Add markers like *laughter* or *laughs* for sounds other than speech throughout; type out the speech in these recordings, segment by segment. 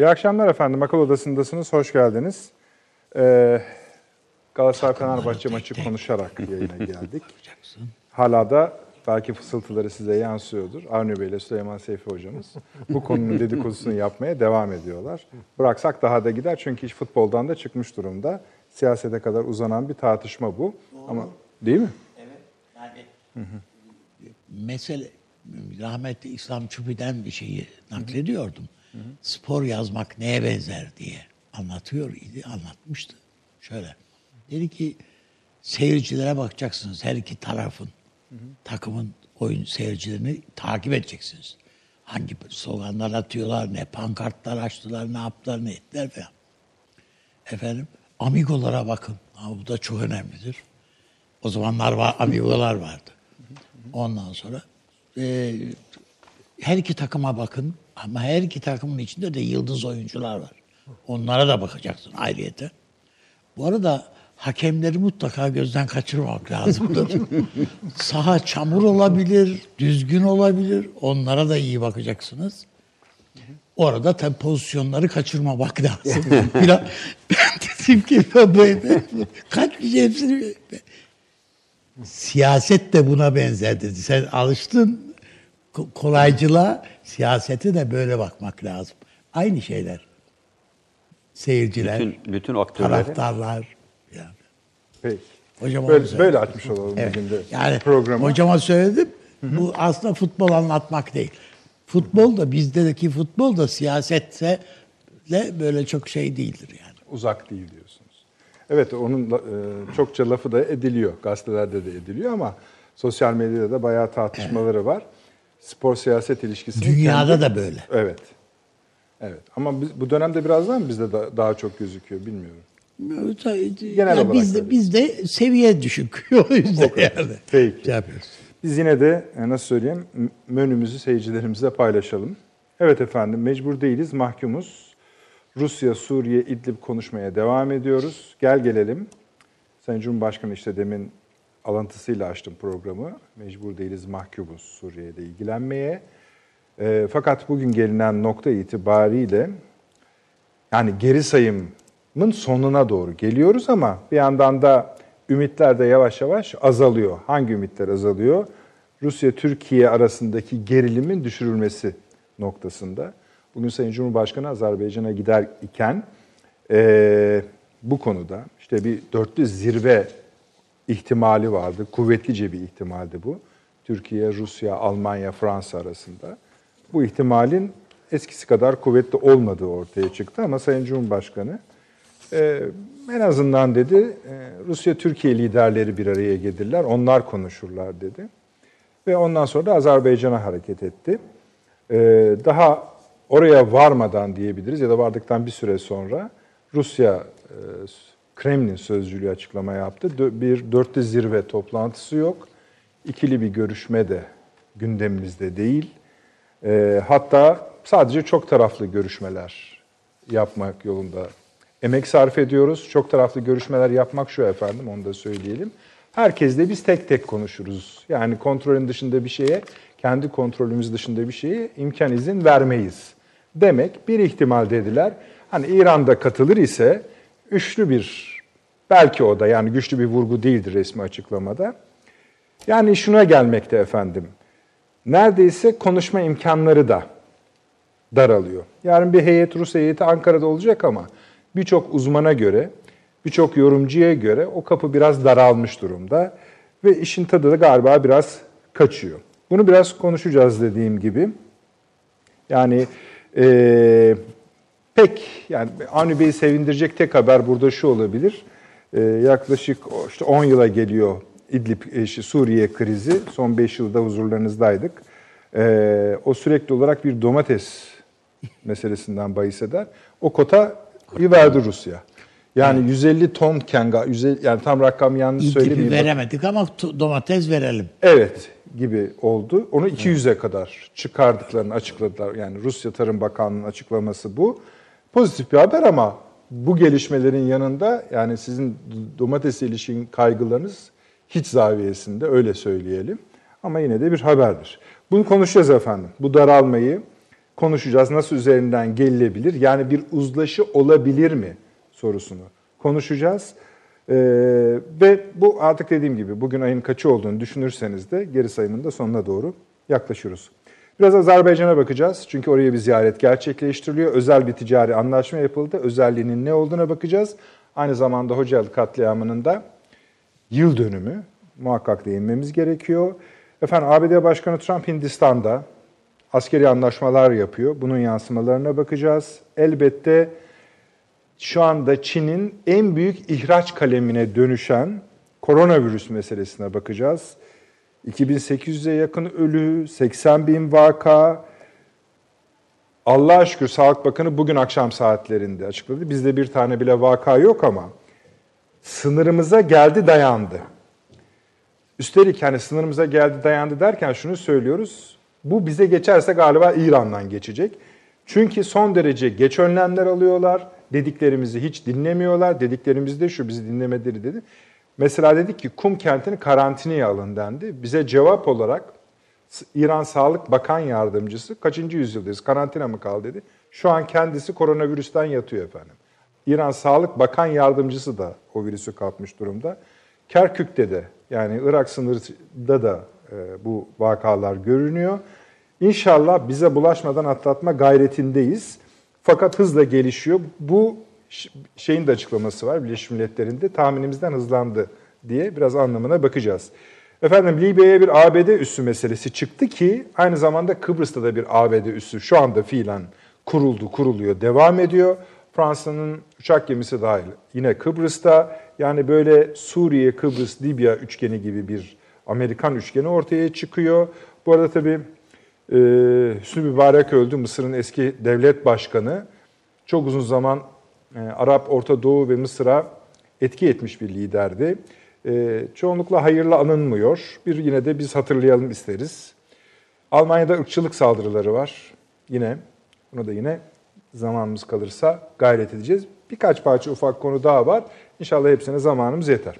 İyi akşamlar efendim. Akıl Odası'ndasınız. Hoş geldiniz. Ee, Galatasaray-Fenerbahçe maçı konuşarak yayına *laughs* geldik. Hala da belki fısıltıları size yansıyordur. Avni Bey ile Süleyman Seyfi hocamız bu konunun dedikodusunu yapmaya devam ediyorlar. Bıraksak daha da gider çünkü iş futboldan da çıkmış durumda. Siyasete kadar uzanan bir tartışma bu. Ama değil mi? Evet. Yani mesele rahmetli İslam Çubi'den bir şeyi naklediyordum. Spor yazmak neye benzer diye anlatıyor idi, anlatmıştı. Şöyle. Dedi ki seyircilere bakacaksınız her iki tarafın takımın oyun seyircilerini takip edeceksiniz. Hangi sloganlar atıyorlar, ne pankartlar açtılar, ne yaptılar, ne ettiler falan. Efendim, amigolara bakın. Ha, bu da çok önemlidir. O zamanlar var, amigolar vardı. Ondan sonra e, her iki takıma bakın ama her iki takımın içinde de yıldız oyuncular var. Onlara da bakacaksın ayrıyete. Bu arada hakemleri mutlaka gözden kaçırmamak lazımdır. *laughs* Saha çamur olabilir, düzgün olabilir. Onlara da iyi bakacaksınız. Orada tabii pozisyonları kaçırmamak lazım. *laughs* Biraz, ben dedim ki böyle kaç kişi hepsini siyaset de buna benzer dedi. Sen alıştın kolaycılığa, siyasete de böyle bakmak lazım. Aynı şeyler. Seyirciler, Bütün, bütün aktörleri taraftarlar. Yani. Peki. Hocam onu Böyle, böyle açmış olalım Evet. bugün de Yani programı. hocama söyledim. Bu aslında futbol anlatmak değil. Futbol da bizdeki futbol da siyasetse böyle çok şey değildir yani. uzak değil diyorsunuz. Evet onun e, çokça lafı da ediliyor. Gazetelerde de ediliyor ama sosyal medyada da bayağı tartışmaları var. Spor siyaset ilişkisi. Dünyada da böyle. Evet. Evet. Ama biz, bu dönemde biraz daha mı bizde da- daha çok gözüküyor bilmiyorum. Genel olarak bizde, bizde seviye düşük. *laughs* o yüzden O yani. Peki. Şey yapıyoruz. Biz yine de e, nasıl söyleyeyim menümüzü seyircilerimize paylaşalım. Evet efendim mecbur değiliz mahkumuz. Rusya, Suriye, İdlib konuşmaya devam ediyoruz. Gel gelelim. Sayın Cumhurbaşkanı işte demin alıntısıyla açtım programı. Mecbur değiliz mahkumuz Suriye'de ilgilenmeye. E, fakat bugün gelinen nokta itibariyle yani geri sayımın sonuna doğru geliyoruz ama bir yandan da ümitler de yavaş yavaş azalıyor. Hangi ümitler azalıyor? Rusya-Türkiye arasındaki gerilimin düşürülmesi noktasında. Bugün Sayın Cumhurbaşkanı Azerbaycan'a gider iken eee, bu konuda işte bir dörtlü zirve ihtimali vardı. Kuvvetlice bir ihtimaldi bu. Türkiye, Rusya, Almanya, Fransa arasında. Bu ihtimalin eskisi kadar kuvvetli olmadığı ortaya çıktı ama Sayın Cumhurbaşkanı e, en azından dedi e, Rusya-Türkiye liderleri bir araya gelirler, onlar konuşurlar dedi. Ve ondan sonra da Azerbaycan'a hareket etti. E, daha oraya varmadan diyebiliriz ya da vardıktan bir süre sonra Rusya e, Kremlin sözcülüğü açıklama yaptı. Bir dörtlü zirve toplantısı yok. İkili bir görüşme de gündemimizde değil. E, hatta sadece çok taraflı görüşmeler yapmak yolunda emek sarf ediyoruz. Çok taraflı görüşmeler yapmak şu efendim, onu da söyleyelim. Herkesle biz tek tek konuşuruz. Yani kontrolün dışında bir şeye, kendi kontrolümüz dışında bir şeye imkan izin vermeyiz. Demek bir ihtimal dediler. Hani İran'da katılır ise üçlü bir, belki o da yani güçlü bir vurgu değildir resmi açıklamada. Yani şuna gelmekte efendim. Neredeyse konuşma imkanları da daralıyor. Yarın bir heyet, Rus heyeti Ankara'da olacak ama birçok uzmana göre, birçok yorumcuya göre o kapı biraz daralmış durumda. Ve işin tadı da galiba biraz kaçıyor. Bunu biraz konuşacağız dediğim gibi. Yani eee, pek yani Avni Bey'i sevindirecek tek haber burada şu olabilir. Eee, yaklaşık işte 10 yıla geliyor İdlib, e, şey, Suriye krizi. Son 5 yılda huzurlarınızdaydık. Eee, o sürekli olarak bir domates meselesinden bahis eder. O kota verdi Rusya. Yani 150 tonken, ga- 150 yani tam rakam yanlış İdlib'i söylemeyeyim. veremedik ama domates verelim. Evet gibi oldu. Onu 200'e kadar çıkardıklarını açıkladılar. Yani Rusya Tarım Bakanlığı'nın açıklaması bu. Pozitif bir haber ama bu gelişmelerin yanında yani sizin domatesle ilişkin kaygılarınız hiç zaviyesinde öyle söyleyelim. Ama yine de bir haberdir. Bunu konuşacağız efendim. Bu daralmayı konuşacağız. Nasıl üzerinden gelinebilir? Yani bir uzlaşı olabilir mi sorusunu konuşacağız. Ee, ve bu artık dediğim gibi bugün ayın kaçı olduğunu düşünürseniz de geri sayımın da sonuna doğru yaklaşıyoruz. Biraz Azerbaycan'a bakacağız. Çünkü oraya bir ziyaret gerçekleştiriliyor. Özel bir ticari anlaşma yapıldı. Özelliğinin ne olduğuna bakacağız. Aynı zamanda Hocalı katliamının da yıl dönümü muhakkak değinmemiz gerekiyor. Efendim ABD Başkanı Trump Hindistan'da askeri anlaşmalar yapıyor. Bunun yansımalarına bakacağız. Elbette şu anda Çin'in en büyük ihraç kalemine dönüşen koronavirüs meselesine bakacağız. 2800'e yakın ölü, 80 bin vaka. Allah'a şükür Sağlık Bakanı bugün akşam saatlerinde açıkladı. Bizde bir tane bile vaka yok ama sınırımıza geldi dayandı. Üstelik hani sınırımıza geldi dayandı derken şunu söylüyoruz. Bu bize geçerse galiba İran'dan geçecek. Çünkü son derece geç önlemler alıyorlar. Dediklerimizi hiç dinlemiyorlar. Dediklerimiz de şu bizi dinlemeleri dedi. Mesela dedik ki Kum kentini karantinaya alın dendi. Bize cevap olarak İran Sağlık Bakan Yardımcısı kaçıncı yüzyıldayız karantina mı kaldı dedi. Şu an kendisi koronavirüsten yatıyor efendim. İran Sağlık Bakan Yardımcısı da o virüsü kapmış durumda. Kerkük'te de yani Irak sınırında da e, bu vakalar görünüyor. İnşallah bize bulaşmadan atlatma gayretindeyiz. Fakat hızla gelişiyor. Bu şeyin de açıklaması var Birleşmiş Milletler'in de tahminimizden hızlandı diye biraz anlamına bakacağız. Efendim Libya'ya bir ABD üssü meselesi çıktı ki aynı zamanda Kıbrıs'ta da bir ABD üssü şu anda fiilen kuruldu, kuruluyor, devam ediyor. Fransa'nın uçak gemisi dahil yine Kıbrıs'ta yani böyle Suriye, Kıbrıs, Libya üçgeni gibi bir Amerikan üçgeni ortaya çıkıyor. Bu arada tabii e, Hüsnü Mübarek öldü, Mısır'ın eski devlet başkanı. Çok uzun zaman Arap, Orta Doğu ve Mısır'a etki etmiş bir liderdi. E, çoğunlukla hayırlı anılmıyor. Bir yine de biz hatırlayalım isteriz. Almanya'da ırkçılık saldırıları var. Yine, bunu da yine zamanımız kalırsa gayret edeceğiz. Birkaç parça ufak konu daha var. İnşallah hepsine zamanımız yeter.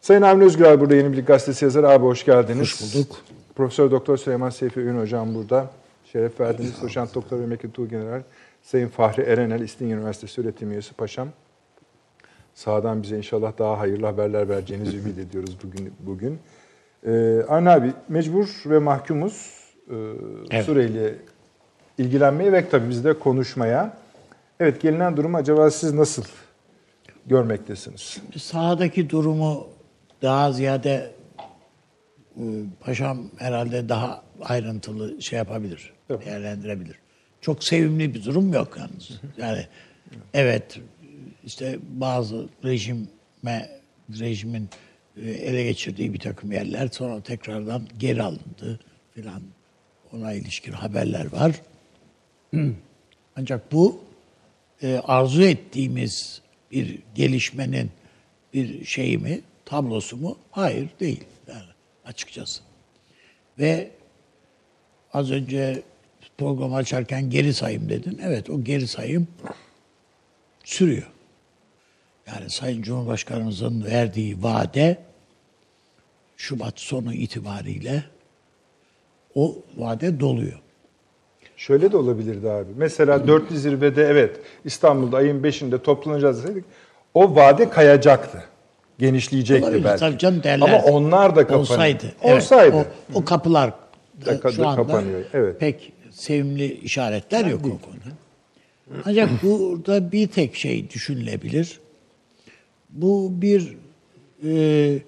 Sayın Avni Özgür burada Yeni Bilgi Gazetesi yazarı. Abi hoş geldiniz. Hoş bulduk. Profesör Doktor Süleyman Seyfi Ün hocam burada. Şeref verdiniz. Doçent Doktor Mehmet General. Sayın Fahri Erenel, İstinye Üniversitesi öğretim üyesi paşam. Sağdan bize inşallah daha hayırlı haberler vereceğinizi ümit *laughs* ediyoruz bugün. bugün. Ee, Arne abi mecbur ve mahkumuz e, evet. Suriye ilgilenmeye ve tabii biz de konuşmaya. Evet gelinen durumu acaba siz nasıl görmektesiniz? Sahadaki durumu daha ziyade e, paşam herhalde daha ayrıntılı şey yapabilir, evet. değerlendirebilir. Çok sevimli bir durum yok yalnız. Yani evet işte bazı rejime rejimin e, ele geçirdiği bir takım yerler sonra tekrardan geri alındı filan ona ilişkin haberler var. *clears throat* Ancak bu e, arzu ettiğimiz bir gelişmenin bir şeyi mi, tablosu mu? Hayır değil yani açıkçası. Ve az önce program açarken geri sayım dedin. Evet o geri sayım sürüyor. Yani Sayın Cumhurbaşkanımızın verdiği vade Şubat sonu itibariyle o vade doluyor. Şöyle de olabilirdi abi. Mesela dörtlü zirvede evet İstanbul'da ayın 5'inde toplanacağız dedik. O vade kayacaktı. Genişleyecekti Olabilir, belki. Tabii canım derler. Ama onlar da kapanıyor. Olsaydı. Olsaydı. Evet, o, o kapılar da, şu anda kapanıyor. Evet. pek sevimli işaretler yok o konuda. Ancak *clears throat* burada bir tek şey düşünülebilir. Bu bir e,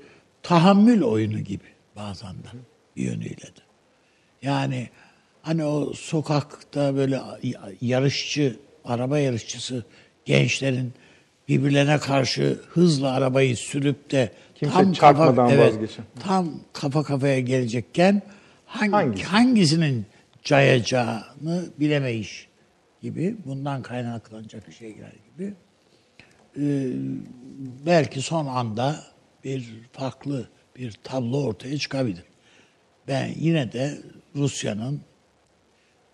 tahammül oyunu gibi bazen de bir yönüyle de. Yani hani o sokakta böyle yarışçı, araba yarışçısı gençlerin birbirlerine karşı hızla arabayı sürüp de Kimse tam kafa, evet, vazgeçin. tam kafa kafaya gelecekken hangi, Hangisi? hangisinin cayacağını bilemeyiş gibi bundan kaynaklanacak bir şeyler gibi ee, belki son anda bir farklı bir tablo ortaya çıkabilir. Ben yine de Rusya'nın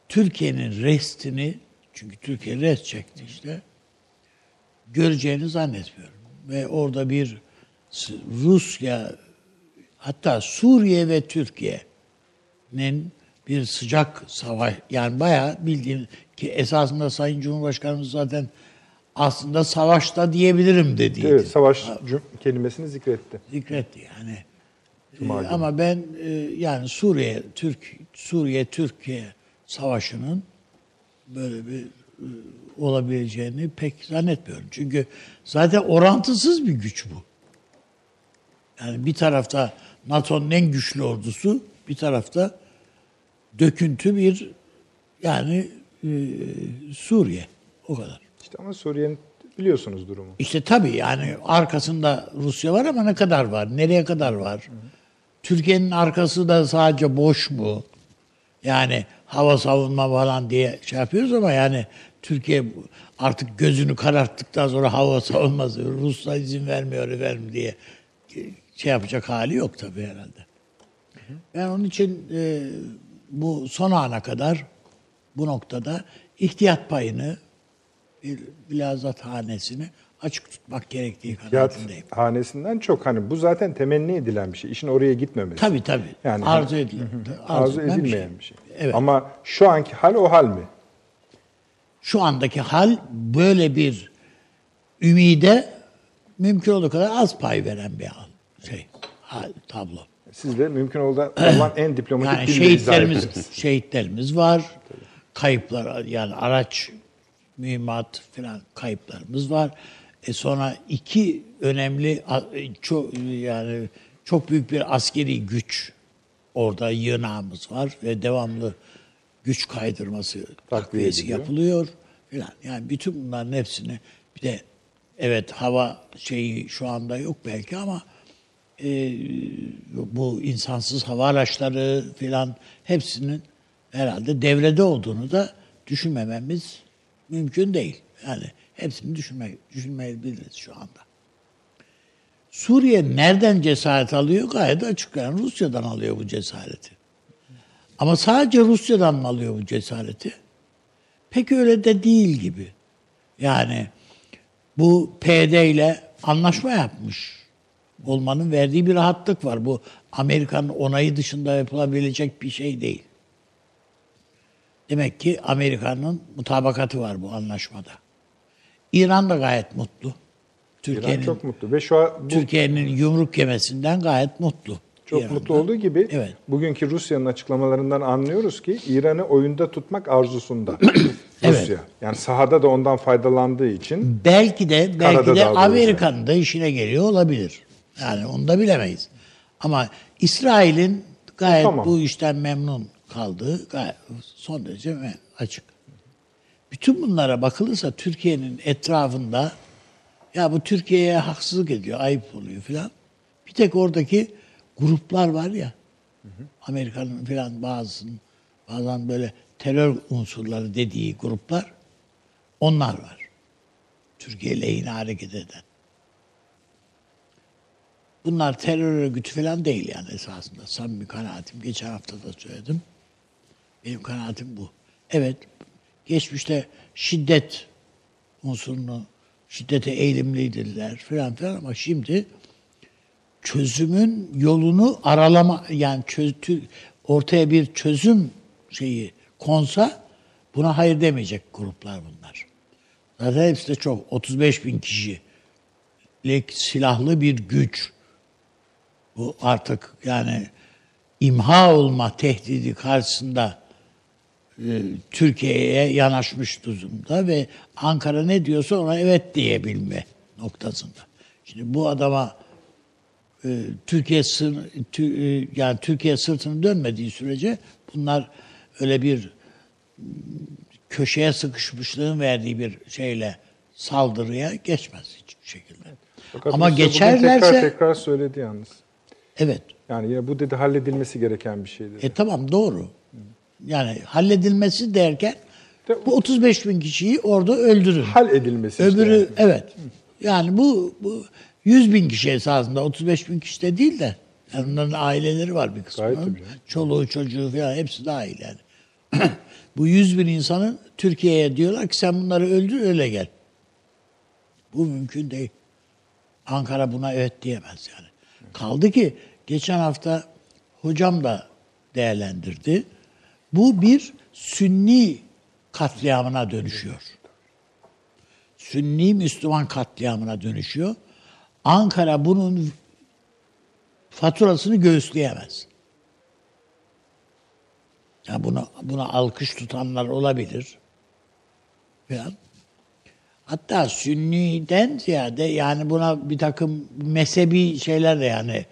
Türkiye'nin restini çünkü Türkiye rest çekti işte göreceğini zannetmiyorum. Ve orada bir Rusya hatta Suriye ve Türkiye'nin bir sıcak savaş yani bayağı bildiğin ki esasında Sayın Cumhurbaşkanımız zaten aslında savaşta diyebilirim dediydi. Evet, savaş kelimesini zikretti. Zikretti yani. Cuma Ee, günü. ama ben e, yani Suriye Türk Suriye Türkiye savaşının böyle bir e, olabileceğini pek zannetmiyorum. Çünkü zaten orantısız bir güç bu. Yani bir tarafta NATO'nun en güçlü ordusu, bir tarafta döküntü bir yani e, Suriye. O kadar. İşte ama Suriye'nin biliyorsunuz durumu. İşte tabii yani arkasında Rusya var ama ne kadar var? Nereye kadar var? Türkiye'nin arkası da sadece boş mu? Yani hava savunma falan diye şey yapıyoruz ama yani Türkiye artık gözünü kararttıktan sonra hava *laughs* savunması Ruslar izin vermiyor efendim diye şey yapacak hali yok tabii herhalde. Ben onun için e, bu son ana kadar bu noktada ihtiyat payını bir bilazat hanesini açık tutmak gerektiği kanaatindeyim. hanesinden çok hani bu zaten temenni edilen bir şey. İşin oraya gitmemesi. Tabii tabii. Yani arzu edilen. arzu edilen edilmeyen bir şey. Evet. Ama şu anki hal o hal mi? Şu andaki hal böyle bir ümide mümkün olduğu kadar az pay veren bir hal. Şey, hal, tablo. Siz de mümkün olan, en diplomatik Yani şehitlerimiz şehitlerimiz var. Kayıplar yani araç mühimmat falan kayıplarımız var. E sonra iki önemli çok yani çok büyük bir askeri güç orada yığınağımız var ve devamlı güç kaydırması takviyesi yapılıyor filan. Yani bütün bunların hepsini bir de evet hava şeyi şu anda yok belki ama e, bu insansız hava araçları filan hepsinin herhalde devrede olduğunu da düşünmememiz mümkün değil. Yani hepsini düşünme, düşünmeyebiliriz şu anda. Suriye nereden cesaret alıyor? Gayet açık. Yani Rusya'dan alıyor bu cesareti. Ama sadece Rusya'dan mı alıyor bu cesareti? Pek öyle de değil gibi. Yani bu PD ile anlaşma yapmış olmanın verdiği bir rahatlık var. Bu Amerika'nın onayı dışında yapılabilecek bir şey değil. Demek ki Amerika'nın mutabakatı var bu anlaşmada. İran da gayet mutlu. İran Türkiye'nin çok mutlu ve şu an bu Türkiye'nin yumruk yemesinden gayet mutlu. çok İran'da. mutlu olduğu gibi Evet. bugünkü Rusya'nın açıklamalarından anlıyoruz ki İran'ı oyunda tutmak arzusunda *clears throat* Evet. Rusya. Yani sahada da ondan faydalandığı için Belki de belki de. Amerika'nın da işine geliyor olabilir. Yani onu da bilemeyiz. Ama İsrail'in gayet Tamam. bu işten memnun kaldığı gayet son derece açık. Bütün bunlara bakılırsa Türkiye'nin etrafında ya bu Türkiye'ye haksızlık ediyor, ayıp oluyor filan. Bir tek oradaki gruplar var ya. Amerika'nın filan bazısının bazen böyle terör unsurları dediği gruplar onlar var. Türkiye lehine hareket eden. Bunlar terör örgütü falan değil yani esasında. Samimi kanaatim. Geçen hafta da söyledim. Benim kanaatim bu. Evet, geçmişte şiddet unsurunu, şiddete eğilimliydiler falan filan ama şimdi çözümün yolunu aralama yani çöz, tü- ortaya bir çözüm şeyi konsa buna hayır demeyecek gruplar bunlar. Zaten hepsi de çok 35 bin kişilik silahlı bir güç. Bu artık yani imha olma tehdidi karşısında e, Türkiye'ye yanaşmış durumda ve Ankara ne diyorsa ona evet diyebilme noktasında. Şimdi bu adama e, Türkiye sır, tü- e, yani Türkiye sırtını dönmediği sürece bunlar öyle bir köşeye sıkışmışlığın verdiği bir şeyle saldırıya geçmez hiçbir şekilde. Fakat Ama geçerlerse tekrar tekrar söyledi yalnız. Evet Yani yine bu dedi halledilmesi gereken bir şey dedi. E tamam doğru. Yani halledilmesi derken De- bu 35 bin kişiyi orada öldürün. Hal edilmesi işte Öbürü yani. evet. Yani bu, bu 100 bin kişi esasında 35 bin kişi de değil de yani onların aileleri var bir Gayet tabii canım. Çoluğu çocuğu falan hepsi dahil yani. *clears throat* bu 100 bin insanın Türkiye'ye diyorlar ki sen bunları öldür öyle gel. Bu mümkün değil. Ankara buna evet diyemez yani. Kaldı ki geçen hafta hocam da değerlendirdi. Bu bir Sünni katliamına dönüşüyor. Sünni Müslüman katliamına dönüşüyor. Ankara bunun faturasını göğüsleyemez. Ya buna buna alkış tutanlar olabilir. Falan. Hatta Sünni'den ziyade yani buna bir takım mezhebi şeyler de yani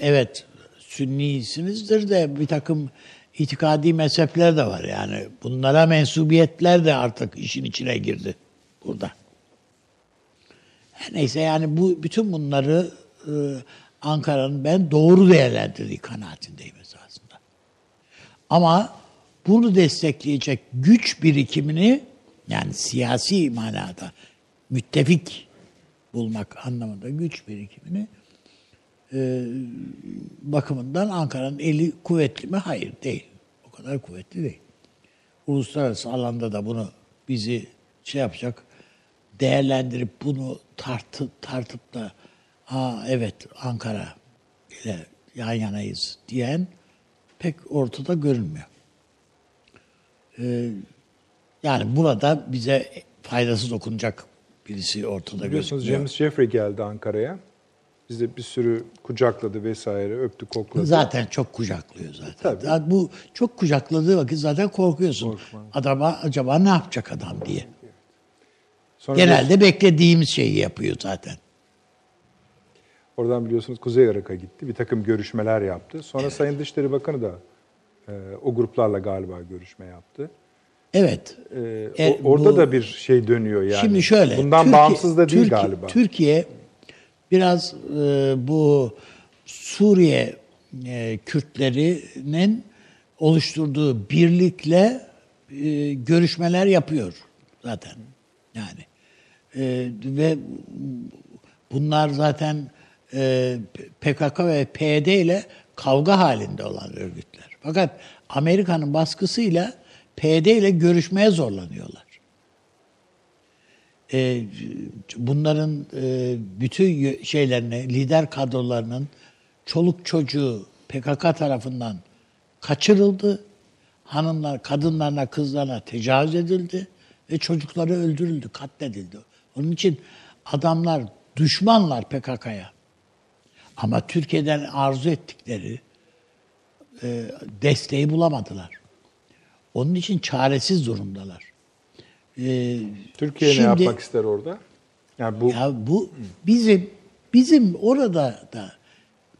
evet Sünnisinizdir de bir takım itikadi mezhepler de var yani. Bunlara mensubiyetler de artık işin içine girdi burada. Her neyse yani bu bütün bunları e, Ankara'nın ben doğru değerlendirdiği kanaatindeyim esasında. Ama bunu destekleyecek güç birikimini yani siyasi manada müttefik bulmak anlamında güç birikimini e, bakımından Ankara'nın eli kuvvetli mi? Hayır değil. O kadar kuvvetli değil. Uluslararası alanda da bunu bizi şey yapacak, değerlendirip bunu tartı, tartıp da Aa, evet Ankara ile yan yanayız diyen pek ortada görünmüyor. Ee, yani burada bize faydası dokunacak birisi ortada Biliyorsunuz gözükmüyor. James Jeffrey geldi Ankara'ya. Bizi bir sürü kucakladı vesaire, öptü, kokladı. Zaten çok kucaklıyor zaten. Tabii. Bu çok kucakladığı vakit zaten korkuyorsun. Adama acaba ne yapacak adam diye. Sonra Genelde beklediğimiz şeyi yapıyor zaten. Oradan biliyorsunuz Kuzey Irak'a gitti. Bir takım görüşmeler yaptı. Sonra Sayın Dışişleri Bakanı da e, o gruplarla galiba görüşme yaptı. Evet. E, E, orada bu- da bir şey dönüyor yani. Şimdi şöyle. Bundan Türkiye- bağımsız da değil Türkiye- galiba. Türkiye biraz e, bu Suriye e, Kürtlerinin oluşturduğu birlikle e, görüşmeler yapıyor zaten. Yani E, ve bunlar zaten e, PKK ve PYD ile kavga halinde olan örgütler. Fakat Amerika'nın baskısıyla PYD ile görüşmeye zorlanıyorlar. E, bunların e, bütün şeylerini, lider kadrolarının çoluk çocuğu PKK tarafından kaçırıldı. Hanımlar, kadınlarına, kızlarına tecavüz edildi ve çocukları öldürüldü, katledildi. Onun için adamlar düşmanlar PKK'ya. Ama Türkiye'den arzu ettikleri e, desteği bulamadılar. Onun için çaresiz durumdalar. E, Türkiye şimdi- ne yapmak ister orada? Yani bu ya bu bizim bizim orada da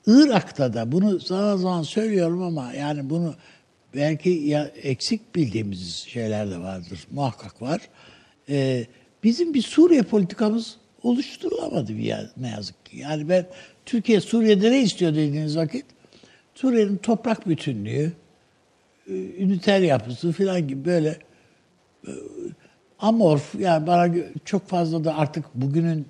Irak'ta da bunu zaman zaman söylüyorum ama yani bunu belki ya eksik bildiğimiz şeyler de vardır. Muhakkak var. Ee, bizim bir Suriye politikamız oluşturulamadı bir ya, ne yazık ki. Yani ben Türkiye Suriye'de ne istiyor dediğiniz vakit Suriye'nin toprak bütünlüğü, üniter yapısı falan gibi böyle amorf yani bana çok fazla da artık bugünün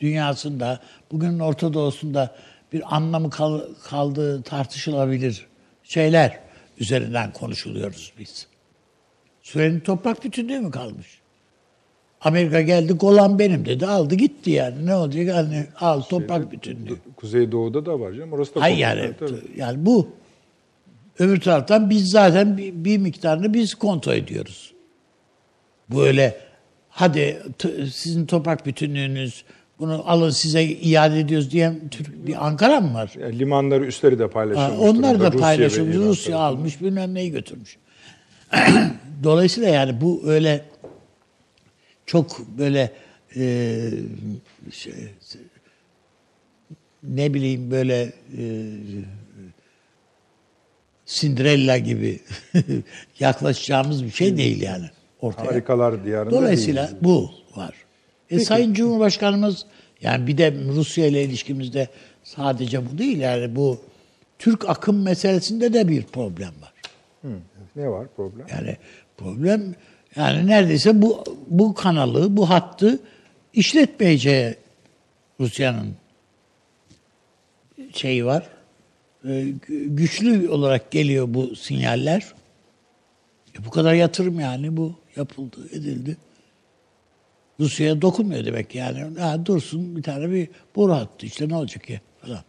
dünyasında, bugünün Orta Doğu'sunda bir anlamı kal- kaldığı tartışılabilir şeyler üzerinden konuşuluyoruz biz. Suriye'nin toprak bütünlüğü mü kalmış? Amerika geldi Golan benim dedi aldı gitti yani ne olacak hani al toprak bütünlüğü. Kuzeydoğu'da da var canım. Orası da Hayır yani tabii. yani bu öbür taraftan biz zaten bir, bir miktarını biz kontrol ediyoruz. Bu öyle hadi sizin toprak bütünlüğünüz bunu alın size iade ediyoruz diyen Türk bir Ankara mı var? Yani limanları üstleri de Ha, paylaşılmış. onlar da Rusya paylaşılmış. Rusya tarafından. almış bilmem neyi götürmüş. *clears throat* Dolayısıyla yani bu öyle çok böyle e, şey, ne bileyim böyle e, Cinderella gibi *laughs* yaklaşacağımız bir şey değil yani ortaya. Harikalar diyarında Dolayısıyla değiliz. bu var. E, Sayın Cumhurbaşkanımız yani bir de Rusya ile ilişkimizde sadece bu değil yani bu Türk akım meselesinde de bir problem var. Ne var problem? Yani problem yani neredeyse bu bu kanalı, bu hattı işletmeyeceği Rusya'nın şeyi var. Ee, gü- güçlü olarak geliyor bu sinyaller. E bu kadar yatırım yani bu yapıldı, edildi. Rusya'ya dokunmuyor demek yani. Ha, dursun bir tane bir boru hattı işte ne olacak ya falan.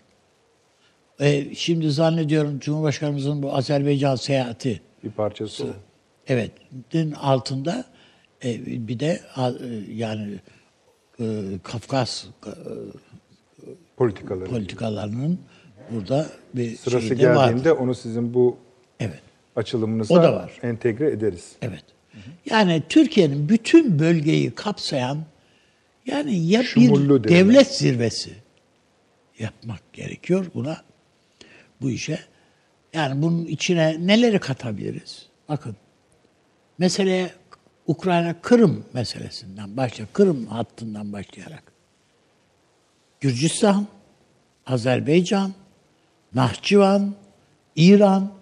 E, şimdi zannediyorum Cumhurbaşkanımızın bu Azerbaycan seyahati Bir parçası. Evet, din altında e, bir de a- e, yani e, Kafkas e, politikaları. politikalarının burada bir Sırası geldiğinde vardır. onu sizin bu Evet, açılımınıza O da var. entegre ederiz. evet. Yani Türkiye'nin bütün bölgeyi kapsayan yani ya Şumullu bir devlet zirvesi yapmak gerekiyor buna bu işe. Yani bunun içine neleri katabiliriz? Bakın meseleye Ukrayna Kırım meselesinden başla Kırım hattından başlayarak Gürcistan, Azerbaycan, Nahçıvan, İran,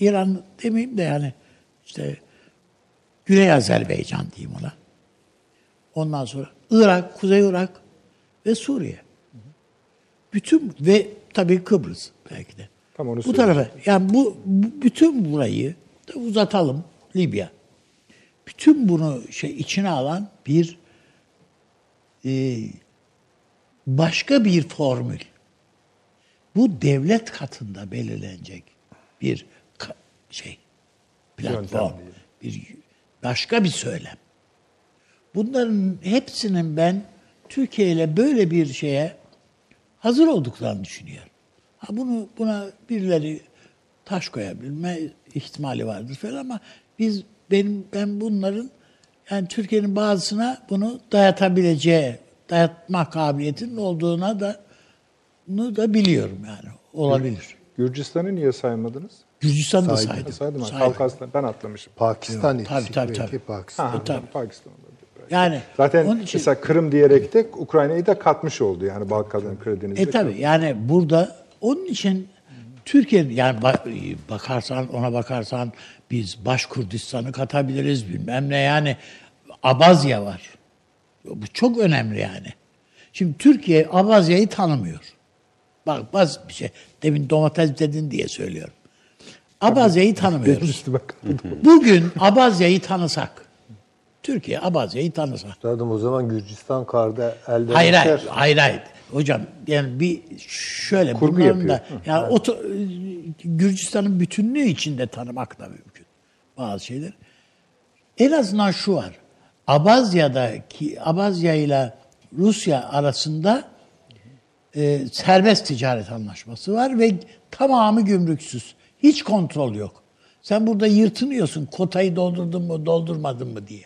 İran demeyeyim de yani işte Güney Azerbaycan diyeyim ona. Ondan sonra Irak, Kuzey Irak ve Suriye. Bütün ve tabii Kıbrıs belki de. Tam onu bu tarafa yani bu, bu bütün burayı da uzatalım Libya. Bütün bunu şey içine alan bir e, başka bir formül. Bu devlet katında belirlenecek bir ka- şey platform, bir başka bir söylem. Bunların hepsinin ben Türkiye ile böyle bir şeye hazır olduklarını düşünüyorum. Ha bunu buna birileri taş koyabilme ihtimali vardır falan ama biz benim ben bunların yani Türkiye'nin bazısına bunu dayatabileceği, dayatma kabiliyetinin olduğuna da bunu da biliyorum yani. Olabilir. Gürcistan'ı niye saymadınız? Gürcistan'ı da Saydım. saydım. Saydım. Saydım. Ben atlamışım. Pakistan Tabii, eksik tabii, belki tabii. Pakistan. Ha, tabii. Pakistan. Yani Zaten onun için- mesela Kırım diyerek de Ukrayna'yı da katmış oldu yani Balkanların Karadeniz'de. E tabi yani burada onun için Türkiye'nin yani ba- bakarsan ona bakarsan biz Baş Kurdistan'ı katabiliriz bilmem ne yani Abazya var. Bu çok önemli yani. Şimdi Türkiye Abazya'yı tanımıyor. Bak basit bir şey. Demin domates dedin diye söylüyorum. Abazya'yı tanımıyoruz. Bak. Bugün Abazya'yı tanısak, Türkiye Abazya'yı tanısa, Üstadım o zaman Gürcistan karda elde Hayır hayır, geçer. hayır hayır. Hocam yani bir şöyle Kurgu bunların da yapıyor. yani oto, Gürcistan'ın bütünlüğü içinde tanımak da mümkün bazı şeyler. En azından şu var. Abazya'daki Abazya ile Rusya arasında e, serbest ticaret anlaşması var ve tamamı gümrüksüz. Hiç kontrol yok. Sen burada yırtınıyorsun kotayı doldurdun mu doldurmadın mı diye.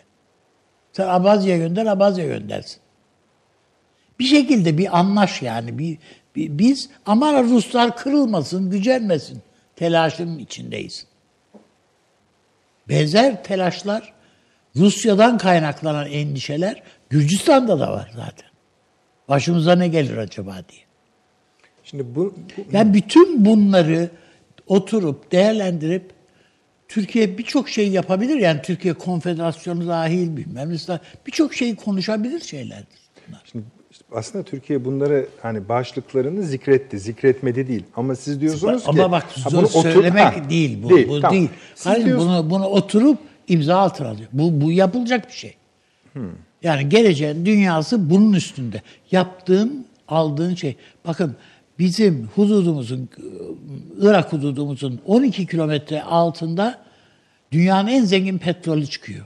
Sen Abazya'ya gönder, Abazya göndersin. Bir şekilde bir anlaş yani. Bir, bir- biz aman Ruslar kırılmasın, gücenmesin telaşının içindeyiz. Benzer telaşlar Rusya'dan kaynaklanan endişeler Gürcistan'da da var zaten. Başımıza ne gelir acaba diye. Şimdi bu, bu Yani bütün bunları oturup değerlendirip Türkiye birçok şey yapabilir. Yani Türkiye Konfederasyonu dahil bilmem ne birçok şeyi konuşabilir şeylerdir bunlar. Şimdi aslında Türkiye bunları hani başlıklarını zikretti, zikretmedi değil. Ama siz diyorsunuz ki Ama bak ha, bunu otur- söylemek ha, değil bu. bu tamam. değil. Siz Kardeşim diyorsunuz- bunu bunu oturup imza altına alıyor. Bu bu yapılacak bir şey. Yani geleceğin dünyası bunun üstünde. Yaptığın, aldığın şey. Bakın bizim hududumuzun Irak hududumuzun 12 kilometre altında dünyanın en zengin petrolü çıkıyor.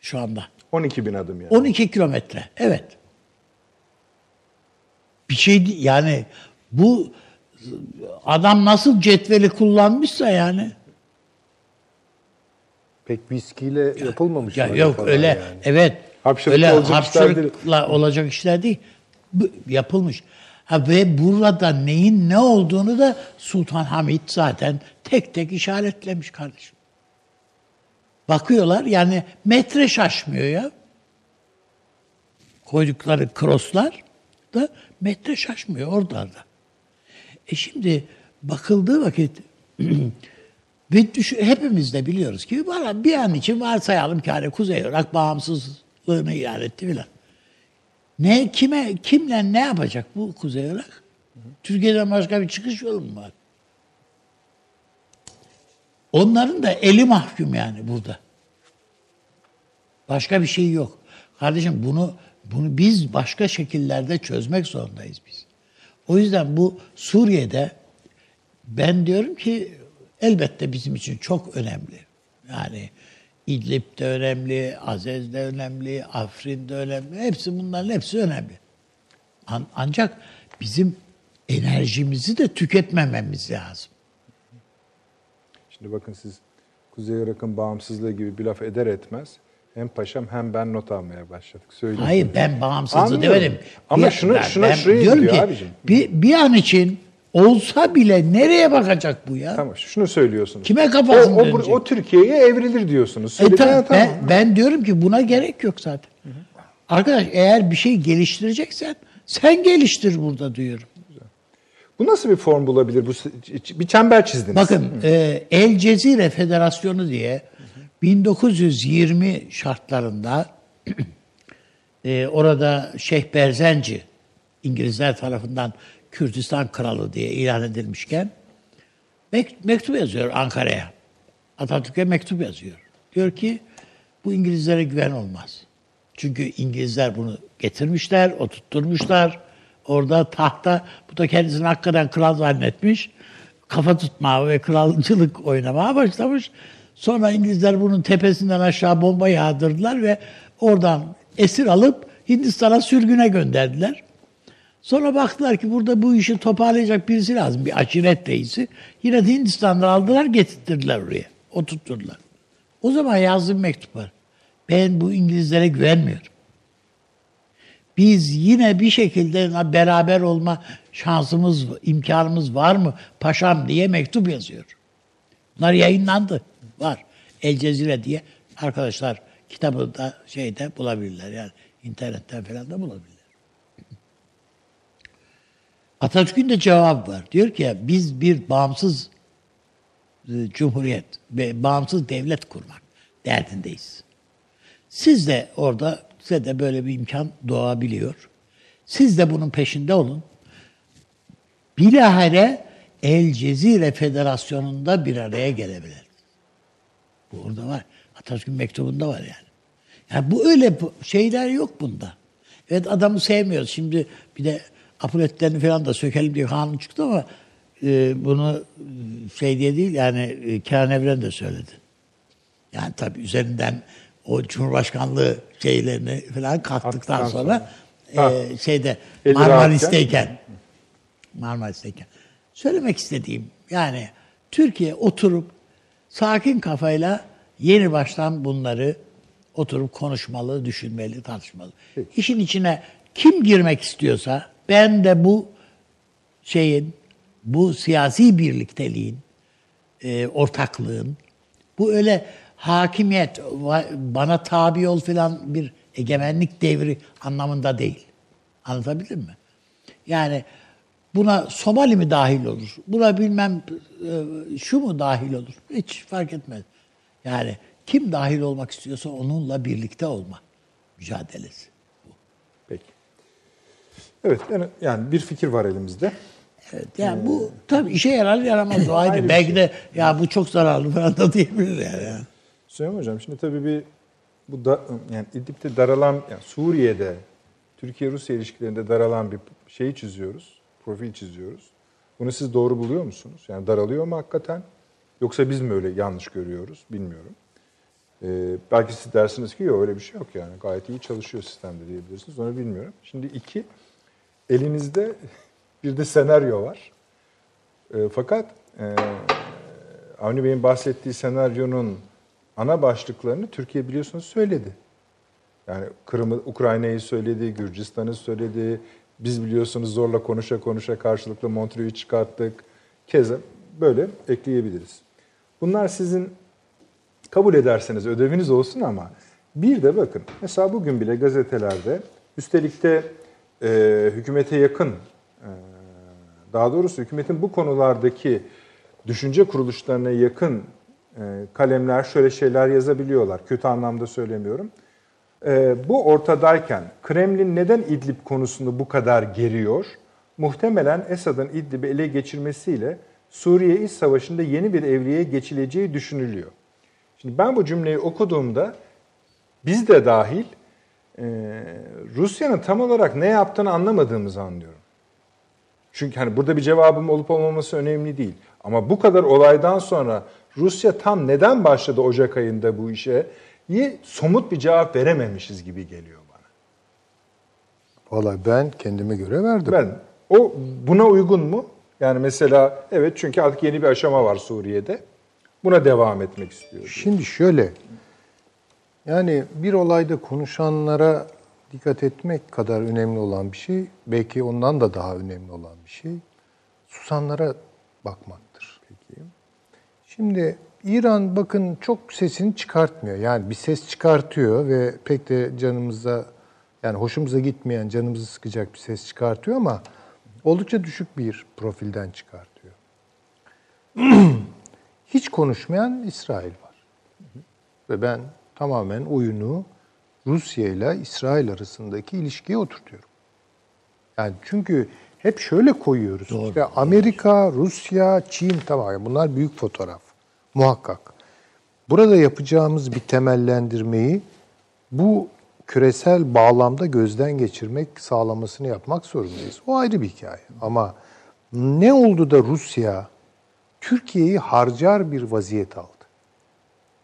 Şu anda. 12 bin adım yani. 12 kilometre. Evet. Bir şey. Yani bu adam nasıl cetveli kullanmışsa yani. Pek viskiyle yapılmamış. Ya yok öyle. yani? Evet. Hapşırıkla öyle olacak işler değil. hapşırıkla olacak işler değil. Bu, yapılmış. Ha ve burada neyin ne olduğunu da Sultan Hamid zaten tek tek işaretlemiş kardeşim. Bakıyorlar yani metre şaşmıyor ya. Koydukları kroslar da metre şaşmıyor oralarda. E şimdi bakıldığı vakit *clears throat* ve düş- hepimiz de biliyoruz ki bir an için varsayalım ki hani Kuzey Irak bağımsızlığını ilan etti filan. Ne kime kimle ne yapacak bu Kuzey Irak? Türkiye'den başka bir çıkış yolu mu var? Onların da eli mahkum yani burada. Başka bir şey yok. Kardeşim bunu bunu biz başka şekillerde çözmek zorundayız biz. O yüzden bu Suriye'de ben diyorum ki elbette bizim için çok önemli. Yani İdlib de önemli, Azez de önemli, Afrin de önemli. Hepsi bunların hepsi önemli. An- ancak bizim enerjimizi de tüketmememiz lazım. Şimdi bakın siz Kuzey Irak'ın bağımsızlığı gibi bir laf eder etmez hem paşam hem ben not almaya başladık. Söyleyeyim. Hayır ben bağımsızlığı Anlıyorum. demedim. Ama Bir- şunu- şuna ben gidiyor ki, abicim. Bir, bir an için olsa bile nereye bakacak bu ya? Tamam şunu söylüyorsunuz. Kime kafasını o, o, dönecek? o Türkiye'ye evrilir diyorsunuz. E Söyle, ta- ha, tamam. ben, ben diyorum ki buna gerek yok zaten. Arkadaş eğer bir şey geliştireceksen sen geliştir burada diyorum. Bu nasıl bir form bulabilir? Bu bir çember çizdiniz. Bakın e, El Cezire Federasyonu diye 1920 şartlarında *clears throat* e, orada Şeyh Berzenci İngilizler tarafından Kürdistan kralı diye ilan edilmişken mek- mektup yazıyor Ankara'ya. Atatürk'e mektup yazıyor. Diyor ki bu İngilizlere güven olmaz. Çünkü İngilizler bunu getirmişler, oturtturmuşlar. Orada tahta, bu da kendisini hakikaten kral zannetmiş. Kafa tutmaya ve kralcılık oynamaya başlamış. Sonra İngilizler bunun tepesinden aşağı bomba yağdırdılar ve oradan esir alıp Hindistan'a sürgüne gönderdiler. Sonra baktılar ki burada bu işi toparlayacak birisi lazım. Bir aşiret reisi. Yine de Hindistan'dan aldılar getirttirdiler oraya. Oturtturdular. O zaman yazdığım mektup var. Ben bu İngilizlere güvenmiyorum. Biz yine bir şekilde beraber olma şansımız, imkanımız var mı paşam diye mektup yazıyor. Bunlar yayınlandı. Var. El Cezire diye arkadaşlar kitabı da şeyde bulabilirler. Yani internetten falan da bulabilirler. Atatürk'ün de cevabı var. Diyor ki biz bir bağımsız e, cumhuriyet ve bağımsız devlet kurmak derdindeyiz. Siz de orada size de böyle bir imkan doğabiliyor. Siz de bunun peşinde olun. Bilahare El Cezire Federasyonu'nda bir araya gelebilir. Bu orada var. Atatürk'ün mektubunda var yani. Yani bu öyle şeyler yok bunda. Evet adamı sevmiyoruz. Şimdi bir de apoletlerini falan da sökelim diye kanun çıktı ama e, bunu e, şey diye değil yani e, Kenan Evren de söyledi. Yani tabii üzerinden o Cumhurbaşkanlığı şeylerini falan kalktıktan sonra, sonra. e, şeyde Eli Marmaris'teyken Marmaris'teyken söylemek istediğim yani Türkiye oturup sakin kafayla yeni baştan bunları oturup konuşmalı, düşünmeli, tartışmalı. İşin içine kim girmek istiyorsa ben de bu şeyin, bu siyasi birlikteliğin, e, ortaklığın, bu öyle hakimiyet, bana tabi ol filan bir egemenlik devri anlamında değil. Anlatabildim mi? Yani buna Somali mi dahil olur? Buna bilmem e, şu mu dahil olur? Hiç fark etmez. Yani kim dahil olmak istiyorsa onunla birlikte olma mücadelesi. Evet yani, yani bir fikir var elimizde. Evet, yani bu tabii işe yarar yaramaz o ayrı. Belki şey. de ya bu çok zararlı falan da diyebilir yani. Süleyman Hocam şimdi tabii bir bu da, yani İdlib'de daralan yani Suriye'de Türkiye-Rusya ilişkilerinde daralan bir şeyi çiziyoruz. Profil çiziyoruz. Bunu siz doğru buluyor musunuz? Yani daralıyor mu hakikaten? Yoksa biz mi öyle yanlış görüyoruz? Bilmiyorum. Ee, belki siz dersiniz ki yok öyle bir şey yok yani. Gayet iyi çalışıyor sistemde diyebilirsiniz. Onu bilmiyorum. Şimdi iki, elinizde bir de senaryo var. E, fakat e, Avni Bey'in bahsettiği senaryonun ana başlıklarını Türkiye biliyorsunuz söyledi. Yani Kırım'ı, Ukrayna'yı söyledi, Gürcistan'ı söyledi. Biz biliyorsunuz zorla konuşa konuşa karşılıklı Montreux'u çıkarttık. Keza böyle ekleyebiliriz. Bunlar sizin kabul ederseniz ödeviniz olsun ama bir de bakın mesela bugün bile gazetelerde üstelik de e, hükümete yakın e, daha doğrusu hükümetin bu konulardaki düşünce kuruluşlarına yakın e, kalemler şöyle şeyler yazabiliyorlar. Kötü anlamda söylemiyorum. E, bu ortadayken Kremlin neden İdlib konusunu bu kadar geriyor? Muhtemelen Esad'ın İdlib'i ele geçirmesiyle Suriye İç Savaşı'nda yeni bir evreye geçileceği düşünülüyor. Şimdi ben bu cümleyi okuduğumda biz de dahil e, Rusya'nın tam olarak ne yaptığını anlamadığımızı anlıyorum. Çünkü hani burada bir cevabım olup olmaması önemli değil. Ama bu kadar olaydan sonra Rusya tam neden başladı Ocak ayında bu işe? İyi somut bir cevap verememişiz gibi geliyor bana. Vallahi ben kendime göre verdim. Ben o buna uygun mu? Yani mesela evet çünkü artık yeni bir aşama var Suriye'de. Buna devam etmek istiyor. Şimdi şöyle, yani bir olayda konuşanlara dikkat etmek kadar önemli olan bir şey, belki ondan da daha önemli olan bir şey, susanlara bakmaktır. Peki. Şimdi İran bakın çok sesini çıkartmıyor. Yani bir ses çıkartıyor ve pek de canımıza, yani hoşumuza gitmeyen, canımızı sıkacak bir ses çıkartıyor ama oldukça düşük bir profilden çıkartıyor. *clears throat* Hiç konuşmayan İsrail var. Ve ben tamamen oyunu Rusya ile İsrail arasındaki ilişkiye oturtuyorum. Yani çünkü hep şöyle koyuyoruz. Doğru, İşte Amerika, Rusya, Çin tamam bunlar büyük fotoğraf. Muhakkak. Burada yapacağımız bir temellendirmeyi bu küresel bağlamda gözden geçirmek, sağlamasını yapmak zorundayız. O ayrı bir hikaye. Ama ne oldu da Rusya Türkiye'yi harcar bir vaziyet aldı?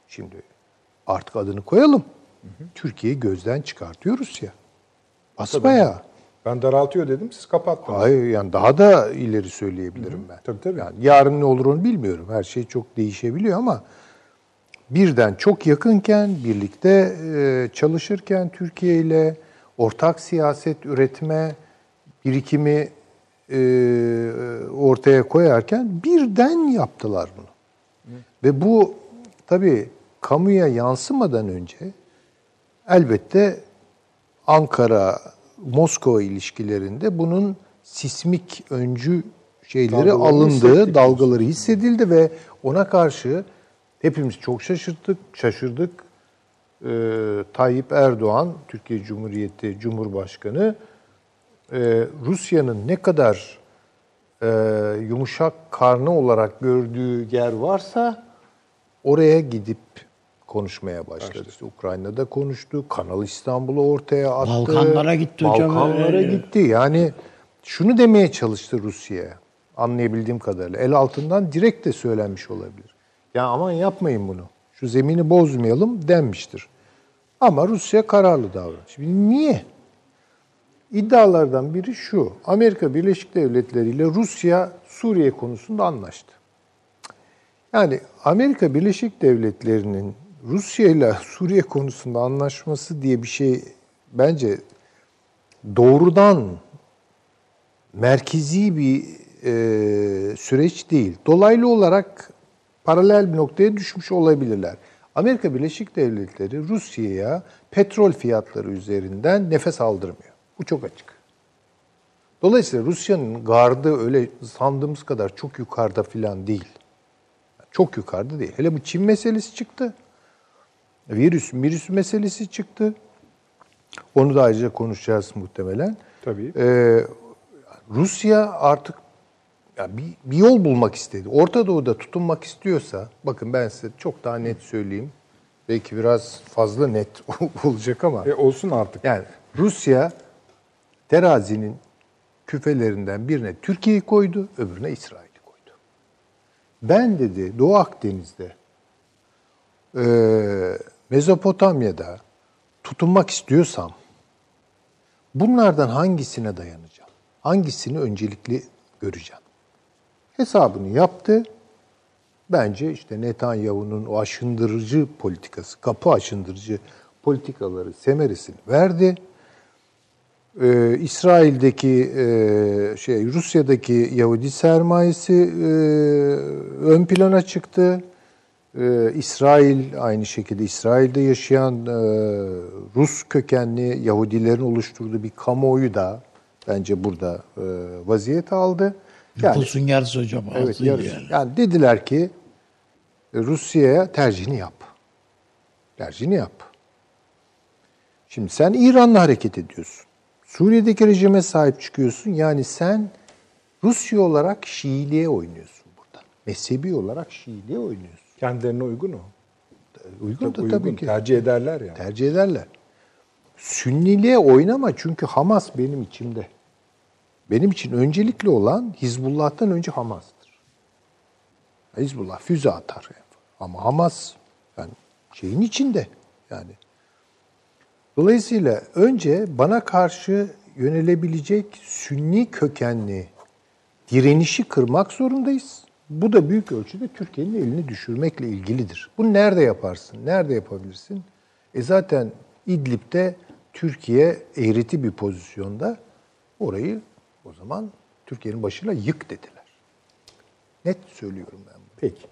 Şimdi artık adını koyalım. Türkiye'yi gözden çıkartıyor Rusya. Basbayağı. Ben daraltıyor dedim siz kapattınız. Hayır yani daha da ileri söyleyebilirim ben. Tabii, tabii. Yani yarın ne olur onu bilmiyorum. Her şey çok değişebiliyor ama birden çok yakınken birlikte e, çalışırken Türkiye ile ortak siyaset üretme birikimi e, ortaya koyarken birden yaptılar bunu. Ve bu tabii kamuya yansımadan önce elbette Ankara Moskova ilişkilerinde bunun sismik öncü şeyleri Dalgaları alındığı, dalgaları hissedildi ve ona karşı hepimiz çok şaşırttık, şaşırdık. Ee, Tayyip Erdoğan, Türkiye Cumhuriyeti Cumhurbaşkanı, e, Rusya'nın ne kadar e, yumuşak karnı olarak gördüğü yer varsa oraya gidip konuşmaya başladı. İşte Ukrayna'da konuştu, Kanal İstanbul'u ortaya attı. Balkanlara gitti hocam. Balkanlara Öyle. gitti. Yani şunu demeye çalıştı Rusya'ya anlayabildiğim kadarıyla. El altından direkt de söylenmiş olabilir. Ya aman yapmayın bunu. Şu zemini bozmayalım denmiştir. Ama Rusya kararlı davranmış. Şimdi niye? İddialardan biri şu. Amerika Birleşik Devletleri ile Rusya Suriye konusunda anlaştı. Yani Amerika Birleşik Devletleri'nin Rusya ile Suriye konusunda anlaşması diye bir şey bence doğrudan merkezi bir e, süreç değil. Dolaylı olarak paralel bir noktaya düşmüş olabilirler. Amerika Birleşik Devletleri Rusya'ya petrol fiyatları üzerinden nefes aldırmıyor. Bu çok açık. Dolayısıyla Rusya'nın gardı öyle sandığımız kadar çok yukarıda filan değil. Çok yukarıda değil. Hele bu Çin meselesi çıktı. Virüs, virüs meselesi çıktı. Onu da ayrıca konuşacağız muhtemelen. Tabii. Ee, Rusya artık ya bir, bir yol bulmak istedi. Orta Doğu'da tutunmak istiyorsa, bakın ben size çok daha net söyleyeyim. Belki biraz fazla net *laughs* olacak ama. E olsun artık. Yani Rusya terazinin küfelerinden birine Türkiye'yi koydu, öbürüne İsrail'i koydu. Ben dedi Doğu Akdeniz'de, e, Mezopotamya'da tutunmak istiyorsam bunlardan hangisine dayanacağım? Hangisini öncelikli göreceğim? Hesabını yaptı. Bence işte Netanyahu'nun o aşındırıcı politikası, kapı aşındırıcı politikaları semeresini verdi. Ee, İsrail'deki e, şey Rusya'daki Yahudi sermayesi e, ön plana çıktı. Ee, İsrail aynı şekilde İsrail'de yaşayan e, Rus kökenli Yahudilerin oluşturduğu bir kamuoyu da bence burada e, vaziyet aldı. Yani, Nüfusun yarısı hocam. evet, yarısı. yani. yani dediler ki e, Rusya'ya tercihini yap. Tercihini yap. Şimdi sen İran'la hareket ediyorsun. Suriye'deki rejime sahip çıkıyorsun. Yani sen Rusya olarak Şiiliğe oynuyorsun burada. Mezhebi olarak Şiiliğe oynuyorsun. Kendilerine uygun o. Uygun da Uygun, tabii ki. Tercih ederler yani. Tercih ederler. Sünniliğe oynama çünkü Hamas benim içimde. benim için öncelikli olan Hizbullah'tan önce Hamas'tır. Hizbullah füze atar. Yani. Ama Hamas yani şeyin içinde yani. Dolayısıyla önce bana karşı yönelebilecek sünni kökenli direnişi kırmak zorundayız. Bu da büyük ölçüde Türkiye'nin elini düşürmekle ilgilidir. Bunu nerede yaparsın? Nerede yapabilirsin? E zaten İdlib'de Türkiye eğreti bir pozisyonda orayı o zaman Türkiye'nin başına yık dediler. Net söylüyorum ben. bunu. Peki.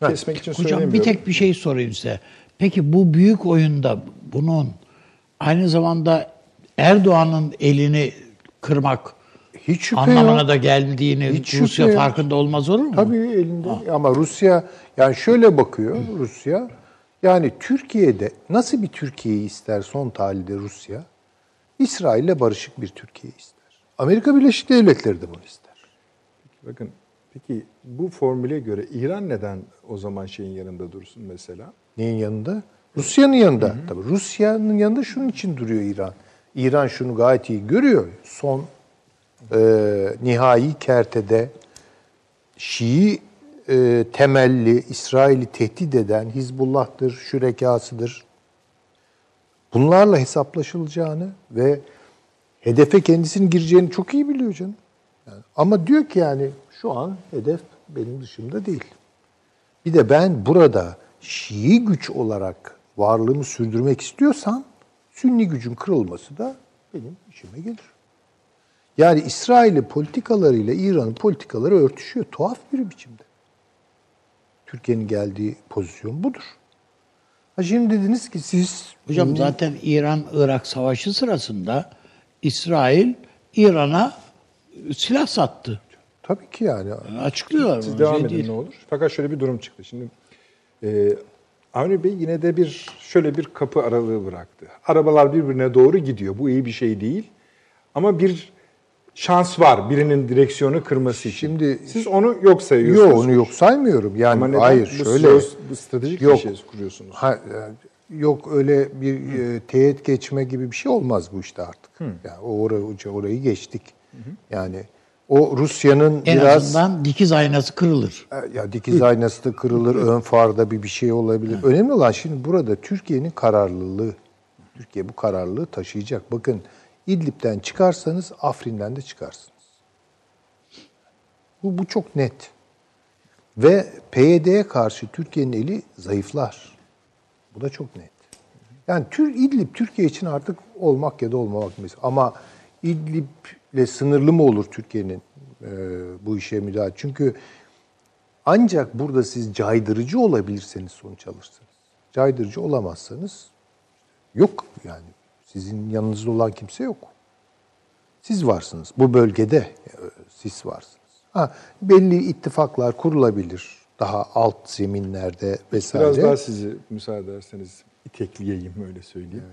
Kesmek için Hocam bir tek bir şey sorayım size. Peki bu büyük oyunda bunun aynı zamanda Erdoğan'ın elini kırmak Hiç şüphe anlamına yok. da geldiğini Hiç şüphe Rusya yok. farkında olmaz olur mu? Tabii elinde. Ama Rusya yani şöyle bakıyor Rusya. Yani Türkiye'de nasıl bir Türkiye'yi ister son tahlilde Rusya? İsrail'le barışık bir Türkiye ister. Amerika Birleşik Devletleri de bunu ister. Bakın peki bu formüle göre İran neden o zaman şeyin yanında dursun mesela? Neyin yanında? Rusya'nın yanında. Tabii Rusya'nın yanında şunun için duruyor İran. İran şunu gayet iyi görüyor. Son e, nihai kertede Şii e, temelli İsrail'i tehdit eden Hizbullah'tır, şürekasıdır. Bunlarla hesaplaşılacağını ve hedefe kendisinin gireceğini çok iyi biliyor canım. Yani, ama diyor ki yani şu an hedef benim dışımda değil. Bir de ben burada Şii güç olarak varlığımı sürdürmek istiyorsam Sünni gücün kırılması da benim işime gelir. Yani İsrail'in politikalarıyla İran'ın politikaları örtüşüyor tuhaf bir biçimde. Türkiye'nin geldiği pozisyon budur. Ha şimdi dediniz ki siz Hocam zaten İran-Irak savaşı sırasında İsrail İran'a silah sattı. tabii ki yani Açıklıyorlar Siz bunu, devam şey edin değil. ne olur. Fakat şöyle bir durum çıktı. Şimdi e, Avni Bey yine de bir şöyle bir kapı aralığı bıraktı. Arabalar birbirine doğru gidiyor. Bu iyi bir şey değil. Ama bir şans var birinin direksiyonu kırması için. Şimdi- siz onu yok sayıyorsunuz. Yok onu yok saymıyorum. Yani Ama neden? hayır Bu şöyle söz- bu stratejik bir yok. şey kuruyorsunuz. Ha, e, yok öyle bir e, teğet geçme gibi bir şey olmaz bu işte artık. Yani o orayı, orayı geçtik. Yani o Rusya'nın En biraz azından dikiz aynası kırılır. E, ya dikiz aynası da kırılır, ön farda bir bir şey olabilir. Önemli olan şimdi burada Türkiye'nin kararlılığı. Türkiye bu kararlılığı taşıyacak. Bakın İdlib'den çıkarsanız Afrin'den de çıkarsınız. Bu, bu çok net. Ve PYD'ye karşı Türkiye'nin eli zayıflar. Bu da çok net. Yani Tür İdlib Türkiye için artık olmak ya da olmamak meselesi. Ama İdlib'le sınırlı mı olur Türkiye'nin e, bu işe müdahale? Çünkü ancak burada siz caydırıcı olabilirseniz sonuç alırsınız. Caydırıcı olamazsanız yok yani. Sizin yanınızda olan kimse yok. Siz varsınız. Bu bölgede e, siz varsınız. Ha, belli ittifaklar kurulabilir. Daha alt zeminlerde vesaire. Biraz daha sizi müsaade ederseniz itekleyeyim öyle söyleyeyim.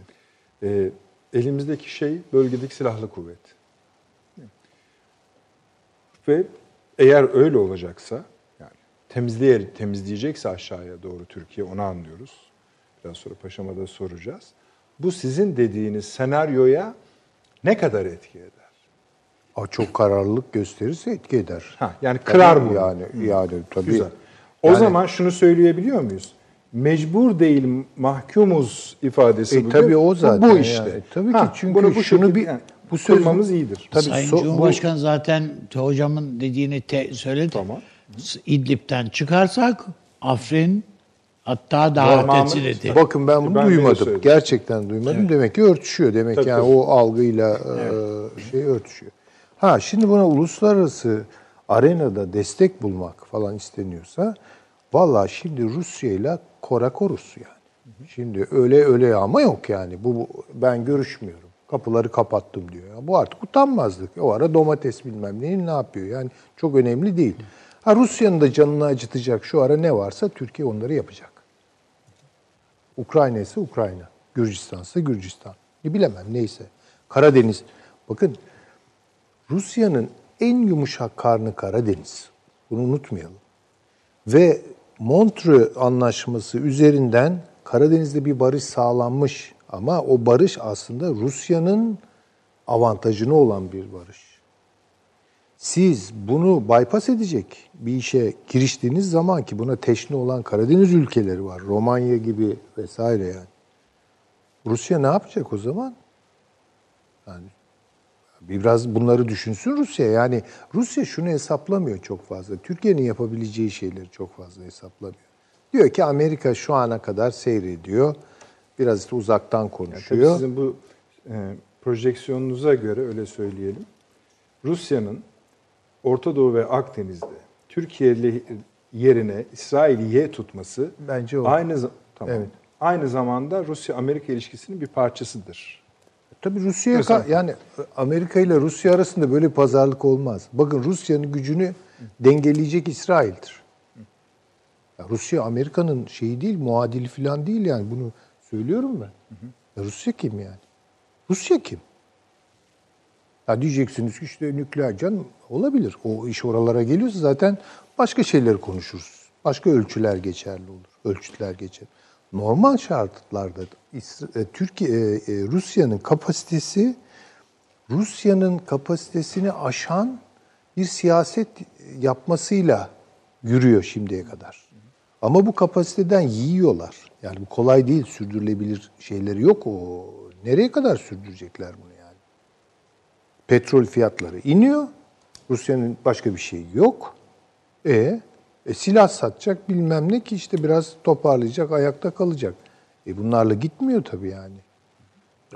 Ee, elimizdeki şey bölgedeki silahlı kuvvet. Ve eğer öyle olacaksa yani temizleyer, temizleyecekse aşağıya doğru Türkiye onu anlıyoruz. Biraz sonra paşama da soracağız. Bu sizin dediğiniz senaryoya ne kadar etki eder? Aa, çok kararlılık gösterirse etki eder. Ha, yani kırar Tabii bunu. Yani yani tabii. Güzel. O Yani- zaman şunu söyleyebiliyor muyuz? Mecbur değil mahkumuz ifadesi E, bu. tabii Bu- o zaten Bu işte. yani. Tabii ki Ha, çünkü bunu bu şunu bir- yani, bu söz- kurmamız iyidir. Tabii Sayın so- bu- Cumhurbaşkanı zaten hocamın dediğini te- söyledi. Tamam. İdlib'den çıkarsak Afrin hatta daha Tamamı- ötesi dedi. Bakın ben bunu Ben duymadım. Gerçekten duymadım. Demek ki örtüşüyor. Demek Tabii, yani tabii. o algıyla e, şey örtüşüyor. Ha şimdi buna uluslararası arenada destek bulmak falan isteniyorsa vallahi şimdi Rusya ile korakorus yani. Şimdi öyle öyle ama yok yani. Bu, bu- ben görüşmüyorum. Kapıları kapattım diyor. Ya bu artık utanmazlık. O ara domates bilmem neyin ne yapıyor. Yani çok önemli değil. Ha Rusya'nın da canını acıtacak şu ara ne varsa Türkiye onları yapacak. Ukrayna ise Ukrayna. Gürcistan ise Gürcistan. Ne bilemem neyse. Karadeniz. Bakın Rusya'nın en yumuşak karnı Karadeniz. Bunu unutmayalım. Ve Montreux Anlaşması üzerinden Karadeniz'de bir barış sağlanmış. Ama o barış aslında Rusya'nın avantajına olan bir barış. Siz bunu bypass edecek bir işe giriştiğiniz zaman ki buna teşne olan Karadeniz ülkeleri var. Romanya gibi vesaire yani. Rusya ne yapacak o zaman? Yani biraz bunları düşünsün Rusya. Yani Rusya şunu hesaplamıyor çok fazla. Türkiye'nin yapabileceği şeyleri çok fazla hesaplamıyor. Diyor ki Amerika şu ana kadar seyrediyor. Biraz işte uzaktan Yani konuşuyor. tabii sizin bu e, projeksiyonunuza göre öyle söyleyelim. Rusya'nın Orta Doğu ve Akdeniz'de Türkiye'li yerine İsrail'i Y tutması Bence o. aynı tamam. Evet. Aynı zamanda Rusya-Amerika ilişkisinin bir parçasıdır. Tabii Rusya'ya yani Amerika ile Rusya arasında böyle pazarlık olmaz. Bakın Rusya'nın gücünü dengeleyecek İsrail'dir. Ya Rusya Amerika'nın şeyi değil, muadili falan değil yani bunu söylüyorum ben. Ya Rusya kim yani? Rusya kim? Ya diyeceksiniz ki işte nükleer can olabilir. O iş oralara geliyorsa zaten başka şeyleri konuşuruz. Başka ölçüler geçerli olur. Ölçütler geçer. Normal şartlarda e, Türkiye e, e, Rusya'nın kapasitesi Rusya'nın kapasitesini aşan bir siyaset yapmasıyla yürüyor şimdiye kadar. Ama bu kapasiteden yiyorlar. Yani bu kolay değil, sürdürülebilir şeyleri yok o. Nereye kadar sürdürecekler bunu? Petrol fiyatları iniyor. Rusya'nın başka bir şeyi yok. E, e silah satacak bilmem ne ki işte biraz toparlayacak, ayakta kalacak. E bunlarla gitmiyor tabii yani.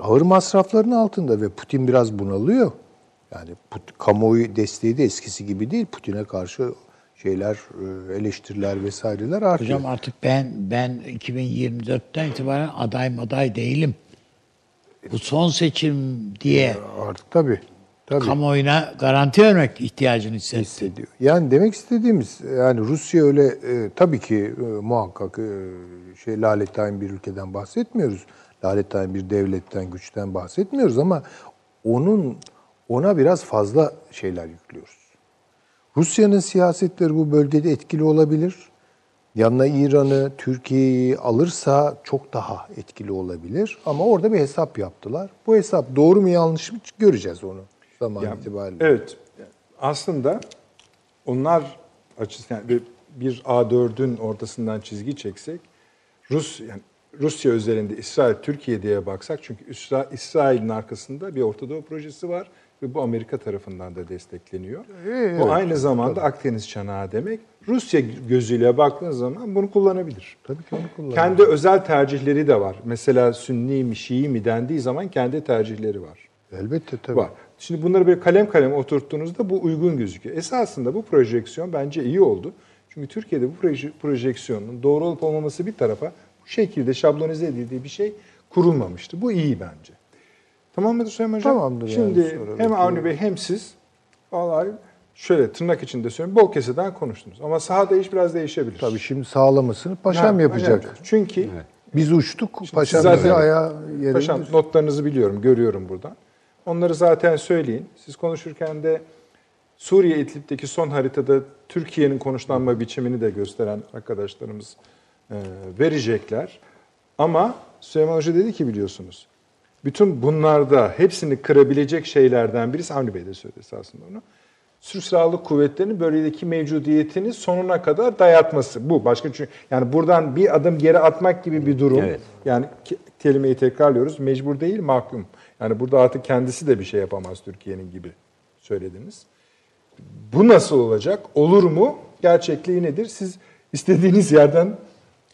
Ağır masrafların altında ve Putin biraz bunalıyor. Yani Put- kamuoyu desteği de eskisi gibi değil. Putin'e karşı şeyler, e, eleştiriler vesaireler artıyor. Hocam artık ben ben 2024'ten itibaren aday maday değilim. Bu son seçim diye Artık tabii. Tabii. kamuoyuna garanti vermek ihtiyacını hissetti. hissediyor. Yani demek istediğimiz yani Rusya öyle e, tabii ki e, muhakkak e, şey lalettayn bir ülkeden bahsetmiyoruz. Lalettayn bir devletten, güçten bahsetmiyoruz ama onun ona biraz fazla şeyler yüklüyoruz. Rusya'nın siyasetleri bu bölgede etkili olabilir. Yanına İran'ı, Türkiye'yi alırsa çok daha etkili olabilir. Ama orada bir hesap yaptılar. Bu hesap doğru mu yanlış mı göreceğiz onu zaman Yani, itibariyle. Evet. Aslında onlar açısından yani bir, bir A4'ün ortasından çizgi çeksek Rus yani Rusya üzerinde İsrail Türkiye diye baksak çünkü İsra- İsrail'in arkasında bir Orta Doğu projesi var ve bu Amerika tarafından da destekleniyor. Evet, bu aynı zamanda Akdeniz çanağı demek. Rusya gözüyle baktığınız zaman bunu kullanabilir. Tabii ki onu kullanıyor. Kendi özel tercihleri de var. Mesela Sünni mi, Şii mi dendiği zaman kendi tercihleri var. Elbette tabii. Var. Şimdi bunları böyle kalem kalem oturttuğunuzda bu uygun gözüküyor. Esasında bu projeksiyon bence iyi oldu. Çünkü Türkiye'de bu proje, projeksiyonun doğru olup olmaması bir tarafa bu şekilde şablonize edildiği bir şey kurulmamıştı. Bu iyi bence. Tamam mıdır Süleyman Hocam? Tamamdır yani. Şimdi Sonraki- hem Avni Bey hem siz vallahi şöyle tırnak içinde söylüyorum bol keseden konuştunuz. Ama sahada iş biraz değişebilir. Tabii şimdi sağlamasını paşam Ha, yapacak. Çünkü Biz uçtuk, paşam Siz bizi ayağa yere Paşam notlarınızı biliyorum, görüyorum buradan. Onları zaten söyleyin. Siz konuşurken de Suriye İdlib'deki son haritada Türkiye'nin konuşlanma biçimini de gösteren arkadaşlarımız e, verecekler. Ama Süleyman Hoca dedi ki biliyorsunuz, bütün bunlarda hepsini kırabilecek şeylerden birisi, Avni Bey de söyledi esasında onu. Türk Silahlı Kuvvetleri'nin bölgedeki mevcudiyetini sonuna kadar dayatması. Bu başka çünkü yani buradan bir adım geri atmak gibi bir durum. Evet. Yani ke- kelimeyi tekrarlıyoruz. Mecbur değil, mahkum. Yani burada artık kendisi de bir şey yapamaz Türkiye'nin gibi söylediniz. Bu nasıl olacak? Olur mu? Gerçekliği nedir? Siz istediğiniz yerden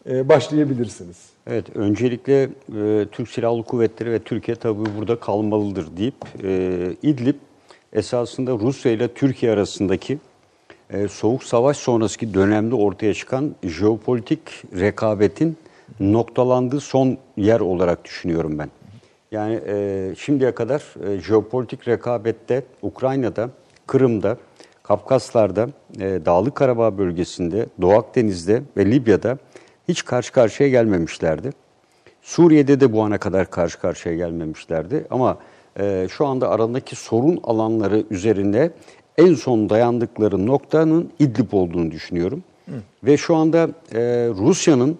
e, başlayabilirsiniz. Evet, öncelikle e, Türk Silahlı Kuvvetleri ve Türkiye tabii burada kalmalıdır deyip e, İdlib esasında Rusya ile Türkiye arasındaki e, soğuk savaş sonrası dönemde ortaya çıkan jeopolitik rekabetin noktalandığı son yer olarak düşünüyorum ben. Yani e, şimdiye kadar e, jeopolitik rekabette Ukrayna'da, Kırım'da, Kafkaslar'da, e, Dağlık Karabağ bölgesinde, Doğu Akdeniz'de ve Libya'da hiç karşı karşıya gelmemişlerdi. Suriye'de de bu ana kadar karşı karşıya gelmemişlerdi. Ama e, şu anda aradaki sorun alanları üzerinde en son dayandıkları noktanın İdlib olduğunu düşünüyorum. Ve şu anda e, Rusya'nın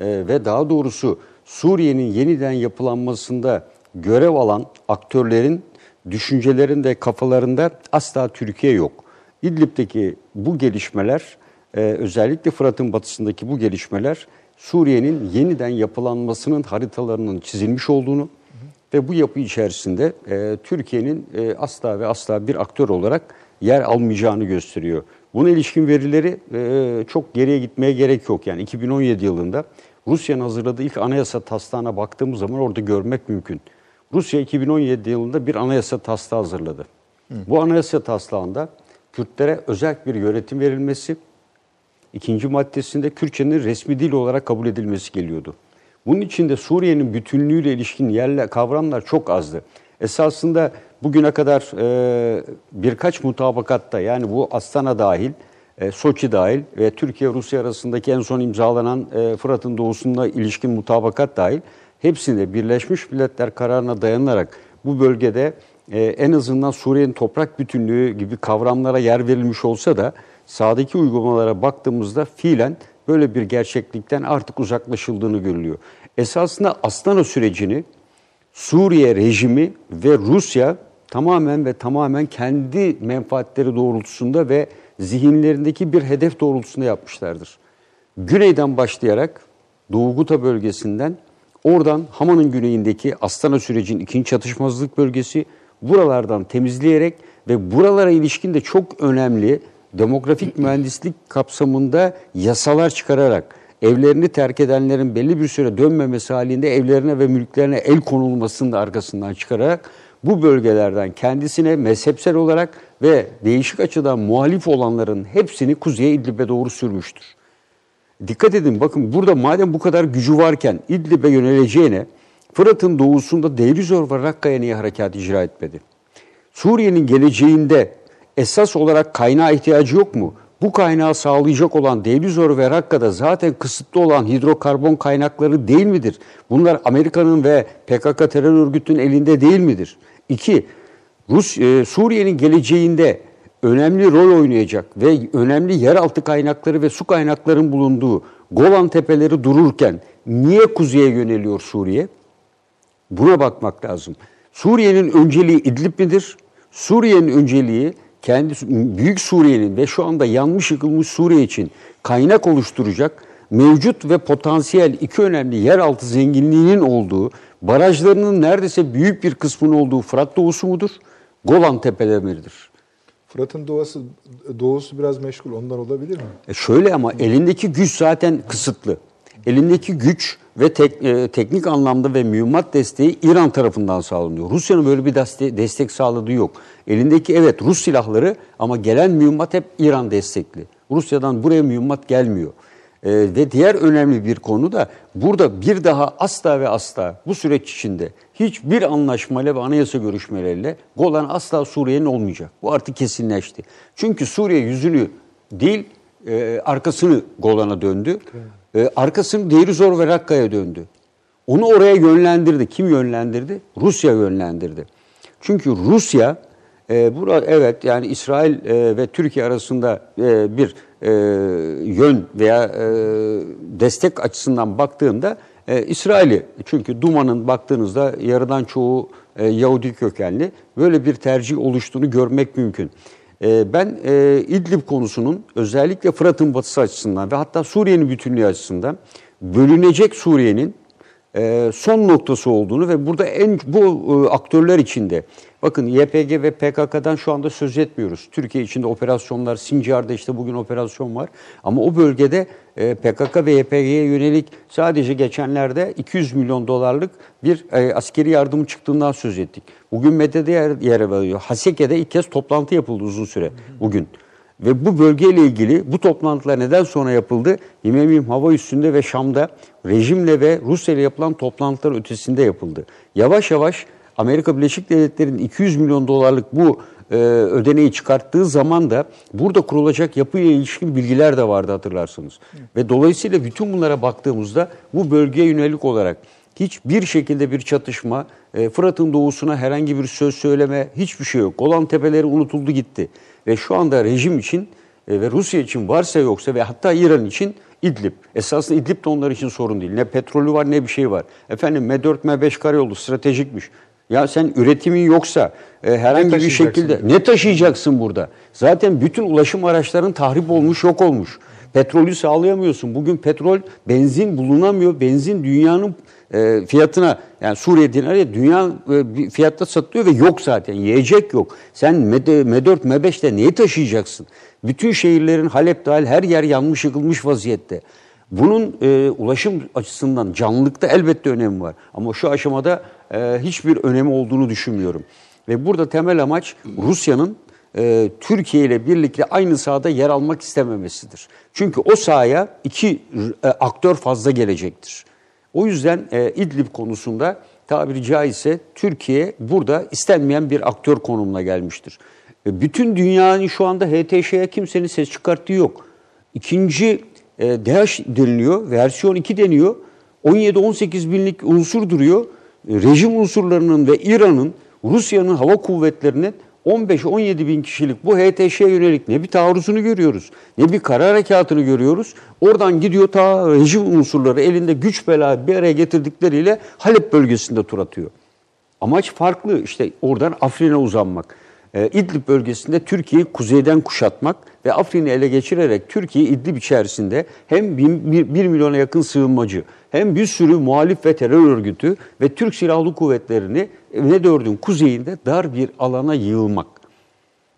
e, ve daha doğrusu Suriye'nin yeniden yapılanmasında görev alan aktörlerin düşüncelerinde, kafalarında asla Türkiye yok. İdlib'deki bu gelişmeler, e, özellikle Fırat'ın batısındaki bu gelişmeler Suriye'nin yeniden yapılanmasının haritalarının çizilmiş olduğunu ve bu yapı içerisinde e, Türkiye'nin e, asla ve asla bir aktör olarak yer almayacağını gösteriyor. Buna ilişkin verileri çok geriye gitmeye gerek yok. Yani 2017 yılında Rusya'nın hazırladığı ilk anayasa taslağına baktığımız zaman orada görmek mümkün. Rusya 2017 yılında bir anayasa taslağı hazırladı. Hı. Bu anayasa taslağında Kürtlere özel bir yönetim verilmesi, ikinci maddesinde Kürtçenin resmi dil olarak kabul edilmesi geliyordu. Bunun içinde Suriye'nin bütünlüğüyle ilişkin yerler, kavramlar çok azdı. Esasında bugüne kadar e, birkaç mutabakatta yani bu Astana dahil, Soçi dahil ve Türkiye-Rusya arasındaki en son imzalanan e, Fırat'ın doğusunda ilişkin mutabakat dahil hepsinde Birleşmiş Milletler kararına dayanarak bu bölgede e, en azından Suriye'nin toprak bütünlüğü gibi kavramlara yer verilmiş olsa da sahadaki uygulamalara baktığımızda fiilen böyle bir gerçeklikten artık uzaklaşıldığını görülüyor. Esasında Astana sürecini Suriye rejimi ve Rusya tamamen ve tamamen kendi menfaatleri doğrultusunda ve zihinlerindeki bir hedef doğrultusunda yapmışlardır. Güneyden başlayarak Doğu Guta bölgesinden oradan Hama'nın güneyindeki Astana sürecin ikinci çatışmazlık bölgesi buralardan temizleyerek ve buralara ilişkin de çok önemli demografik mühendislik kapsamında yasalar çıkararak evlerini terk edenlerin belli bir süre dönmemesi halinde evlerine ve mülklerine el konulmasını da arkasından çıkararak bu bölgelerden kendisine mezhepsel olarak ve değişik açıdan muhalif olanların hepsini kuzeye İdlib'e doğru sürmüştür. Dikkat edin bakın burada madem bu kadar gücü varken İdlib'e yöneleceğine Fırat'ın doğusunda Deirizor ve Rakka'ya niye harekat icra etmedi? Suriye'nin geleceğinde esas olarak kaynağa ihtiyacı yok mu? Bu kaynağı sağlayacak olan Deylizor ve Rakka'da zaten kısıtlı olan hidrokarbon kaynakları değil midir? Bunlar Amerika'nın ve PKK terör örgütünün elinde değil midir? İki, Rus, e, Suriye'nin geleceğinde önemli rol oynayacak ve önemli yeraltı kaynakları ve su kaynakların bulunduğu Golan Tepeleri dururken niye kuzeye yöneliyor Suriye? Buna bakmak lazım. Suriye'nin önceliği İdlib midir? Suriye'nin önceliği kendi Büyük Suriye'nin ve şu anda yanmış yıkılmış Suriye için kaynak oluşturacak mevcut ve potansiyel iki önemli yeraltı zenginliğinin olduğu, barajlarının neredeyse büyük bir kısmının olduğu Fırat Doğusu mudur? Golan Tepeleridir. Fırat'ın doğası, doğusu biraz meşgul ondan olabilir mi? E şöyle ama elindeki güç zaten kısıtlı. Elindeki güç ve tek, e, teknik anlamda ve mühimmat desteği İran tarafından sağlanıyor. Rusya'nın böyle bir destek, destek sağladığı yok. Elindeki evet Rus silahları ama gelen mühimmat hep İran destekli. Rusya'dan buraya mühimmat gelmiyor. E, ve diğer önemli bir konu da burada bir daha asla ve asla bu süreç içinde hiçbir anlaşmayla ve anayasa görüşmeleriyle Golan asla Suriye'nin olmayacak. Bu artık kesinleşti. Çünkü Suriye yüzünü değil e, arkasını Golan'a döndü. E, arkasını Deirizor ve Rakka'ya döndü. Onu oraya yönlendirdi. Kim yönlendirdi? Rusya yönlendirdi. Çünkü Rusya e, burada evet yani İsrail e, ve Türkiye arasında e, bir e, yön veya e, destek açısından baktığında e, İsrail'i çünkü Duma'nın baktığınızda yarıdan çoğu e, Yahudi kökenli böyle bir tercih oluştuğunu görmek mümkün. Ee, ben e, İdlib konusunun özellikle Fırat'ın batısı açısından ve hatta Suriye'nin bütünlüğü açısından bölünecek Suriye'nin e, son noktası olduğunu ve burada en bu e, aktörler içinde bakın YPG ve PKK'dan şu anda söz etmiyoruz. Türkiye içinde operasyonlar, Sincar'da işte bugün operasyon var. Ama o bölgede PKK ve YPG'ye yönelik sadece geçenlerde 200 milyon dolarlık bir askeri yardım çıktığından söz ettik. Bugün medyada yer, yer alıyor. Haseke'de ilk kez toplantı yapıldı uzun süre bugün. Ve bu bölgeyle ilgili bu toplantılar neden sonra yapıldı? İmemim hava üstünde ve Şam'da rejimle ve Rusya ile yapılan toplantılar ötesinde yapıldı. Yavaş yavaş Amerika Birleşik Devletleri'nin 200 milyon dolarlık bu e, ödeneği çıkarttığı zaman da burada kurulacak yapıya ilişkin bilgiler de vardı hatırlarsınız. Hı. Ve dolayısıyla bütün bunlara baktığımızda bu bölgeye yönelik olarak hiçbir şekilde bir çatışma, e, Fırat'ın doğusuna herhangi bir söz söyleme hiçbir şey yok. Golan Tepeleri unutuldu gitti. Ve şu anda rejim için e, ve Rusya için varsa yoksa ve hatta İran için İdlib. Esasında İdlib de onlar için sorun değil. Ne petrolü var ne bir şey var. Efendim M4 M5 karayolu stratejikmiş. Ya sen üretimin yoksa e, herhangi bir şekilde ne taşıyacaksın burada? Zaten bütün ulaşım araçların tahrip olmuş, yok olmuş. Petrolü sağlayamıyorsun. Bugün petrol, benzin bulunamıyor. Benzin dünyanın e, fiyatına yani Suriye dinarı dünya e, fiyatta satılıyor ve yok zaten. Yiyecek yok. Sen M4, M4 M5'te neyi taşıyacaksın? Bütün şehirlerin Halep dahil her yer yanmış yıkılmış vaziyette. Bunun e, ulaşım açısından canlılıkta elbette önemi var. Ama şu aşamada e, hiçbir önemi olduğunu düşünmüyorum. Ve burada temel amaç Rusya'nın e, Türkiye ile birlikte aynı sahada yer almak istememesidir. Çünkü o sahaya iki e, aktör fazla gelecektir. O yüzden e, İdlib konusunda tabiri caizse Türkiye burada istenmeyen bir aktör konumuna gelmiştir. E, bütün dünyanın şu anda HTŞ'ye kimsenin ses çıkarttığı yok. İkinci e, DH deniliyor, versiyon 2 deniyor. 17-18 binlik unsur duruyor. Rejim unsurlarının ve İran'ın, Rusya'nın hava kuvvetlerinin 15-17 bin kişilik bu HTŞ'ye yönelik ne bir taarruzunu görüyoruz, ne bir kara harekatını görüyoruz. Oradan gidiyor ta rejim unsurları elinde güç bela bir araya getirdikleriyle Halep bölgesinde tur atıyor. Amaç farklı işte oradan Afrin'e uzanmak. Ee, İdlib bölgesinde Türkiye'yi kuzeyden kuşatmak ve Afrin'i ele geçirerek Türkiye İdlib içerisinde hem 1 milyona yakın sığınmacı hem bir sürü muhalif ve terör örgütü ve Türk Silahlı Kuvvetleri'ni ne dördün kuzeyinde dar bir alana yığılmak.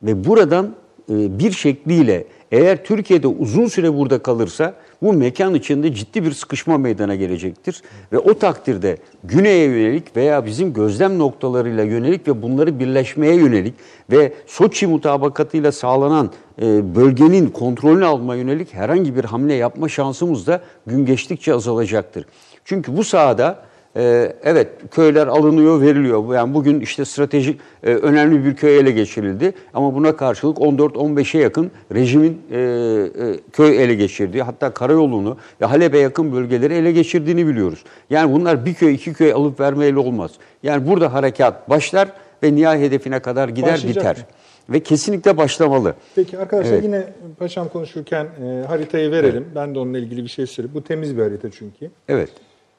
Ve buradan e, bir şekliyle eğer Türkiye'de uzun süre burada kalırsa bu mekan içinde ciddi bir sıkışma meydana gelecektir. Ve o takdirde güneye yönelik veya bizim gözlem noktalarıyla yönelik ve bunları birleşmeye yönelik ve Soçi mutabakatıyla sağlanan e, bölgenin kontrolünü alma yönelik herhangi bir hamle yapma şansımız da gün geçtikçe azalacaktır. Çünkü bu sahada ee, evet köyler alınıyor, veriliyor. Yani bugün işte stratejik e, önemli bir köy ele geçirildi. Ama buna karşılık 14-15'e yakın rejimin e, e, köy ele geçirdiği, hatta karayolunu ve Halep'e yakın bölgeleri ele geçirdiğini biliyoruz. Yani bunlar bir köy, iki köy alıp vermeyle olmaz. Yani burada harekat başlar ve nihai hedefine kadar gider Başlayacak biter. mı? Ve kesinlikle başlamalı. Peki arkadaşlar Evet. yine paşam konuşurken e, haritayı verelim. Ben de onunla ilgili bir şey söyleyeyim. Bu temiz bir harita çünkü. Evet.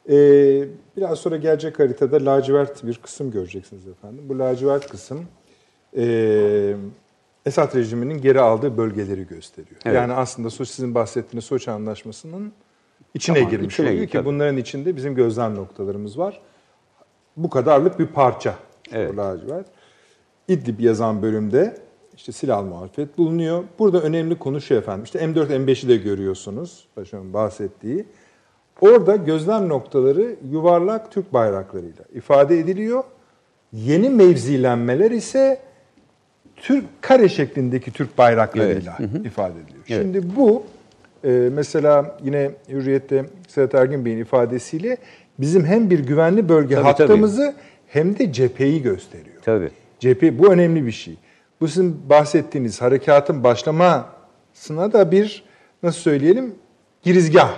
Ee, biraz sonra gelecek haritada lacivert bir kısım göreceksiniz efendim. Bu lacivert kısım e, Esad rejiminin geri aldığı bölgeleri gösteriyor. Evet. Yani aslında sizin bahsettiğiniz Soçi Anlaşması'nın içine Tamam, girmiş içine oluyor gir, ki tabii. bunların içinde bizim gözlem noktalarımız var. Bu kadarlık bir parça Evet. bu lacivert. İdlib yazan bölümde işte silahlı muhalefet bulunuyor. Burada önemli konu şu efendim. İşte M4 M5'i de görüyorsunuz. Paşamın bahsettiği. Orada gözlem noktaları yuvarlak Türk bayraklarıyla ifade ediliyor. Yeni mevzilenmeler ise Türk kare şeklindeki Türk bayraklarıyla ifade ediliyor. Evet. Şimdi bu e, mesela yine Hürriyet'te Sedat Ergin Bey'in ifadesiyle bizim hem bir güvenli bölge Tabii, hattımızı hem de cepheyi gösteriyor. Tabii. Cephe bu önemli bir şey. Bu sizin bahsettiğiniz harekatın başlamasına da bir nasıl söyleyelim girizgah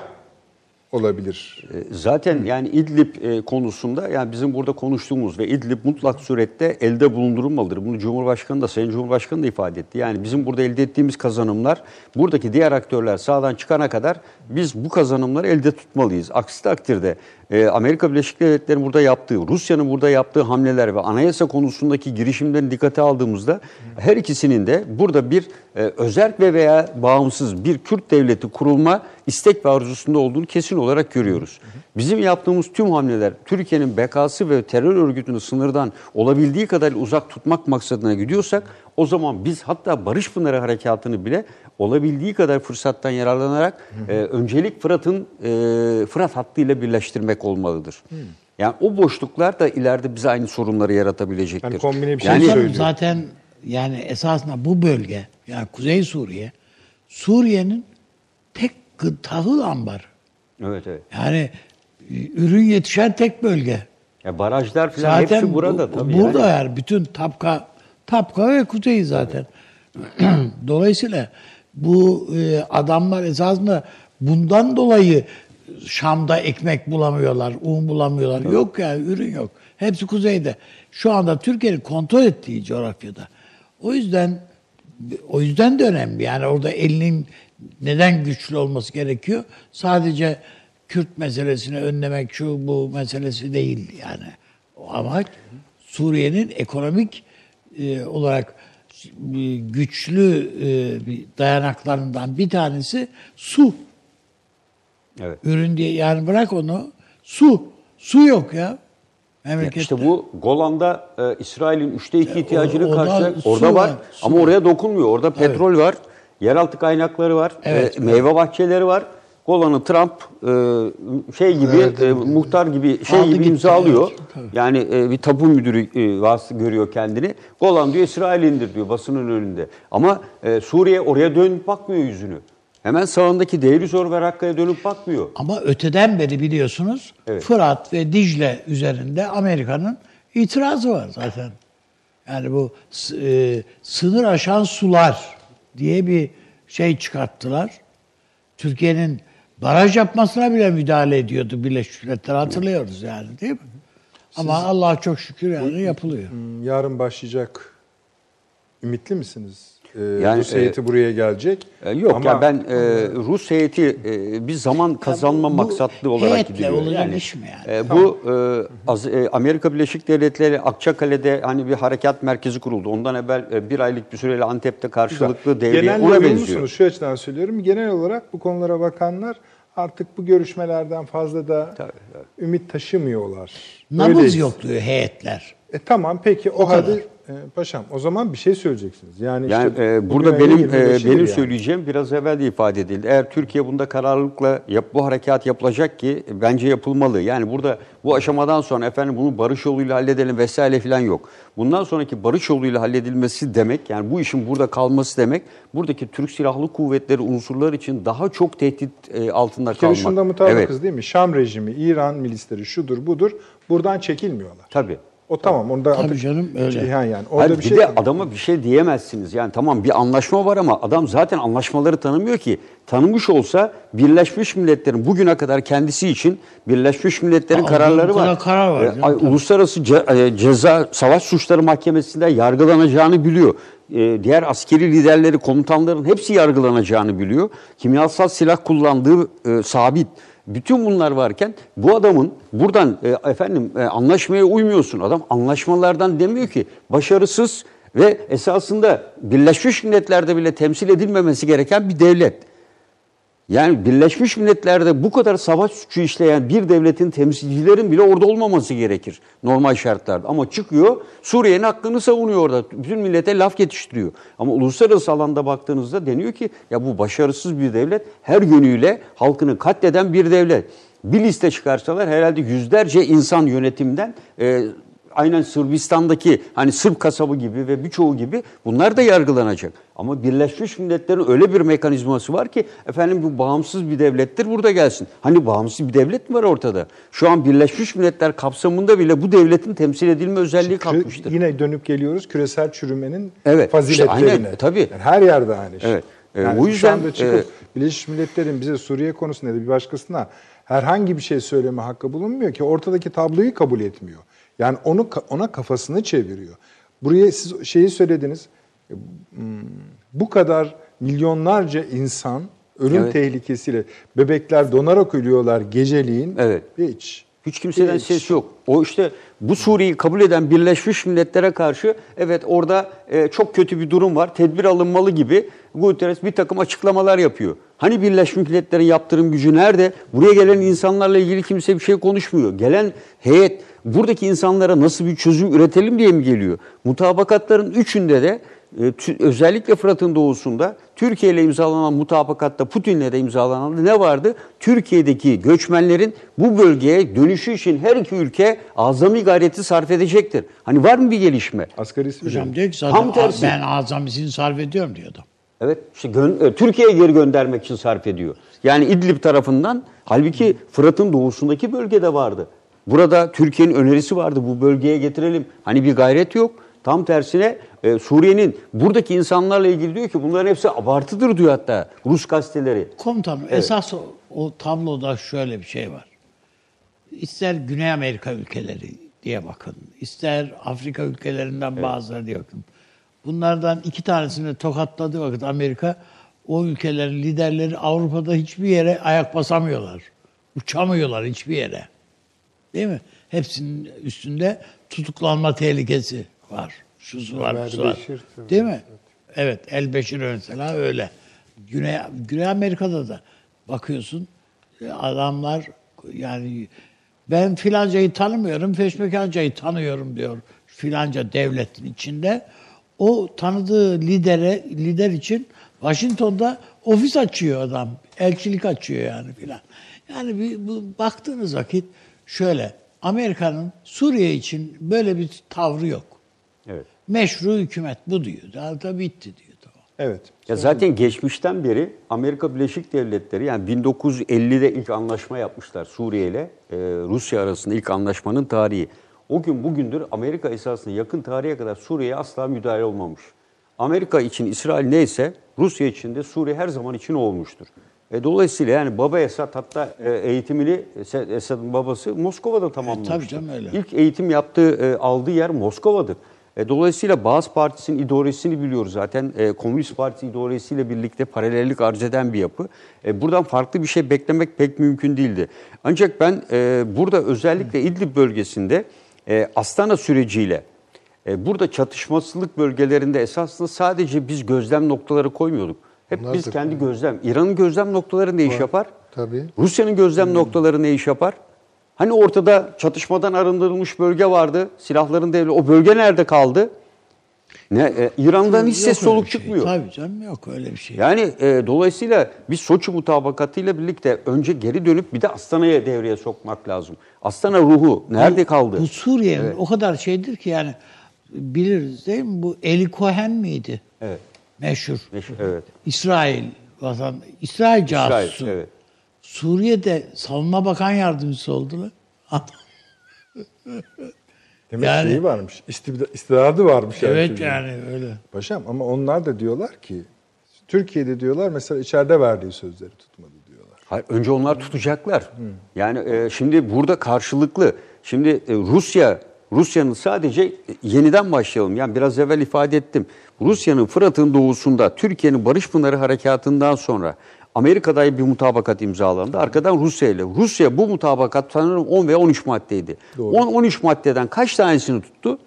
olabilir. E, Zaten yani İdlib e, konusunda yani bizim burada konuştuğumuz ve İdlib mutlak surette elde bulundurulmalıdır. Bunu Cumhurbaşkanı da Sayın Cumhurbaşkanı da ifade etti. Yani bizim burada elde ettiğimiz kazanımlar buradaki diğer aktörler sağdan çıkana kadar biz bu kazanımları elde tutmalıyız. Aksi takdirde e, Amerika Birleşik Devletleri'nin burada yaptığı, Rusya'nın burada yaptığı hamleler ve anayasa konusundaki girişimlerini dikkate aldığımızda her ikisinin de burada bir e, özerk ve veya bağımsız bir Kürt devleti kurulma istek ve arzusunda olduğunu kesin olarak görüyoruz. Bizim yaptığımız tüm hamleler Türkiye'nin bekası ve terör örgütünü sınırdan olabildiği kadar uzak tutmak maksadına gidiyorsak o zaman biz hatta Barış Pınarı Harekatı'nı bile olabildiği kadar fırsattan yararlanarak e, öncelik Fırat'ın e, Fırat hattıyla birleştirmek olmalıdır. Yani o boşluklar da ileride bize aynı sorunları yaratabilecektir. Yani kombine bir şey Yani söylüyor. zaten yani esasında bu bölge yani Kuzey Suriye Suriye'nin tek tahıl ambar. Evet evet. Yani e, ürün yetişen tek bölge. Ya barajlar falan Zaten hepsi burada bu- tabii. Burada yani. yani. bütün Tapka Tapka ve Kuzey zaten. *clears throat* Dolayısıyla bu e, adamlar esasında bundan dolayı Şam'da ekmek bulamıyorlar, un bulamıyorlar. Yok yani ürün yok. Hepsi kuzeyde. Şu anda Türkiye'nin kontrol ettiği coğrafyada. O yüzden o yüzden de önemli. Yani orada elinin neden güçlü olması gerekiyor? Sadece Kürt meselesini önlemek şu bu meselesi değil yani. O amaç Suriye'nin ekonomik e, olarak güçlü e, dayanaklarından bir tanesi su. Evet. Ürün diye yani bırak onu su. Su yok ya. Memlekette. İşte bu Golan'da e, İsrail'in üçte iki ihtiyacını da karşılayan su orada var. var, Ama var. oraya dokunmuyor. Orada petrol var, yeraltı kaynakları var, Evet, e, meyve bahçeleri var. Golan'ı Trump e, şey gibi e, muhtar gibi şey Aldı gibi imzalıyor. evet. Yani e, bir tapu müdürü e, vasıta görüyor kendini. Golan diyor İsrail'indir diyor basının önünde. Ama e, Suriye oraya dönüp bakmıyor yüzünü. Hemen sağındaki Deir Zor ve Rakka'ya dönüp bakmıyor. Ama öteden beri biliyorsunuz Evet. Fırat ve Dicle üzerinde Amerika'nın itirazı var zaten. Yani bu e, sınır aşan sular diye bir şey çıkarttılar. Türkiye'nin baraj yapmasına bile müdahale ediyordu Birleşmiş Milletler hatırlıyoruz yani değil mi? Ama Allah çok şükür yani yapılıyor. Hmm, Yarın başlayacak. Ümitli misiniz? Ee, Yani, Rus heyeti e, buraya gelecek. E, Yok Ama ya ben e, Rus heyeti e, bir zaman kazanma bu maksatlı olarak gidiyor. olacak iş mi yani? e, bu e, az- e, Amerika Birleşik Devletleri Akçakale'de hani bir harekat merkezi kuruldu. Ondan evvel e, bir aylık bir süreyle Antep'te karşılıklı devriye Genel ona benziyor. Şu açıdan söylüyorum. Genel olarak bu konulara bakanlar artık bu görüşmelerden fazla da Tabii, ümit taşımıyorlar. Nabız Öyleyiz. yok diyor heyetler. E tamam peki o, kadar. halde e, paşam o zaman bir şey söyleyeceksiniz. Yani, Yani işte e, burada benim e, 25'idir benim yani. söyleyeceğim biraz evvel de ifade edildi. Eğer Türkiye bunda kararlılıkla yap, bu harekat yapılacak ki bence yapılmalı. Yani burada bu aşamadan sonra efendim bunu barış yoluyla halledelim vesaire falan yok. Bundan sonraki barış yoluyla halledilmesi demek yani bu işin burada kalması demek buradaki Türk Silahlı Kuvvetleri unsurlar için daha çok tehdit e, altında Bir kalmak. şunda mutabıkız evet. değil mi? Şam rejimi, İran milisleri şudur budur buradan çekilmiyorlar. Tabii. O tamam onda Tabii artık canım, öyle. Cihan yani. Orada Hayır, bir bir, şey de adama bir şey diyemezsiniz. Yani tamam bir anlaşma var ama adam zaten anlaşmaları tanımıyor ki. Tanımış olsa Birleşmiş Milletler'in bugüne kadar kendisi için Birleşmiş Milletler'in Aa, kararları karar- var. karar var Ee, canım, ay- tabii. Uluslararası Ce- e, Ceza Savaş Suçları Mahkemesi'nde yargılanacağını biliyor. Ee, diğer askeri liderleri, komutanların hepsi yargılanacağını biliyor. Kimyasal silah kullandığı e, sabit. Bütün bunlar varken bu adamın buradan e, efendim e, anlaşmaya uymuyorsun. Adam anlaşmalardan demiyor ki başarısız ve esasında Birleşmiş Milletler'de bile temsil edilmemesi gereken bir devlet. Yani Birleşmiş Milletler'de bu kadar savaş suçu işleyen bir devletin temsilcilerin bile orada olmaması gerekir normal şartlarda. Ama çıkıyor Suriye'nin hakkını savunuyor orada. Bütün millete laf yetiştiriyor. Ama uluslararası alanda baktığınızda deniyor ki ya bu başarısız bir devlet her yönüyle halkını katleden bir devlet. Bir liste çıkarsalar herhalde yüzlerce insan yönetimden e, aynen Sırbistan'daki hani Sırp kasabı gibi ve birçoğu gibi bunlar da yargılanacak. Ama Birleşmiş Milletler'in öyle bir mekanizması var ki efendim bu bağımsız bir devlettir burada gelsin. Hani bağımsız bir devlet mi var ortada? Şu an Birleşmiş Milletler kapsamında bile bu devletin temsil edilme özelliği kalkmıştır. Yine dönüp geliyoruz küresel çürümenin Evet, faziletlerine. işte aynen, tabii. Yani her yerde aynı şey. Evet. Ee, Yani o şu yüzden, anda çıkıp e, Birleşmiş Milletler'in bize Suriye konusunda ya da bir başkasına herhangi bir şey söyleme hakkı bulunmuyor ki ortadaki tabloyu kabul etmiyor. Yani onu ona kafasını çeviriyor. Buraya siz şeyi söylediniz. e, Bu kadar milyonlarca insan ölüm Evet. tehlikesiyle bebekler donarak ölüyorlar geceliğin. Evet. Hiç. Hiç kimseden Hiç. ses yok. O işte bu Suriye'yi kabul eden Birleşmiş Milletler'e karşı evet orada e, çok kötü bir durum var. Tedbir alınmalı gibi Guterres bir takım açıklamalar yapıyor. Hani Birleşmiş Milletler'in yaptırım gücü nerede? Buraya gelen insanlarla ilgili kimse bir şey konuşmuyor. Gelen heyet buradaki insanlara nasıl bir çözüm üretelim diye mi geliyor? Mutabakatların üçünde de e, özellikle Fırat'ın doğusunda Türkiye ile imzalanan mutabakatta Putin'le de imzalanan ne vardı? Türkiye'deki göçmenlerin bu bölgeye dönüşü için her iki ülke azami gayreti sarf edecektir. Hani var mı bir gelişme? Asgarisi bir Hocam diyor ki zaten Tam tersi. ben azamisini sarf ediyorum diyordu. Evet, işte gö- e, Türkiye'ye geri göndermek için sarf ediyor. Yani İdlib tarafından, halbuki Fırat'ın doğusundaki bölgede vardı. Burada Türkiye'nin önerisi vardı, bu bölgeye getirelim. Hani bir gayret yok. Tam tersine e, Suriye'nin buradaki insanlarla ilgili diyor ki bunların hepsi abartıdır diyor hatta Rus gazeteleri. Komutanım esas o, o tabloda şöyle bir şey var. İster Güney Amerika ülkeleri diye bakın, ister Afrika ülkelerinden bazıları diye bakın. Bunlardan iki tanesini tokatladığı vakit Amerika, o ülkelerin liderleri Avrupa'da hiçbir yere ayak basamıyorlar. Uçamıyorlar hiçbir yere. Değil mi? Hepsinin üstünde tutuklanma tehlikesi var. Şusu var, busu var. Değil mi? Evet, El Beşir mesela öyle. Güney, Güney Amerika'da da bakıyorsun e, adamlar yani ben filancayı tanımıyorum, feşmekancayı tanıyorum diyor filanca devletin içinde. O tanıdığı lidere lider için Washington'da ofis açıyor adam. Elçilik açıyor yani filan. Yani bir, bu, baktığınız vakit şöyle Amerika'nın Suriye için böyle bir tavrı yok. Evet. Meşru hükümet bu diyor. Daha da bitti diyor. Tamam. Evet. Ya zaten geçmişten beri Amerika Birleşik Devletleri yani 1950'de ilk anlaşma yapmışlar Suriye ile e, Rusya arasında ilk anlaşmanın tarihi. O gün bugündür Amerika esasında yakın tarihe kadar Suriye'ye asla müdahale olmamış. Amerika için İsrail neyse Rusya için de Suriye her zaman için o olmuştur. E, dolayısıyla yani Baba Esad hatta e, eğitimini Esad- Esad'ın babası Moskova'da tamamlamıştır. tabii canım öyle. İlk eğitim yaptığı, e, aldığı yer Moskova'dır. E, dolayısıyla Bağız Partisi'nin ideolojisini biliyoruz zaten. E, Komünist Parti ideolojisiyle birlikte paralellik arz eden bir yapı. E, buradan farklı bir şey beklemek pek mümkün değildi. Ancak ben e, burada özellikle İdlib bölgesinde e, Astana süreciyle e, burada çatışmasızlık bölgelerinde esasında sadece biz gözlem noktaları koymuyorduk. Hep Onlar biz da kendi gözlem. İran'ın gözlem noktaları ne iş yapar? Tabii. Rusya'nın gözlem noktaları ne iş yapar? Hani ortada çatışmadan arındırılmış bölge vardı. Silahların devri. O bölge nerede kaldı? Ne e, İran'dan hiç ses soluk şey. çıkmıyor. Tabii canım yok öyle bir şey. Yani e, dolayısıyla biz Soçi mutabakatıyla birlikte önce geri dönüp bir de Astana'ya devreye sokmak lazım. Astana ruhu nerede kaldı? Bu Suriye'nin o kadar şeydir ki yani biliriz değil mi? Bu Eli Cohen miydi? Evet. Meşhur. Meşhur, evet. İsrail vatan İsrail casusu. İsrail, evet. Suriye'de savunma bakan yardımcısı oldular. *laughs* Demek Yani- şeyi varmış. istidadı varmış. yani evet çocuğun. yani öyle. Paşam ama onlar da diyorlar ki Türkiye'de diyorlar mesela içeride verdiği sözleri tutmadı diyorlar. Hayır, önce onlar tutacaklar. Yani e, şimdi burada karşılıklı. Şimdi e, Rusya Rusya'nın sadece e, yeniden başlayalım. Yani biraz evvel ifade ettim. Rusya'nın Fırat'ın doğusunda Türkiye'nin Barış Pınarı harekatından sonra Amerika'da bir mutabakat imzalandı. Arkadan Rusya ile. Rusya bu mutabakat sanırım 10 veya 13 maddeydi. Doğru. 10-13 maddeden kaç tanesini tuttu?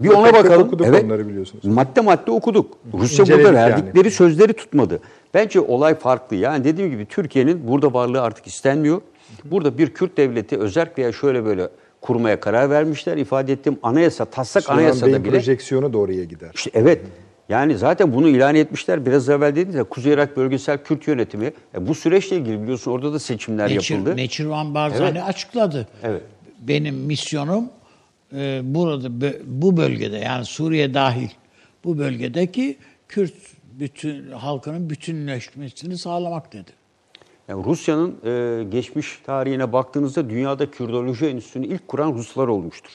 Bir ona bakalım. okuduk evet. onları biliyorsunuz. Madde madde okuduk. Rusya İnceledik burada yani. verdikleri sözleri tutmadı. Bence olay farklı. Yani dediğim gibi Türkiye'nin burada varlığı artık istenmiyor. Burada bir Kürt devleti özerk veya şöyle böyle kurmaya karar vermişler. İfade ettiğim anayasa, taslak Süleyman Bey'in anayasada bile. projeksiyonu da oraya gider. İşte evet. Yani zaten bunu ilan etmişler. Biraz evvel dediniz ya Kuzey Irak Bölgesel Kürt Yönetimi. E, bu süreçle ilgili biliyorsun orada da seçimler yapıldı. Neçir, Neçirvan Barzani Evet. açıkladı. Evet. Benim misyonum e, burada bu bölgede yani Suriye dahil bu bölgedeki Kürt bütün halkının bütünleşmesini sağlamak dedi. Yani Rusya'nın e, geçmiş tarihine baktığınızda dünyada Kürdoloji Enstitüsü'nü ilk kuran Ruslar olmuştur.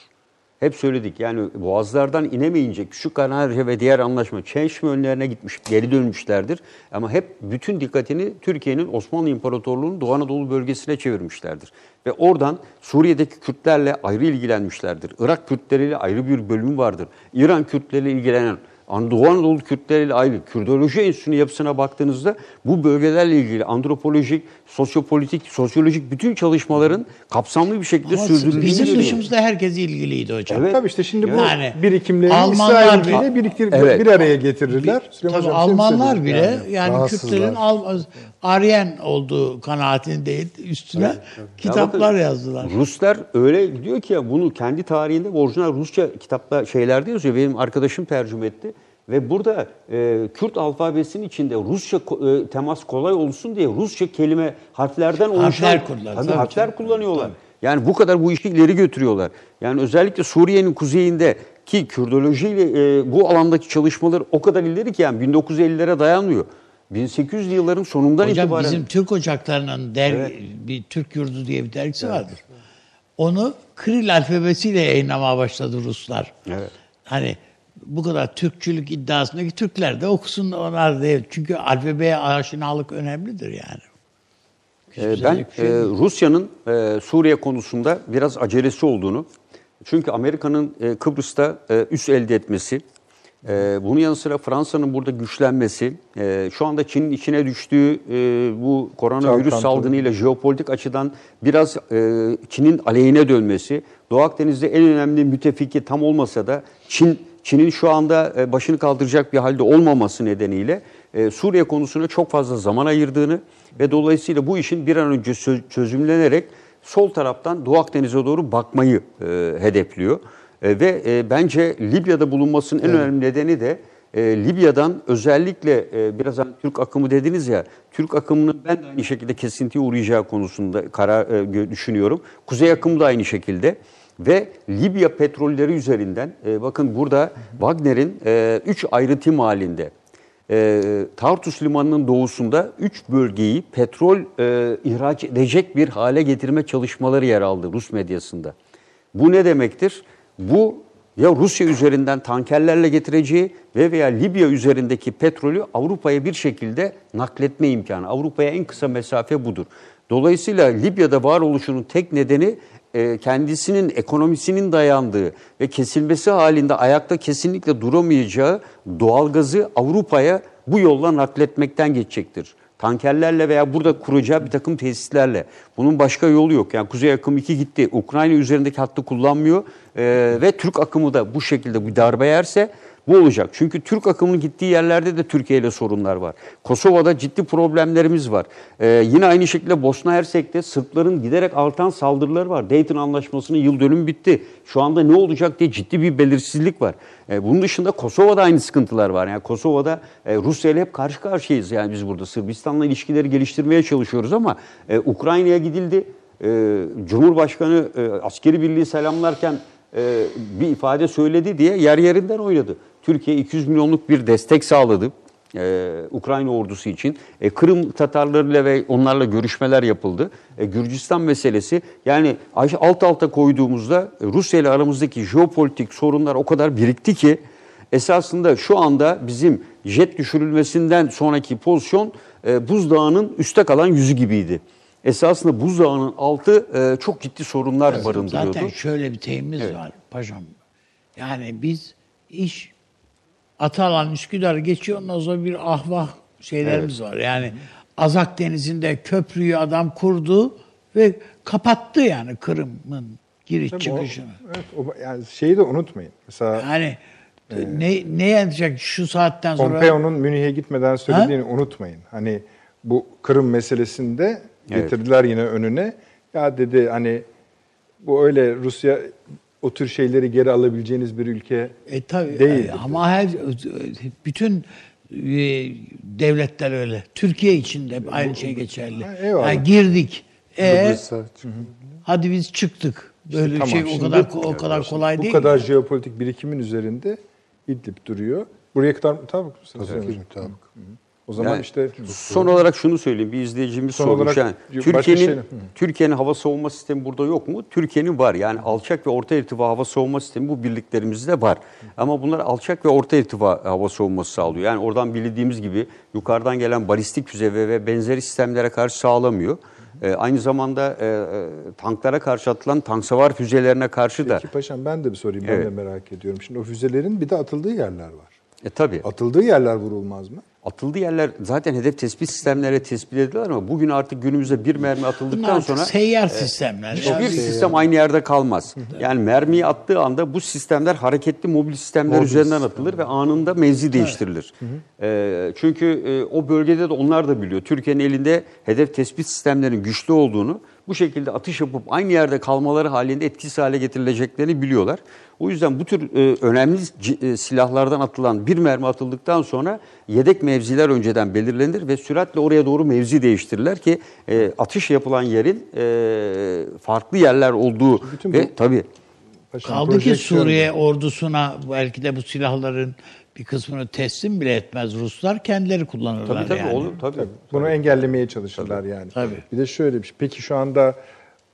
Hep söyledik yani boğazlardan inemeyince Küçük Kanarya ve diğer anlaşma Çeşme önlerine gitmiş, geri dönmüşlerdir. Ama hep bütün dikkatini Türkiye'nin Osmanlı İmparatorluğu'nun Doğu Anadolu bölgesine çevirmişlerdir. Ve oradan Suriye'deki Kürtlerle ayrı ilgilenmişlerdir. Irak Kürtleriyle ayrı bir bölüm vardır. İran Kürtleriyle ilgilenen Doğu Anadolu Kürtleriyle ayrı Kürdoloji Enstitüsü'nün yapısına baktığınızda bu bölgelerle ilgili antropolojik, sosyopolitik, sosyolojik bütün çalışmaların kapsamlı bir şekilde Ama sürdürüldüğünü bizim dışımızda herkes ilgiliydi hocam. Evet. Tabii işte şimdi bu Yani birikimleri Almanlar İsrail bile- biriktir, Evet. bir araya getirirler. Süleyman Tabii Hocam, Almanlar bile yani, rahatsızlar. Kürtlerin Al- Aryen olduğu kanaatindeydi. Üstüne kitaplar bakın, yazdılar. Ruslar öyle gidiyor ki ya bunu kendi tarihinde orijinal Rusça kitapta şeylerde yazıyor. Benim arkadaşım tercüme etti. Ve burada e, Kürt alfabesinin içinde Rusça e, temas kolay olsun diye Rusça kelime harflerden oluşan Harfler kullanıyor, Tabii, tabii harfler canım. kullanıyorlar. Yani bu kadar bu işi ileri götürüyorlar. Yani özellikle Suriye'nin kuzeyinde ki Kürdolojiyle e, bu alandaki çalışmalar o kadar ileri ki yani 1950'lere dayanmıyor. 1800'lü yılların sonundan Hocam itibaren bizim Türk Ocakları'nın der, bir Türk Yurdu diye bir dergisi vardır. Onu Kiril alfabesiyle yayınlamaya başladı Ruslar. Evet. Hani bu kadar Türkçülük iddiasındaki Türkler de okusun onlar değil. Çünkü alfabeye aşinalık önemlidir yani. Ee, Hiçbir Ben şey- e. Rusya'nın e, Suriye konusunda biraz acelesi olduğunu, çünkü Amerika'nın e, Kıbrıs'ta e, üs elde etmesi Ee, bunun yanı sıra Fransa'nın burada güçlenmesi, e, şu anda Çin'in içine düştüğü e, bu koronavirüs Çalkantılı. salgınıyla jeopolitik açıdan biraz e, Çin'in aleyhine dönmesi, Doğu Akdeniz'de en önemli müttefiki tam olmasa da Çin Çin'in şu anda e, başını kaldıracak bir halde olmaması nedeniyle e, Suriye konusuna çok fazla zaman ayırdığını ve dolayısıyla bu işin bir an önce çözümlenerek sol taraftan Doğu Akdeniz'e doğru bakmayı e, hedefliyor. E, ve e, bence Libya'da bulunmasının en önemli nedeni de e, Libya'dan özellikle e, biraz hani Türk akımı dediniz ya, Türk akımının ben de aynı şekilde kesintiye uğrayacağı konusunda karar e, düşünüyorum. Kuzey akımı da aynı şekilde. Ve Libya petrolleri üzerinden, e, bakın burada Wagner'in 3 ayrı tim halinde e, Tartus Limanı'nın doğusunda 3 bölgeyi petrol e, ihraç edecek bir hale getirme çalışmaları yer aldı Rus medyasında. Bu ne demektir? Bu ya Rusya üzerinden tankerlerle getireceği ve veya Libya üzerindeki petrolü Avrupa'ya bir şekilde nakletme imkanı. Avrupa'ya en kısa mesafe budur. Dolayısıyla Libya'da varoluşunun tek nedeni e, kendisinin ekonomisinin dayandığı ve kesilmesi halinde ayakta kesinlikle duramayacağı doğalgazı Avrupa'ya bu yolla nakletmekten geçecektir. Tankerlerle veya burada kuracağı bir takım tesislerle. Bunun başka yolu yok. Yani Kuzey Akım 2 gitti. Ukrayna üzerindeki hattı kullanmıyor. E, ve Türk akımı da bu şekilde bir darbe yerse bu olacak. Çünkü Türk akımının gittiği yerlerde de Türkiye ile sorunlar var. Kosova'da ciddi problemlerimiz var. Ee, yine aynı şekilde Bosna Hersek'te Sırpların giderek artan saldırıları var. Dayton Anlaşması'nın yıl dönümü bitti. Şu anda ne olacak diye ciddi bir belirsizlik var. Ee, bunun dışında Kosova'da aynı sıkıntılar var. Yani Kosova'da e, Rusya ile hep karşı karşıyayız. Yani biz burada Sırbistan'la ilişkileri geliştirmeye çalışıyoruz ama e, Ukrayna'ya gidildi. E, Cumhurbaşkanı e, askeri birliği selamlarken e, bir ifade söyledi diye yer yerinden oynadı. Türkiye 200 milyonluk bir destek sağladı e, Ukrayna ordusu için. E, Kırım Tatarlarıyla ve onlarla görüşmeler yapıldı. E, Gürcistan meselesi yani alt alta koyduğumuzda e, Rusya ile aramızdaki jeopolitik sorunlar o kadar birikti ki esasında şu anda bizim jet düşürülmesinden sonraki pozisyon e, buzdağının üstte kalan yüzü gibiydi. Esasında buzdağının altı e, çok ciddi sorunlar barındırıyordu. Zaten şöyle bir teyimiz var paşam. Yani biz iş Atalan Üsküdar geçiyor ondan sonra bir ahvah şeylerimiz var. Yani Azak Denizi'nde köprüyü adam kurdu ve kapattı yani Kırım'ın giriş Tabii o- çıkışını. evet, o, yani şeyi de unutmayın. Mesela Yani ne ne yapacak şu saatten sonra? Pompeo'nun Münih'e gitmeden söylediğini unutmayın. Hani bu Kırım meselesinde getirdiler yine önüne. Ya dedi hani bu öyle Rusya o tür şeyleri geri alabileceğiniz bir ülke E tabii değil. e, ama her bütün e, devletler öyle. Türkiye için de aynı şey geçerli. Ha, eyvallah. Yani girdik. E, Kıbrıs'a hadi biz çıktık. Böyle bir Tamam, şey o şimdi kadar o kadar kolay bu değil. kadar jeopolitik birikimin üzerinde İdlib duruyor. Buraya kadar mutabık mısınız? Tabii ki mutabık. O zaman Yani işte Son olarak şunu söyleyeyim. Bir izleyicimiz Son sormuş. olarak Yani, Türkiye'nin Hı. Türkiye'nin hava savunma sistemi burada yok mu? Türkiye'nin var. Yani alçak ve orta irtifa hava savunma sistemi bu birliklerimizde var. Ama bunlar alçak ve orta irtifa hava savunması sağlıyor. Yani oradan bildiğimiz gibi yukarıdan gelen balistik füze ve, ve benzeri sistemlere karşı sağlamıyor. Ee, aynı zamanda e, e, tanklara karşı atılan tank savar füzelerine karşı da Peki paşam ben de bir sorayım. Ben Evet. de merak ediyorum. Şimdi o füzelerin bir de atıldığı yerler var. e, tabii Atıldığı yerler vurulmaz mı? Atıldığı yerler zaten hedef tespit sistemlere tespit edildiler ama bugün artık günümüzde bir mermi atıldıktan Bunlar sonra seyyar sistemler. Hiçbir Yani sistem aynı yerde kalmaz. Yani mermiyi attığı anda bu sistemler hareketli mobil sistemler üzerinden atılır ve anında mevzi değiştirilir. Ee, çünkü e, o bölgede de onlar da biliyor. Türkiye'nin elinde hedef tespit sistemlerinin güçlü olduğunu, bu şekilde atış yapıp aynı yerde kalmaları halinde etkisiz hale getirileceklerini biliyorlar. O yüzden bu tür e, önemli c- e, silahlardan atılan bir mermi atıldıktan sonra yedek mevziler önceden belirlenir ve süratle oraya doğru mevzi değiştirirler ki e, atış yapılan yerin e, farklı yerler olduğu Bütün ve bu- tabii Kaldı ki Suriye ordusuna belki de bu silahların bir kısmını teslim bile etmez Ruslar kendileri kullanırlar tabii tabii yani. olur tabii. Bunu engellemeye çalışırlar yani. Tabii. Bir de şöyle bir şey. Peki şu anda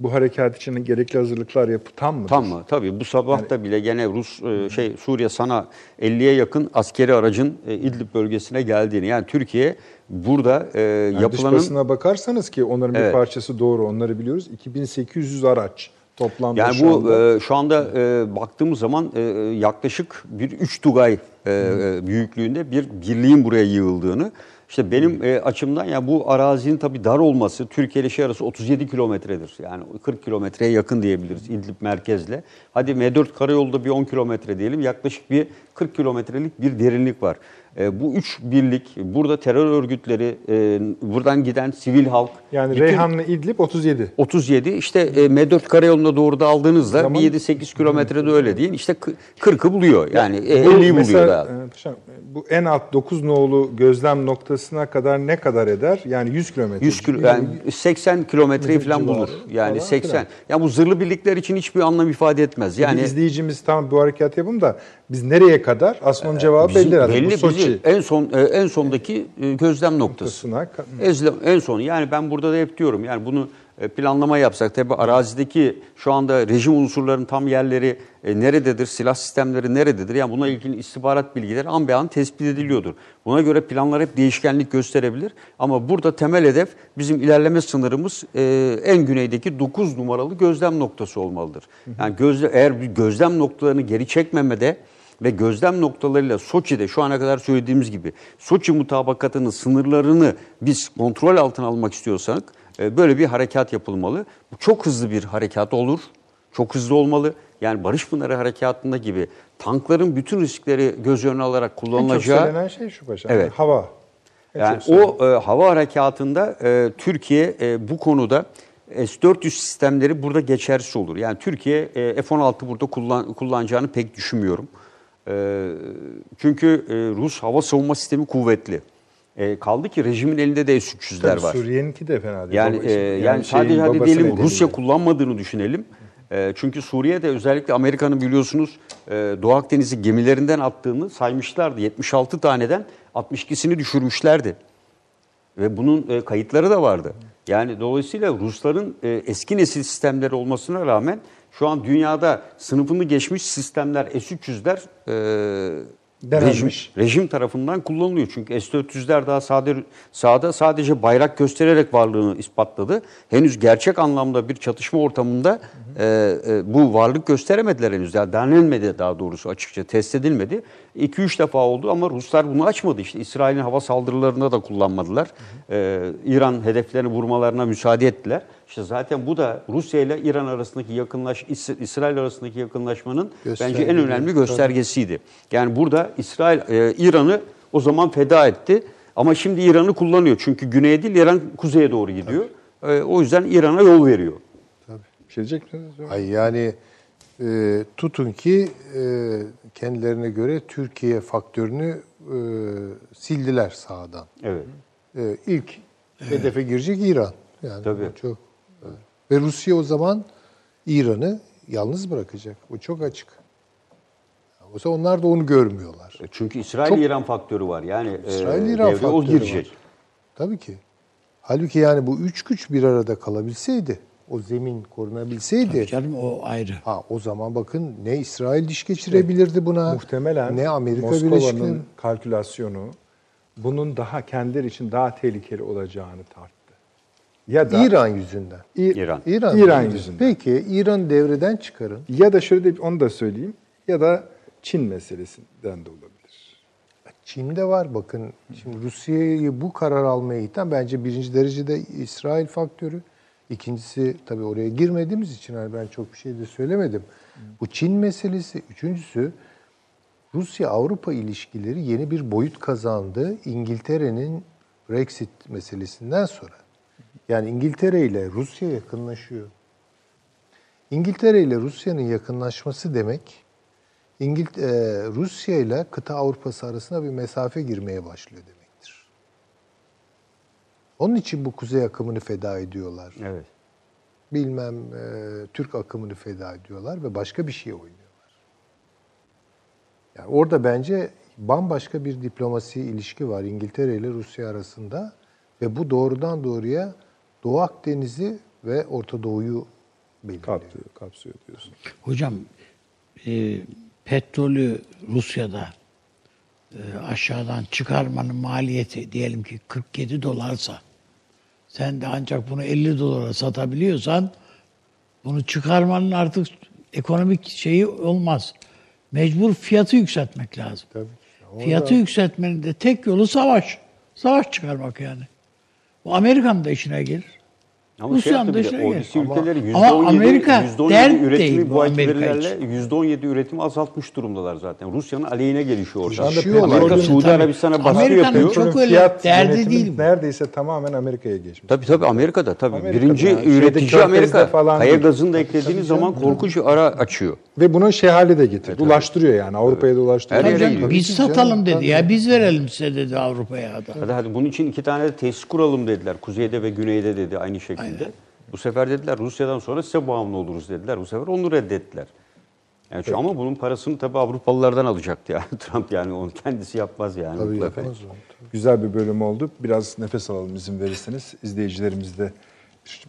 bu harekat için gerekli hazırlıklar yapı tam mı? Tam mı? Tabii bu sabah da bile gene Rus e, şey Suriye sana 50'ye yakın askeri aracın e, İdlib bölgesine geldiğini yani Türkiye burada e, Yani dış yapılanın basına bakarsanız ki onların bir Evet. parçası doğru onları biliyoruz. 2800 araç toplamda Yani şu bu anda. e, şu anda e, baktığımız zaman e, yaklaşık bir 3 Tugay e, büyüklüğünde bir birliğin buraya yığıldığını. İşte benim e, açımdan ya bu arazinin tabii dar olması Türkiye ile şey arası 37 kilometredir. Yani 40 kilometreye yakın diyebiliriz İdlib merkezle. Hadi M4 karayolda bir 10 kilometre diyelim yaklaşık bir 40 kilometrelik bir derinlik var. E, bu üç birlik burada terör örgütleri, e, buradan giden sivil halk. Yani bütün- Reyhanlı İdlib 37. 37 işte e, M4 karayoluna doğru da aldığınızda Zaman- bir 7-8 kilometrede öyle değil. İşte kı- 40'ı buluyor. Yani Bu 50'yi mesela, buluyor daha. paşam, bu en alt 9 nolu gözlem noktasına kadar ne kadar eder? Yani 100 kilometre. 100 kilo, yani 80 kilometreyi falan bulur. Yani falan 80. filan. Ya bu zırhlı birlikler için hiçbir anlam ifade etmez. Yani Yani izleyicimiz tam bu harekat yapın da biz nereye kadar? Aslında onun cevabı belli herhalde. belli Soçi en son e, en sondaki e, gözlem noktası. noktasına. En son yani ben burada da hep diyorum yani bunu e, planlama yapsak tabi arazideki şu anda rejim unsurlarının tam yerleri e, nerededir, silah sistemleri nerededir? Yani buna ilgili istihbarat bilgileri an be an tespit ediliyordur. Buna göre planlar hep değişkenlik gösterebilir. Ama burada temel hedef bizim ilerleme sınırımız e, en güneydeki 9 numaralı gözlem noktası olmalıdır. Yani gözle, eğer gözlem noktalarını geri çekmemede ve gözlem noktalarıyla Soçi'de şu ana kadar söylediğimiz gibi Soçi mutabakatının sınırlarını biz kontrol altına almak istiyorsak e, böyle bir harekat yapılmalı. Bu çok hızlı bir harekat olur. Çok hızlı olmalı. Yani Barış Pınarı Harekatı'nda gibi tankların bütün riskleri göz önüne alarak En çok kullanılacağı söylenen şey şu paşam. Evet. Hava. En yani o e, hava harekatında e, Türkiye e, bu konuda S-400 sistemleri burada geçersiz olur. Yani Türkiye e, F-16 burada kullan, kullanacağını pek düşünmüyorum. E, çünkü e, Rus hava savunma sistemi kuvvetli. E, kaldı ki rejimin elinde de S-300'ler Tabii var. Suriye'ninki de fena değil. Yani, e, yani, sadece hadi diyelim nedeniyle. Rusya kullanmadığını düşünelim. E, çünkü Suriye'de özellikle Amerika'nın biliyorsunuz e, Doğu Akdeniz'i gemilerinden attığını saymışlardı. 76 taneden 62'sini düşürmüşlerdi. Ve bunun e, kayıtları da vardı. Yani dolayısıyla Rusların e, eski nesil sistemleri olmasına rağmen şu an dünyada sınıfını geçmiş sistemler S-300'ler e, rejim, rejim tarafından kullanılıyor. Çünkü S-400'ler daha sade, sahada sadece bayrak göstererek varlığını ispatladı. Henüz gerçek anlamda bir çatışma ortamında e, e, bu varlık gösteremediler henüz. Yani denenmedi daha doğrusu açıkça test edilmedi. 2-3 defa oldu ama Ruslar bunu açmadı. İşte İsrail'in hava saldırılarında da kullanmadılar. E, İran hedeflerini vurmalarına müsaade ettiler. İşte zaten bu da Rusya ile İran arasındaki yakınlaş İs- İsrail arasındaki yakınlaşmanın bence en önemli göstergesiydi. Yani burada İsrail e, İran'ı o zaman feda etti ama şimdi İran'ı kullanıyor. Çünkü güneye değil İran kuzeye doğru gidiyor. E, o yüzden İran'a yol veriyor. Bir şey diyecek misiniz? Ay yani e, tutun ki e, kendilerine göre Türkiye faktörünü e, sildiler sahadan. Evet. E, ilk hedefe girecek İran. Yani Tabii. çok ve Rusya o zaman İran'ı yalnız bırakacak. Bu çok açık. O zaman onlar da onu görmüyorlar. E, Çünkü İsrail Çok- İran faktörü var. Yani e, İsrail-İran devreye o faktörü girecek. var. Tabii ki. Halbuki yani bu üç güç bir arada kalabilseydi, o zemin korunabilseydi, Canım o ayrı. ha o zaman bakın ne İsrail diş geçirebilirdi buna, Muhtemelen ne Amerika Moskova'nın kalkülasyonu bunun daha kendileri için daha tehlikeli olacağını tarttı. Ya da İran yüzünden. İ- İran. İran, İran yüzünden. Peki İran devreden çıkarın. Ya da şöyle de onu da söyleyeyim. Ya da Çin meselesinden de olabilir. Çin'de var bakın. Şimdi Rusya'yı bu karar almaya iten bence birinci derecede İsrail faktörü. İkincisi tabii oraya girmediğimiz için hani ben çok bir şey de söylemedim. Bu Çin meselesi. Üçüncüsü Rusya-Avrupa ilişkileri yeni bir boyut kazandı. İngiltere'nin Brexit meselesinden sonra. Yani İngiltere ile Rusya yakınlaşıyor. İngiltere ile Rusya'nın yakınlaşması demek İngilt e, Rusya ile kıta Avrupa'sı arasında bir mesafe girmeye başlıyor demektir. Onun için bu kuzey akımını feda ediyorlar. Evet. Bilmem e, Türk akımını feda ediyorlar ve başka bir şeye oynuyorlar. Yani orada bence bambaşka bir diplomasi ilişki var İngiltere ile Rusya arasında ve bu doğrudan doğruya Doğu Akdeniz'i ve Orta Doğu'yu belirliyor. Kapsıyor, kapsıyor diyorsun. Hocam e, petrolü Rusya'da e, aşağıdan çıkarmanın maliyeti diyelim ki 47 dolarsa sen de ancak bunu 50 dolara satabiliyorsan bunu çıkarmanın artık ekonomik şeyi olmaz. Mecbur fiyatı yükseltmek lazım. Tabii. Fiyatı yükseltmenin de tek yolu savaş. Savaş çıkarmak yani. Bu Amerika'nın da işine gelir. Ama Rusya'nın şey işine gelir. OECD ülkeleri Ama %17, Amerika %17 dert üretimi bu verilerle %17 üretimi azaltmış durumdalar zaten. Rusya'nın aleyhine gelişiyor orada. Çalışıyor Amerika. Suudi. Arabistan'a baskı Amerika'nın yapıyor. çok öyle fiyat derdi değil. Neredeyse tamamen Amerika'ya geçmiş. Tabii tabii Amerika'da tabii. Amerika'da Birinci yani. Üretici Amerika. falan Kaya gazını da eklediğiniz zaman korkunç bir ara açıyor. Ve bunun şey hali de getirdi. Ulaştırıyor yani. Avrupa'ya da ulaştırıyor. Her Tabii yere biz satalım dedi ya. Biz verelim size dedi Avrupa'ya da. Hadi hadi bunun için iki tane de tesis kuralım dediler. Kuzeyde ve güneyde dedi aynı şekilde. Bu sefer dediler Rusya'dan sonra size bağımlı oluruz dediler. Bu sefer onu reddettiler. Yani şu, ama bunun parasını tabii Avrupalılardan alacaktı yani *laughs* Trump yani onu kendisi yapmaz yani. Tabii mutlaka. yapamaz onu. Güzel bir bölüm oldu. Biraz nefes alalım izin verirseniz. İzleyicilerimiz de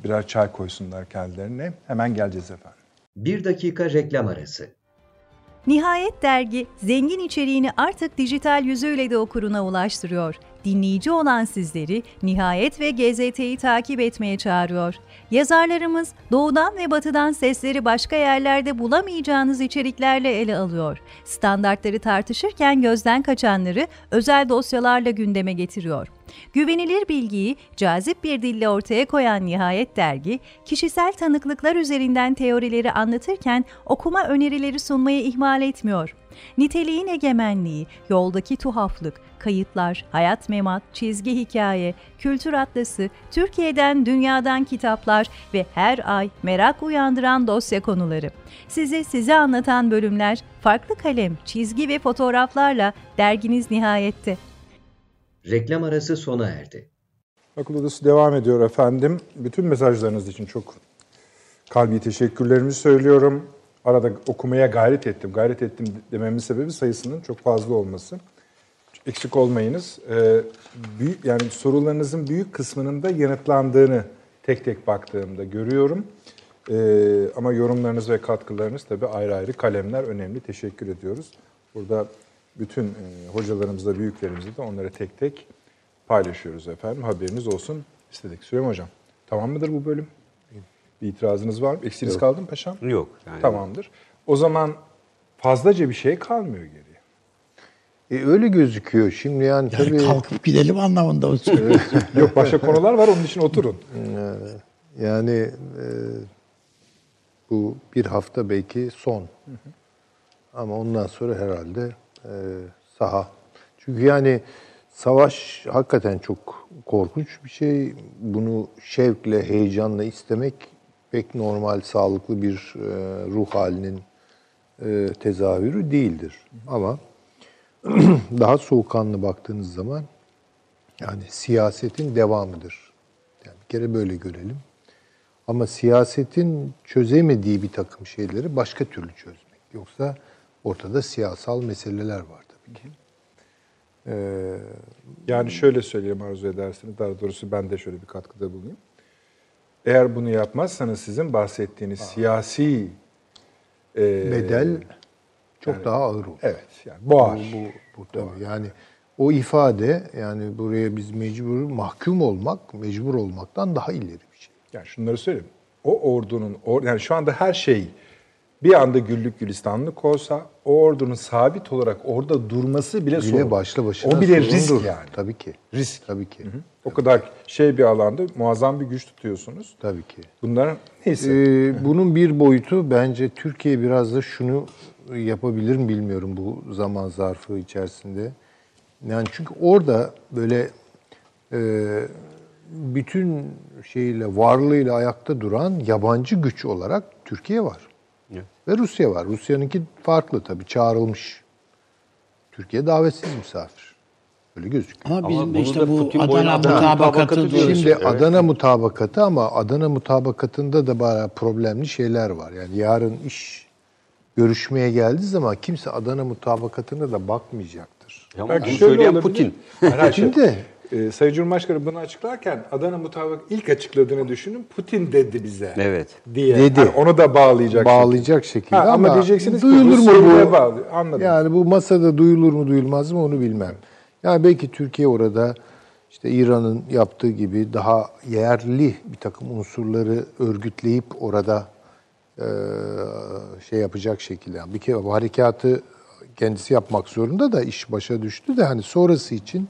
birer çay koysunlar kendilerine. Hemen geleceğiz efendim. Bir dakika reklam arası. Nihayet dergi zengin içeriğini artık dijital yüzüyle de okuruna ulaştırıyor. Dinleyici olan sizleri Nihayet ve GZT'yi takip etmeye çağırıyor. Yazarlarımız doğudan ve batıdan sesleri başka yerlerde bulamayacağınız içeriklerle ele alıyor. Standartları tartışırken gözden kaçanları özel dosyalarla gündeme getiriyor. Güvenilir bilgiyi cazip bir dille ortaya koyan Nihayet dergi, kişisel tanıklıklar üzerinden teorileri anlatırken okuma önerileri sunmayı ihmal etmiyor. Niteliğin egemenliği, yoldaki tuhaflık, kayıtlar, hayat memat, çizgi hikaye, kültür atlası, Türkiye'den dünyadan kitaplar ve her ay merak uyandıran dosya konuları. Size size anlatan bölümler, farklı kalem, çizgi ve fotoğraflarla derginiz nihayette. Reklam arası sona erdi. Akıl Odası devam ediyor efendim. Bütün mesajlarınız için çok kalbi teşekkürlerimi söylüyorum. Arada okumaya gayret ettim. Gayret ettim dememin sebebi sayısının çok fazla olması. Eksik olmayınız. Ee, büyük, yani sorularınızın büyük kısmının da yanıtlandığını tek tek baktığımda görüyorum. Ee, ama yorumlarınız ve katkılarınız tabii ayrı ayrı kalemler önemli. Teşekkür ediyoruz. Burada bütün e, hocalarımızla, büyüklerimizle de onları tek tek paylaşıyoruz efendim. Haberiniz olsun istedik. Süleyman Hocam, tamam mıdır bu bölüm? Bir itirazınız var mı? Eksiğiniz kaldı mı paşam? Yok. Yani. Tamamdır. O zaman fazlaca bir şey kalmıyor geriye. E, öyle gözüküyor. Şimdi yani Yani tabii kalkıp gidelim anlamında o söylüyor. *laughs* Yok başka konular var onun için oturun. yani e, bu bir hafta belki son. Ama ondan sonra herhalde e, saha. Çünkü yani savaş hakikaten çok korkunç bir şey. Bunu şevkle, heyecanla istemek pek normal, sağlıklı bir e, ruh halinin e, tezahürü değildir. Ama *clears throat* daha soğukkanlı baktığınız zaman yani siyasetin devamıdır. Yani bir kere böyle görelim. Ama siyasetin çözemediği bir takım şeyleri başka türlü çözmek. Yoksa ortada siyasal meseleler var tabii ki. Ee, Yani şöyle söyleyeyim arzu ederseniz, daha doğrusu ben de şöyle bir katkıda bulunayım. Eğer bunu yapmazsanız sizin bahsettiğiniz siyasi e, bedel çok daha ağır olur. Evet, yani boğar. Bu, bu, bu tabii. Yani o ifade yani buraya biz mecbur mahkum olmak, mecbur olmaktan daha ileri bir şey. Yani şunları söyleyeyim. O ordunun, or, yani şu anda her şey bir anda güllük gülistanlık olsa o ordunun sabit olarak orada durması bile, Bile sorun. başlı başına O bile sorundur. risk yani. Tabii ki. Risk. Tabii ki. O kadar şey bir alanda muazzam bir güç tutuyorsunuz. Tabii ki. Bunlar neyse. Ee, bunun bir boyutu bence Türkiye biraz da şunu yapabilir mi bilmiyorum bu zaman zarfı içerisinde. Yani çünkü orada böyle e, bütün şeyle varlığıyla ayakta duran yabancı güç olarak Türkiye var. Ve Rusya var. Rusya'nınki farklı tabii çağrılmış. Türkiye davetsiz misafir. Öyle gözüküyor. Ama bizim de işte bu Putin Adana mutabakatı diyoruz. Şimdi Evet. Adana mutabakatı ama Adana mutabakatında da bayağı problemli şeyler var. Yani yarın iş görüşmeye geldiği zaman kimse Adana mutabakatına da bakmayacaktır. Ya Belki bunu şöyle söyleyen olabilir. Putin. Putin de Ee, Sayın Cumhurbaşkanı bunu açıklarken Adana mutabak ilk açıkladığını düşünün. Putin dedi bize. Evet. Diye. Dedi. Hani onu da bağlayacak. bağlayacak şekilde Ha, ama, ama, diyeceksiniz ki duyulur mu bu? Anladım. Yani bu masada duyulur mu duyulmaz mı onu bilmem. Yani belki Türkiye orada işte İran'ın yaptığı gibi daha yerli bir takım unsurları örgütleyip orada e, şey yapacak şekilde. Yani bir kere bu harekatı kendisi yapmak zorunda da iş başa düştü de hani sonrası için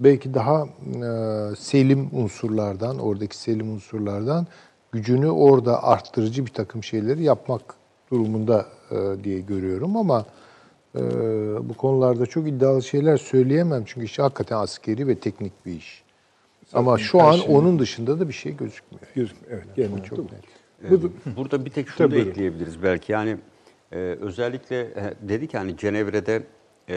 belki daha e, selim unsurlardan, oradaki selim unsurlardan gücünü orada arttırıcı bir takım şeyleri yapmak durumunda e, diye görüyorum ama e, bu konularda çok iddialı şeyler söyleyemem çünkü iş hakikaten askeri ve teknik bir iş. ama şu an şeyin- onun dışında da bir şey gözükmüyor. Göz- Evet, genel Çok net. Ee, Burada bir tek şunu Tabii, da ekleyebiliriz belki. Yani e, özellikle e, dedik hani Cenevre'de e,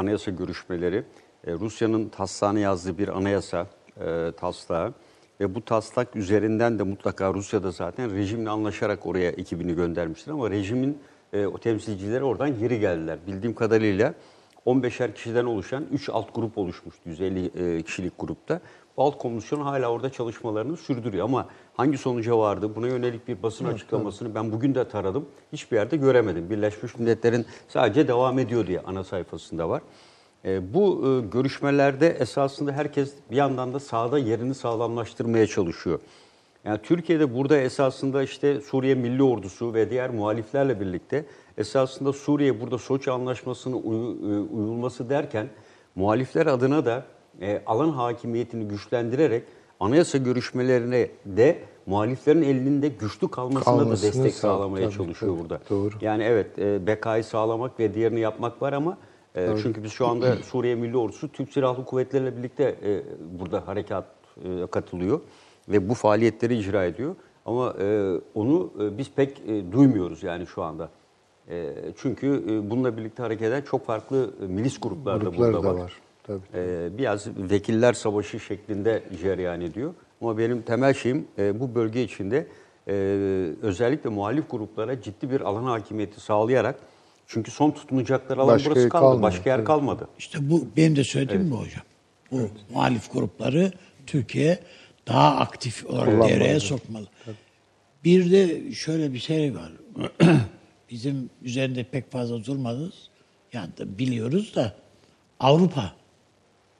anayasa görüşmeleri, e, Rusya'nın taslağını yazdığı bir anayasa e, taslağı ve bu taslak üzerinden de mutlaka Rusya'da zaten rejimle anlaşarak oraya ekibini göndermiştir ama rejimin e, o temsilcileri oradan geri geldiler. Bildiğim kadarıyla 15'er kişiden oluşan 3 alt grup oluşmuştu 150 e, kişilik grupta. Alt komisyon hala orada çalışmalarını sürdürüyor ama hangi sonuca vardı? Buna yönelik bir basın açıklamasını ben bugün de taradım. Hiçbir yerde göremedim. Birleşmiş Milletler'in sadece devam ediyor diye ana sayfasında var. E, bu e, görüşmelerde esasında herkes bir yandan da sahada yerini sağlamlaştırmaya çalışıyor. Yani Türkiye'de burada esasında işte Suriye Milli Ordusu ve diğer muhaliflerle birlikte esasında Suriye burada Soçi Anlaşması'nın e, uyulması derken muhalifler adına da e, alan hakimiyetini güçlendirerek anayasa görüşmelerine de muhaliflerin elinde güçlü kalmasına Kalmasını da destek sağ- sağlamaya tabii, çalışıyor tabii, burada. doğru. Yani evet e, bekayı sağlamak ve diğerini yapmak var ama e, çünkü biz şu anda *clears throat* Suriye Milli Ordusu Türk Silahlı Kuvvetleri'yle birlikte e, burada harekat e, katılıyor ve bu faaliyetleri icra ediyor. Ama e, onu e, biz pek e, duymuyoruz yani şu anda. E, çünkü e, bununla birlikte hareket eden çok farklı e, milis gruplar da burada da var. var. Tabii. E, biraz vekiller savaşı şeklinde cereyan ediyor. Ama benim temel şeyim e, bu bölge içinde e, özellikle muhalif gruplara ciddi bir alan hakimiyeti sağlayarak çünkü son tutunacakları alan Başka burası kaldı. kalmadı, Başka yer tabii. kalmadı. İşte bu benim de söylediğim bu hocam. Bu muhalif grupları Türkiye daha aktif devreye sokmalı. Bir de şöyle bir şey var. *clears throat* Bizim üzerinde pek fazla durmadınız. Yani da biliyoruz da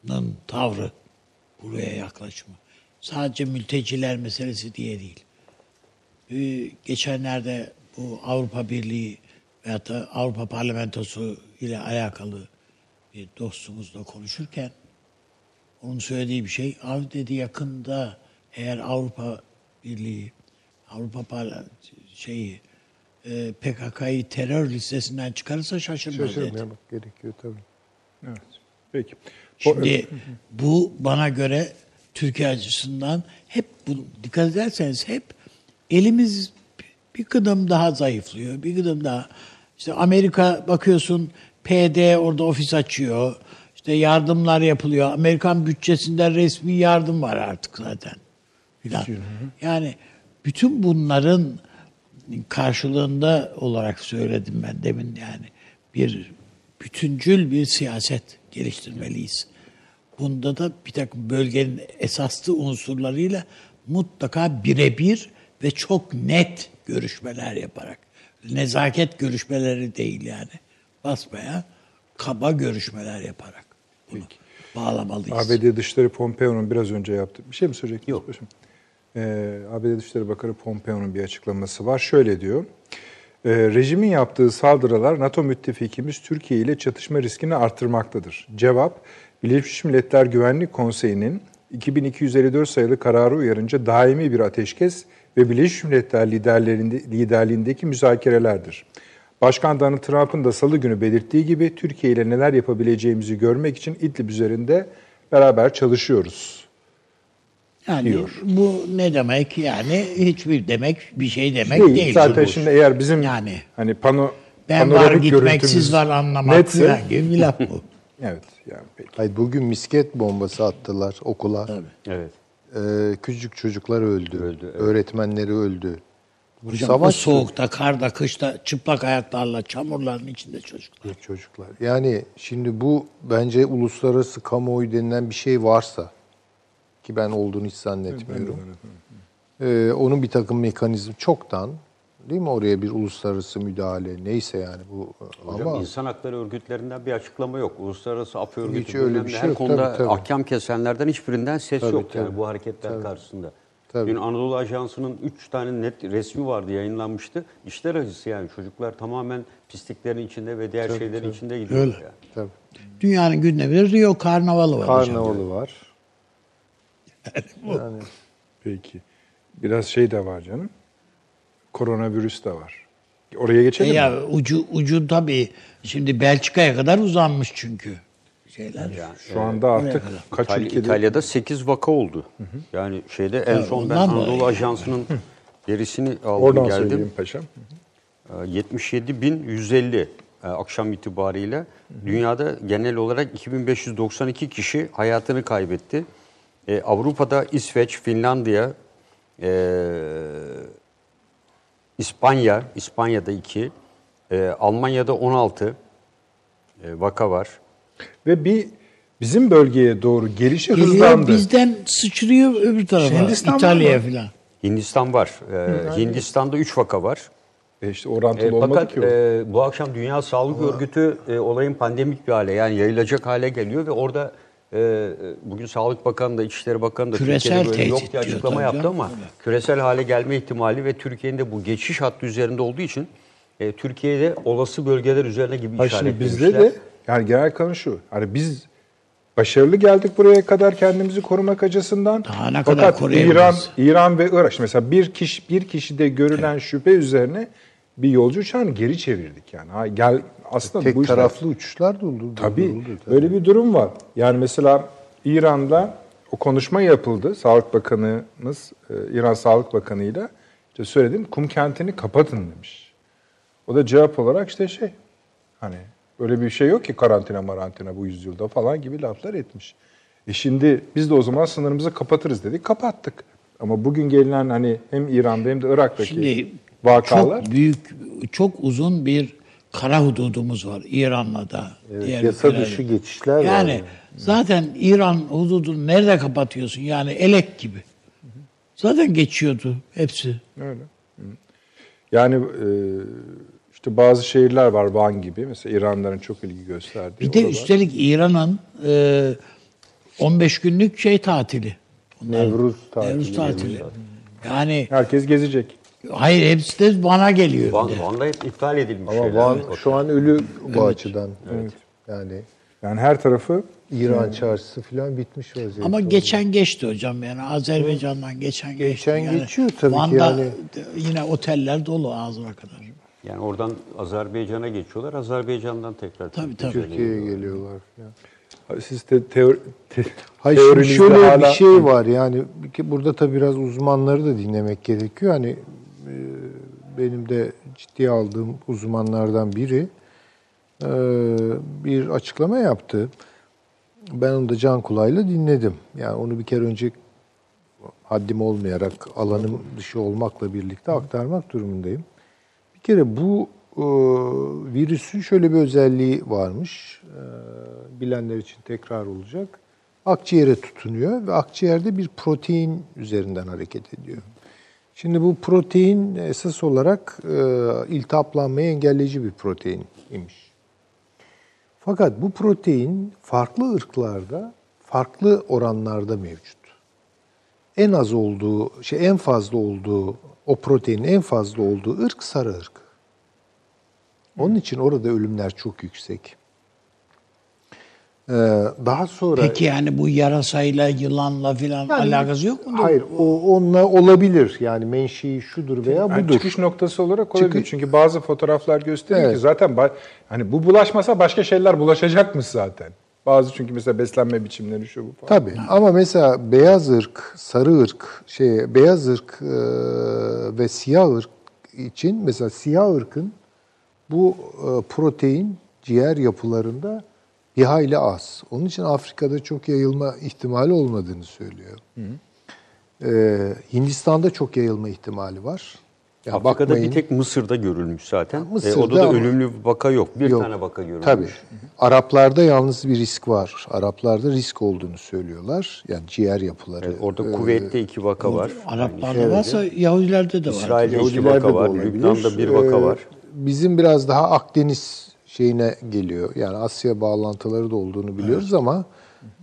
Avrupa'nın tavrı buraya yaklaşımı. Sadece mülteciler meselesi diye değil. Ee, geçenlerde bu Avrupa Birliği veyahut da Avrupa Parlamentosu ile alakalı bir dostumuzla konuşurken onun söylediği bir şey, abi dedi yakında eğer Avrupa Birliği, Avrupa Parla şeyi e, PKK'yı terör listesinden çıkarırsa şaşırmaz dedi. Şaşırmamak gerekiyor tabii. Evet. Peki. Şimdi bu bana göre Türkiye açısından hep bu, dikkat ederseniz hep elimiz bir kıdım daha zayıflıyor. Bir kıdım daha. İşte Amerika bakıyorsun PD orada ofis açıyor. İşte yardımlar yapılıyor. Amerikan bütçesinde resmi yardım var artık zaten. Filan. Yani bütün bunların karşılığında olarak söyledim ben demin yani bir bütüncül bir siyaset geliştirmeliyiz. Bunda da bir takım bölgenin esaslı unsurlarıyla mutlaka birebir ve çok net görüşmeler yaparak. Nezaket görüşmeleri değil yani. Basmaya kaba görüşmeler yaparak bunu bağlamalıyız. ABD Dışişleri Pompeo'nun biraz önce yaptığı bir şey mi söyleyecektiniz? Yok. Paşam? Ee, ABD Dışişleri Bakanı Pompeo'nun bir açıklaması var. Şöyle diyor. "Ee, rejimin yaptığı saldırılar NATO müttefikimiz Türkiye ile çatışma riskini artırmaktadır. Cevap, Birleşmiş Milletler Güvenlik Konseyi'nin 2254 sayılı kararı uyarınca daimi bir ateşkes ve Birleşmiş Milletler liderlerinde, liderliğindeki müzakerelerdir. Başkan Donald Trump'ın da salı günü belirttiği gibi Türkiye ile neler yapabileceğimizi görmek için İdlib üzerinde beraber çalışıyoruz. Yani diyor. bu ne demek yani hiçbir demek bir şey demek değil. Değil. Zaten Bu. şimdi eğer bizim Yani. hani pano ben var gitmek siz var anlamak netse- falan gibi bir laf bu. *laughs* Evet yani peki. Hayır, bugün misket bombası attılar okula. Evet. Ee, küçücük çocuklar öldü. Öldü, evet. Öğretmenleri öldü. Bu Hocam savaş o soğukta, karda, kışta çıplak ayaklarla çamurların içinde çocuklar. çocuklar. Yani şimdi bu bence uluslararası kamuoyu denilen bir şey varsa ki ben olduğunu hiç zannetmiyorum. Ee, onun bir takım mekanizm çoktan değil mi oraya bir uluslararası müdahale neyse yani bu Hocam ama insan hakları örgütlerinden bir açıklama yok. Uluslararası Af Örgütü Hiç öyle bir şey her yok. konuda Tabii, tabii. ahkam kesenlerden hiçbirinden ses Tabii, yok yani tabii. bu hareketler karşısında. Tabii. Dün Anadolu Ajansı'nın 3 tane net resmi vardı yayınlanmıştı. İşler acısı yani çocuklar tamamen pisliklerin içinde ve diğer şeylerin içinde gidiyor. Öyle. Yani. Tabii. Dünyanın gündeminde Rio Karnavalı var. hocam. Karnavalı var. *laughs* Yani Peki. Biraz şey de var canım. Koronavirüs de var. Oraya E geçelim mi? ya ucu ucu tabii şimdi Belçika'ya kadar uzanmış çünkü şeyler. Şu anda artık kadar. kaç İtalya- ülkede İtalya'da 8 vaka oldu. Yani şeyde en Evet, son ben Anadolu. Ajansı'nın verisini aldım oradan geldim. söyleyeyim paşam. Ee, 77.150 e, akşam itibariyle dünyada genel olarak 2592 kişi hayatını kaybetti. E, Avrupa'da İsveç, Finlandiya, e, İspanya, İspanya'da 2, Almanya'da 16 e, vaka var. Ve bir bizim bölgeye doğru gelişi Geliyor hızlandı. bizden sıçrıyor öbür tarafa. Hindistan var İtalya'ya falan. Hindistan var. E, Hindistan'da 3 vaka var. E işte orantılı E, olmadı fakat ki o. e, bu akşam Dünya Sağlık Örgütü e, olayın pandemik bir hale yani yayılacak hale geliyor ve orada e, e, bugün Sağlık Bakanı da İçişleri Bakanı da Küresel Türkiye'de böyle yok diye açıklama yaptı canım. ama küresel hale gelme ihtimali ve Türkiye'nin de bu geçiş hattı üzerinde olduğu için e, Türkiye'de olası bölgeler üzerine gibi şimdi işaretlemişler. bizde de yani genel kanı şu. Hani biz başarılı geldik buraya kadar kendimizi korumak açısından. Daha ne kadar Fakat koruyabiliriz? İran, İran ve Irak mesela bir kişi bir kişide görülen şüphe üzerine bir yolcu uçağını geri çevirdik yani. Ha, gel aslında tek bu işler- taraflı uçuşlar da oldu. Tabii. durduruldu, tabii. Böyle bir durum var. Yani mesela İran'da o konuşma yapıldı. Sağlık Bakanımız e, İran Sağlık Bakanı'yla işte söyledim kum kentini kapatın demiş. O da cevap olarak işte şey hani böyle bir şey yok ki karantina marantina bu yüzyılda falan gibi laflar etmiş. E şimdi biz de o zaman sınırımızı kapatırız dedik. Kapattık. Ama bugün gelinen hani hem İran'da hem de Irak'taki Şimdi vakalar çok büyük, çok uzun bir kara hududumuz var İran'la da. Evet, diğer yasa ülkelerle. dışı geçişler var. Yani yani. zaten İran hududunu nerede kapatıyorsun? Yani elek gibi. Zaten geçiyordu hepsi. Öyle. Yani e, işte bazı şehirler var Van gibi. Mesela İranlıların çok ilgi gösterdiği. Bir de oralar. üstelik İran'ın e, 15 günlük şey tatili. Onların- Nevruz tatili. Nevruz tatili. Yani Herkes gezecek. Hayır hepsi de bana geliyor. Van, bir. Van'da hep iptal edilmiş Ama şeyler. Van Evet. şu an ölü bu açıdan. Yani Yani her tarafı İran çarşısı falan bitmiş vaziyette. Ama geçen geçti hocam yani Azerbaycan'dan geçen geçti. Geçen yani geçiyor tabii ki Van'da yani. de- yine oteller dolu ağzına kadar. Yani oradan Azerbaycan'a geçiyorlar. Azerbaycan'dan tekrar Tabii, tabii. Türkiye'ye geliyorlar. falan. siz de teori, te, Hayır şimdi şöyle bir hala- şey var yani bir burada tabii biraz uzmanları da dinlemek gerekiyor. Hani benim de ciddiye aldığım uzmanlardan biri e, bir açıklama yaptı. Ben onu da can kulağıyla dinledim. Yani onu bir kere önce haddim olmayarak alanım dışı olmakla birlikte aktarmak durumundayım. Bir kere bu e, virüsün şöyle bir özelliği varmış. E, bilenler için tekrar olacak. Akciğere tutunuyor ve akciğerde bir protein üzerinden hareket ediyor. Şimdi bu protein esas olarak e, iltihaplanmayı engelleyici bir protein imiş. Fakat bu protein farklı ırklarda farklı oranlarda mevcut. En az olduğu, şey en fazla olduğu, o proteinin en fazla olduğu ırk sarı ırk. Onun için orada ölümler çok yüksek. Ee, daha sonra Peki yani bu yarasayla, yılanla filan Yani- alakası yok mu? Hayır, o onunla olabilir. Yani menşei şudur veya Yani budur. çıkış noktası olarak olabilir. Çıkış- Çünkü bazı fotoğraflar gösteriyor Evet. ki zaten hani bu bulaşmasa başka şeyler bulaşacakmış zaten. Bazı çünkü mesela beslenme biçimleri şu bu falan. Tabii. Ama mesela beyaz ırk, sarı ırk, şey beyaz ırk e, ve siyah ırk için mesela siyah ırkın bu e, protein ciğer yapılarında bir hayli az. Onun için Afrika'da çok yayılma ihtimali olmadığını söylüyor. E, Hindistan'da çok yayılma ihtimali var. Ya Afrika'da bakmayın- bir tek Mısır'da görülmüş zaten. Mısır'da e, orada da ama- ölümlü bir vaka yok. Bir Yok. tane vaka görülmüş. Tabii. Araplarda yalnız bir risk var. Araplarda risk olduğunu söylüyorlar. Yani ciğer yapıları. Evet, orada Ee, Kuveyt'te iki vaka var. Araplarda varsa Yahudilerde de var. İsrail'de iki Yahudilerde vaka de var. Lübnan'da bir vaka Ee, var. Bizim biraz daha Akdeniz şeyine geliyor. Yani Asya bağlantıları da olduğunu biliyoruz ama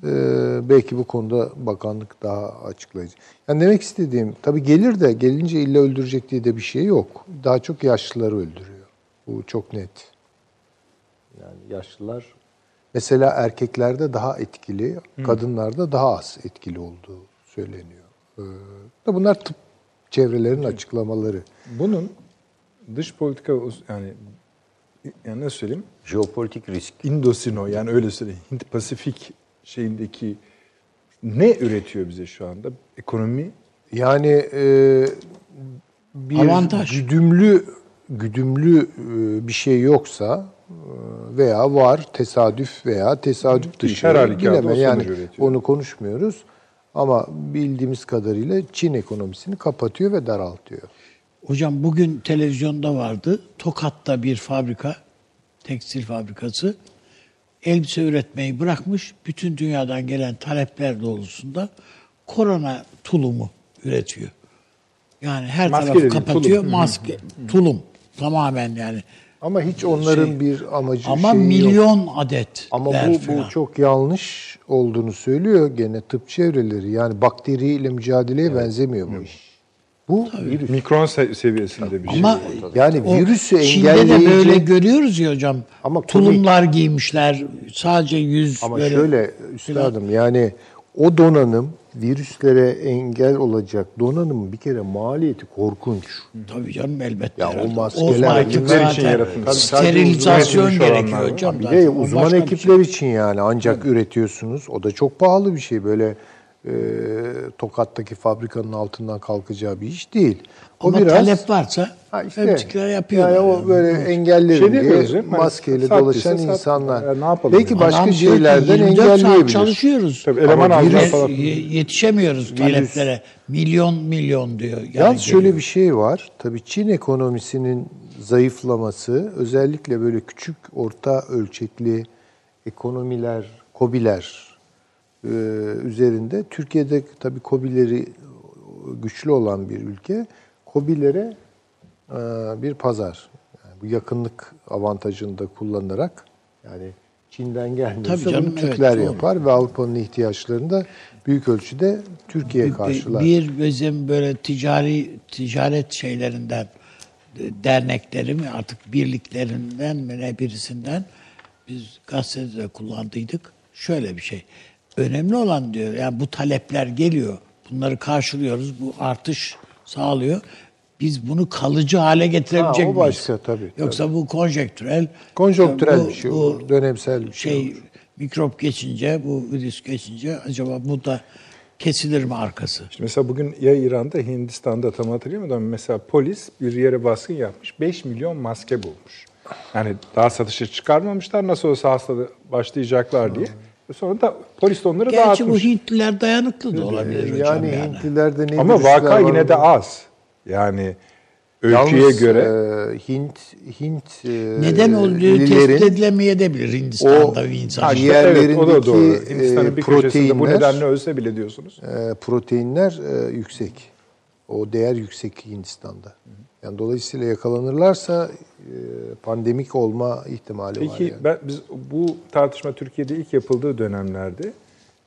Ee, belki bu konuda bakanlık daha açıklayıcı. Yani demek istediğim tabii gelir de gelince illa öldürecek diye de bir şey yok. Daha çok yaşlıları öldürüyor. Bu çok net. Yani yaşlılar mesela erkeklerde daha etkili, kadınlarda daha az etkili olduğu söyleniyor. Ee, da bunlar tıp çevrelerinin açıklamaları. Bunun dış politika yani yani nasıl söyleyeyim? Jeopolitik risk. Indosino yani öyle söyleyeyim. Hint Pasifik şeyindeki ne üretiyor bize şu anda? Ekonomi Yani e, bir Avantaj. güdümlü güdümlü e, bir şey yoksa e, veya var tesadüf veya tesadüf dışı Her sonucu yani üretiyor. onu konuşmuyoruz. Ama bildiğimiz kadarıyla Çin ekonomisini kapatıyor ve daraltıyor. Hocam bugün televizyonda vardı. Tokat'ta bir fabrika, tekstil fabrikası elbise üretmeyi bırakmış. Bütün dünyadan gelen talepler doğrultusunda korona tulumu üretiyor. Yani her Maske tarafı dediğin kapatıyor. tulum. Maske, tulum tamamen yani. Ama hiç onların Şey, bir amacı Ama şeyi yok. milyon adet. Ama bu, bu çok yanlış olduğunu söylüyor gene tıp çevreleri. Yani bakteriyle mücadeleye benzemiyor bu iş. Bu virüs. mikron se- seviyesinde bir şey. Ama Yani o virüsü Çin'de de engelleyici- böyle görüyoruz ya hocam. Ama tulumlar giymişler. Sadece yüz Ama böyle. şöyle üstadım yani o donanım virüslere engel olacak donanımın bir kere maliyeti korkunç. Tabii canım elbette. Ya o herhalde. maskeler, ekipler için zaten yaratılmış. Tabii sadece Sterilizasyon gerekiyor olanlar hocam. Bir zaten. de O uzman başka bir ekipler şey. için yani ancak üretiyorsunuz. O da çok pahalı bir şey. Böyle e, Tokat'taki fabrikanın altından kalkacağı bir iş değil. O Ama biraz talep varsa Ha işte, fabrikler yapıyorlar. Yani o yani. böyle engellerin Şey diye canım, hani dolaşan sattı. insanlar. Ya ne yapalım Belki yani? başka Adam şeylerden 24 saat engelleyebilir. çalışıyoruz. Tabii eleman Ama virüs- falan. Ye- Yetişemiyoruz taleplere. Milyon milyon diyor. Yani Yalnız şöyle geliyor. bir şey var. Tabii Çin ekonomisinin zayıflaması özellikle böyle küçük orta ölçekli ekonomiler, kobiler e, üzerinde Türkiye'de tabii kobileri güçlü olan bir ülke. Kobilere e, bir pazar. Yani bu yakınlık avantajını da kullanarak yani Çin'den gelmiyorsa canım, bunu evet, Türkler doğru. yapar ve Avrupa'nın ihtiyaçlarını da büyük ölçüde Türkiye karşılar. Bir bizim böyle ticari ticaret şeylerinden e, dernekleri mi artık birliklerinden mi ne birisinden biz gazetede kullandıydık. Şöyle bir şey. Önemli olan diyor yani bu talepler geliyor. Bunları karşılıyoruz. Bu artış sağlıyor. Biz bunu kalıcı hale getirebilecek Ha, o miyiz? başka tabii, Yoksa bu konjektürel. Konjonktürel bu- bir şey bu olur, dönemsel bir şey şey olur. mikrop geçince, bu virüs geçince acaba bu da kesilir mi arkası? İşte mesela bugün ya İran'da, Hindistan'da tam hatırlayamadım ama mesela polis bir yere baskın yapmış. 5 milyon maske bulmuş. Yani daha satışa çıkarmamışlar nasıl olsa hastalığı başlayacaklar diye. Sonra da polis de onları Gerçi bu dağıtmış. Hintliler dayanıklı da olabilir hocam Yani yani. Hintlilerde ne Ama vaka var yine de orada? az. Yani ölçüye Yalnız, göre e, Hint Hint e, Neden olduğu tespit edilemeyebilir Hindistan'da bir insan. İşte Yerlerindeki, evet, o da doğru. e, Hindistan'ın bir köşesinde bu proteinler- nedenle ölse bile diyorsunuz. e, proteinler e, yüksek. O değer yüksek Hindistan'da. Yani dolayısıyla yakalanırlarsa e, pandemik olma ihtimali var. Peki Yani. ben, biz bu tartışma Türkiye'de ilk yapıldığı dönemlerde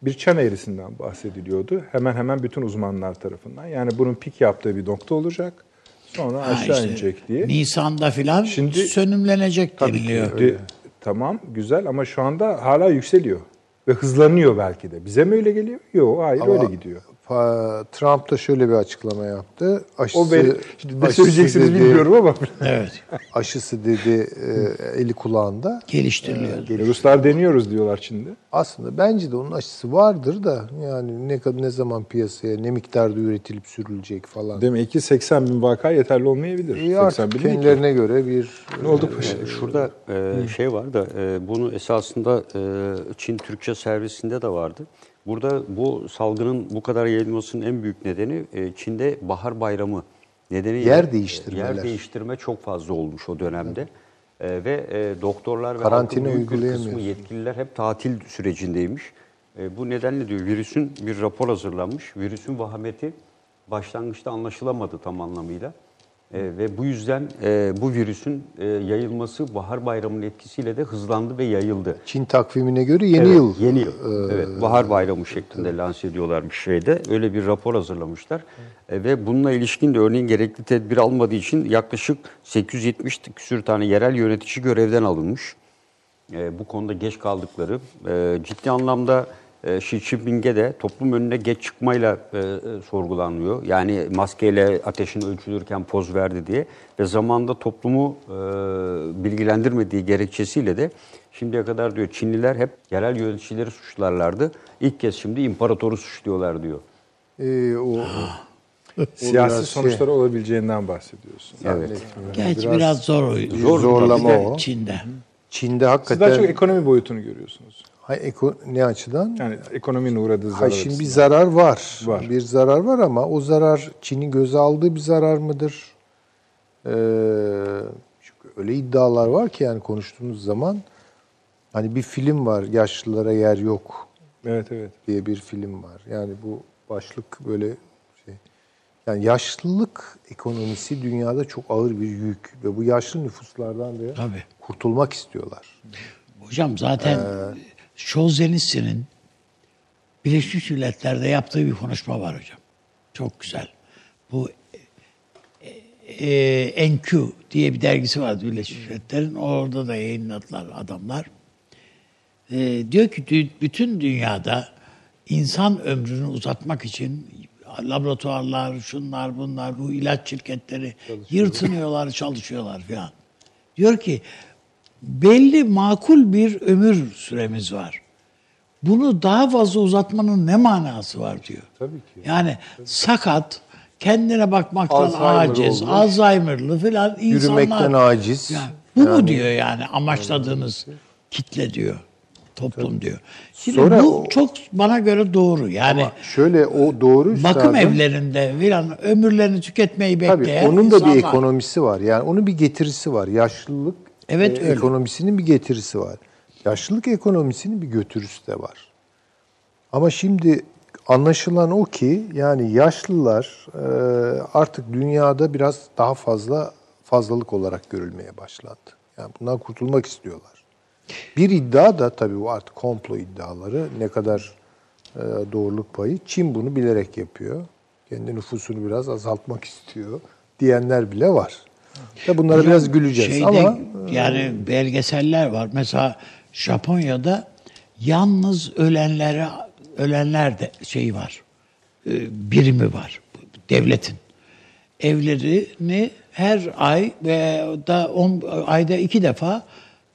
bir çan eğrisinden bahsediliyordu. Hemen hemen bütün uzmanlar tarafından. Yani bunun pik yaptığı bir nokta olacak. Sonra Ha, aşağı işte inecek diye. Nisan'da filan Şimdi- sönümlenecek deniliyor. De- tamam güzel ama şu anda hala yükseliyor. Ve hızlanıyor belki de. Bize mi öyle geliyor? Yok hayır Ama öyle gidiyor. Trump da şöyle bir açıklama yaptı. Aşısı, O veri, şimdi ne söyleyeceksiniz dedi- bilmiyorum ama. Evet. Aşısı dedi e, eli kulağında. Geliştiriliyor. Ruslar deniyoruz diyorlar Çin'de. Aslında bence de onun aşısı vardır da yani ne kadar ne zaman piyasaya ne miktarda üretilip sürülecek falan. Demek ki 80 bin vaka yeterli olmayabilir. E 80 artık bin ne ki? kendilerine göre bir Ne oldu paşa? Ee, Şurada e, şey var da e, bunu esasında e, Çin Türkçe servisinde de vardı. Burada bu salgının bu kadar yayılmasının en büyük nedeni e, Çin'de bahar bayramı nedeni Yer değiştirmeler. Yer değiştirme çok fazla olmuş o dönemde. E, ve e, doktorlar ve Karantina uygulayamıyorsun. yetkililer hep tatil sürecindeymiş. E, bu nedenle diyor virüsün bir rapor hazırlanmış. Virüsün vahameti başlangıçta anlaşılamadı tam anlamıyla. E, ve bu yüzden e, bu virüsün e, yayılması Bahar Bayramı'nın etkisiyle de hızlandı ve yayıldı. Çin takvimine göre yeni Evet, yıl. Yeni yıl. evet, bahar bayramı şeklinde lanse ediyorlarmış şeyde. Öyle bir rapor hazırlamışlar. E, ve bununla ilişkin de örneğin gerekli tedbir almadığı için yaklaşık 870 küsür tane yerel yönetici görevden alınmış. E, bu konuda geç kaldıkları e, ciddi anlamda Xi Jinping'e de toplum önüne geç çıkmayla e, e, sorgulanıyor. Yani maskeyle ateşin ölçülürken poz verdi diye ve zamanda toplumu e, bilgilendirmediği gerekçesiyle de şimdiye kadar diyor Çinliler hep yerel yöneticileri suçlarlardı. İlk kez şimdi imparatoru suçluyorlar diyor. Ee, o, *laughs* Siyasi biraz şey- sonuçları olabileceğinden bahsediyorsun. Evet. Gerçi Biraz biraz, zor Zor- zorlama o. Çin'de. Çin'de Siz daha hakikaten çok ekonomi boyutunu görüyorsunuz. Hay, eko- ne açıdan? Yani ekonominin uğradığı zarar Hay şimdi bir zarar var. Var. Bir zarar var ama o zarar Çin'in göze aldığı bir zarar mıdır? Ee, çünkü öyle iddialar var ki yani konuştuğunuz zaman hani bir film var Yaşlılara Yer Yok Evet evet. diye bir film var. Yani bu başlık böyle şey. Yani yaşlılık ekonomisi dünyada çok ağır bir yük ve bu yaşlı nüfuslardan da Tabii. kurtulmak istiyorlar. Hocam zaten Ee, Şozenist'in Birleşmiş Milletler'de yaptığı bir konuşma var hocam. Çok güzel. Bu e, e, NQ diye bir dergisi vardı Birleşmiş Milletler'in. Orada da yayınladılar adamlar. E, diyor ki bütün dünyada insan ömrünü uzatmak için laboratuvarlar, şunlar bunlar, bu ilaç şirketleri yırtınıyorlar, çalışıyorlar filan. Diyor ki belli makul bir ömür süremiz var. Bunu daha fazla uzatmanın ne manası var diyor. Tabii ki. Yani sakat, kendine bakmaktan Alzheimer aciz, olmuş. Alzheimer'lı filan insanlar. Yürümekten aciz. Yani bu mu Yani- diyor yani amaçladığınız kitle diyor. Toplum diyor. Şimdi Sonra bu çok bana göre doğru. Yani Şöyle o doğru bakım üstadım. evlerinde filan ömürlerini tüketmeyi Tabii bekleyen onun da bir insanlar. ekonomisi var. Yani onun bir getirisi var. Yaşlılık Evet, e, öyle. ekonomisinin bir getirisi var. Yaşlılık ekonomisinin bir götürüsü de var. Ama şimdi anlaşılan o ki yani yaşlılar e, artık dünyada biraz daha fazla fazlalık olarak görülmeye başlandı. Yani bundan kurtulmak istiyorlar. Bir iddia da tabii bu artık komplo iddiaları ne kadar e, doğruluk payı. Çin bunu bilerek yapıyor. Kendi nüfusunu biraz azaltmak istiyor diyenler bile var. Tabii bunlara biraz güleceğiz Şeyde, ama yani belgeseller var. Mesela Japonya'da yalnız ölenlere ölenler de şeyi var. e, birimi var devletin. Evlerini her ay ve da on, ayda iki defa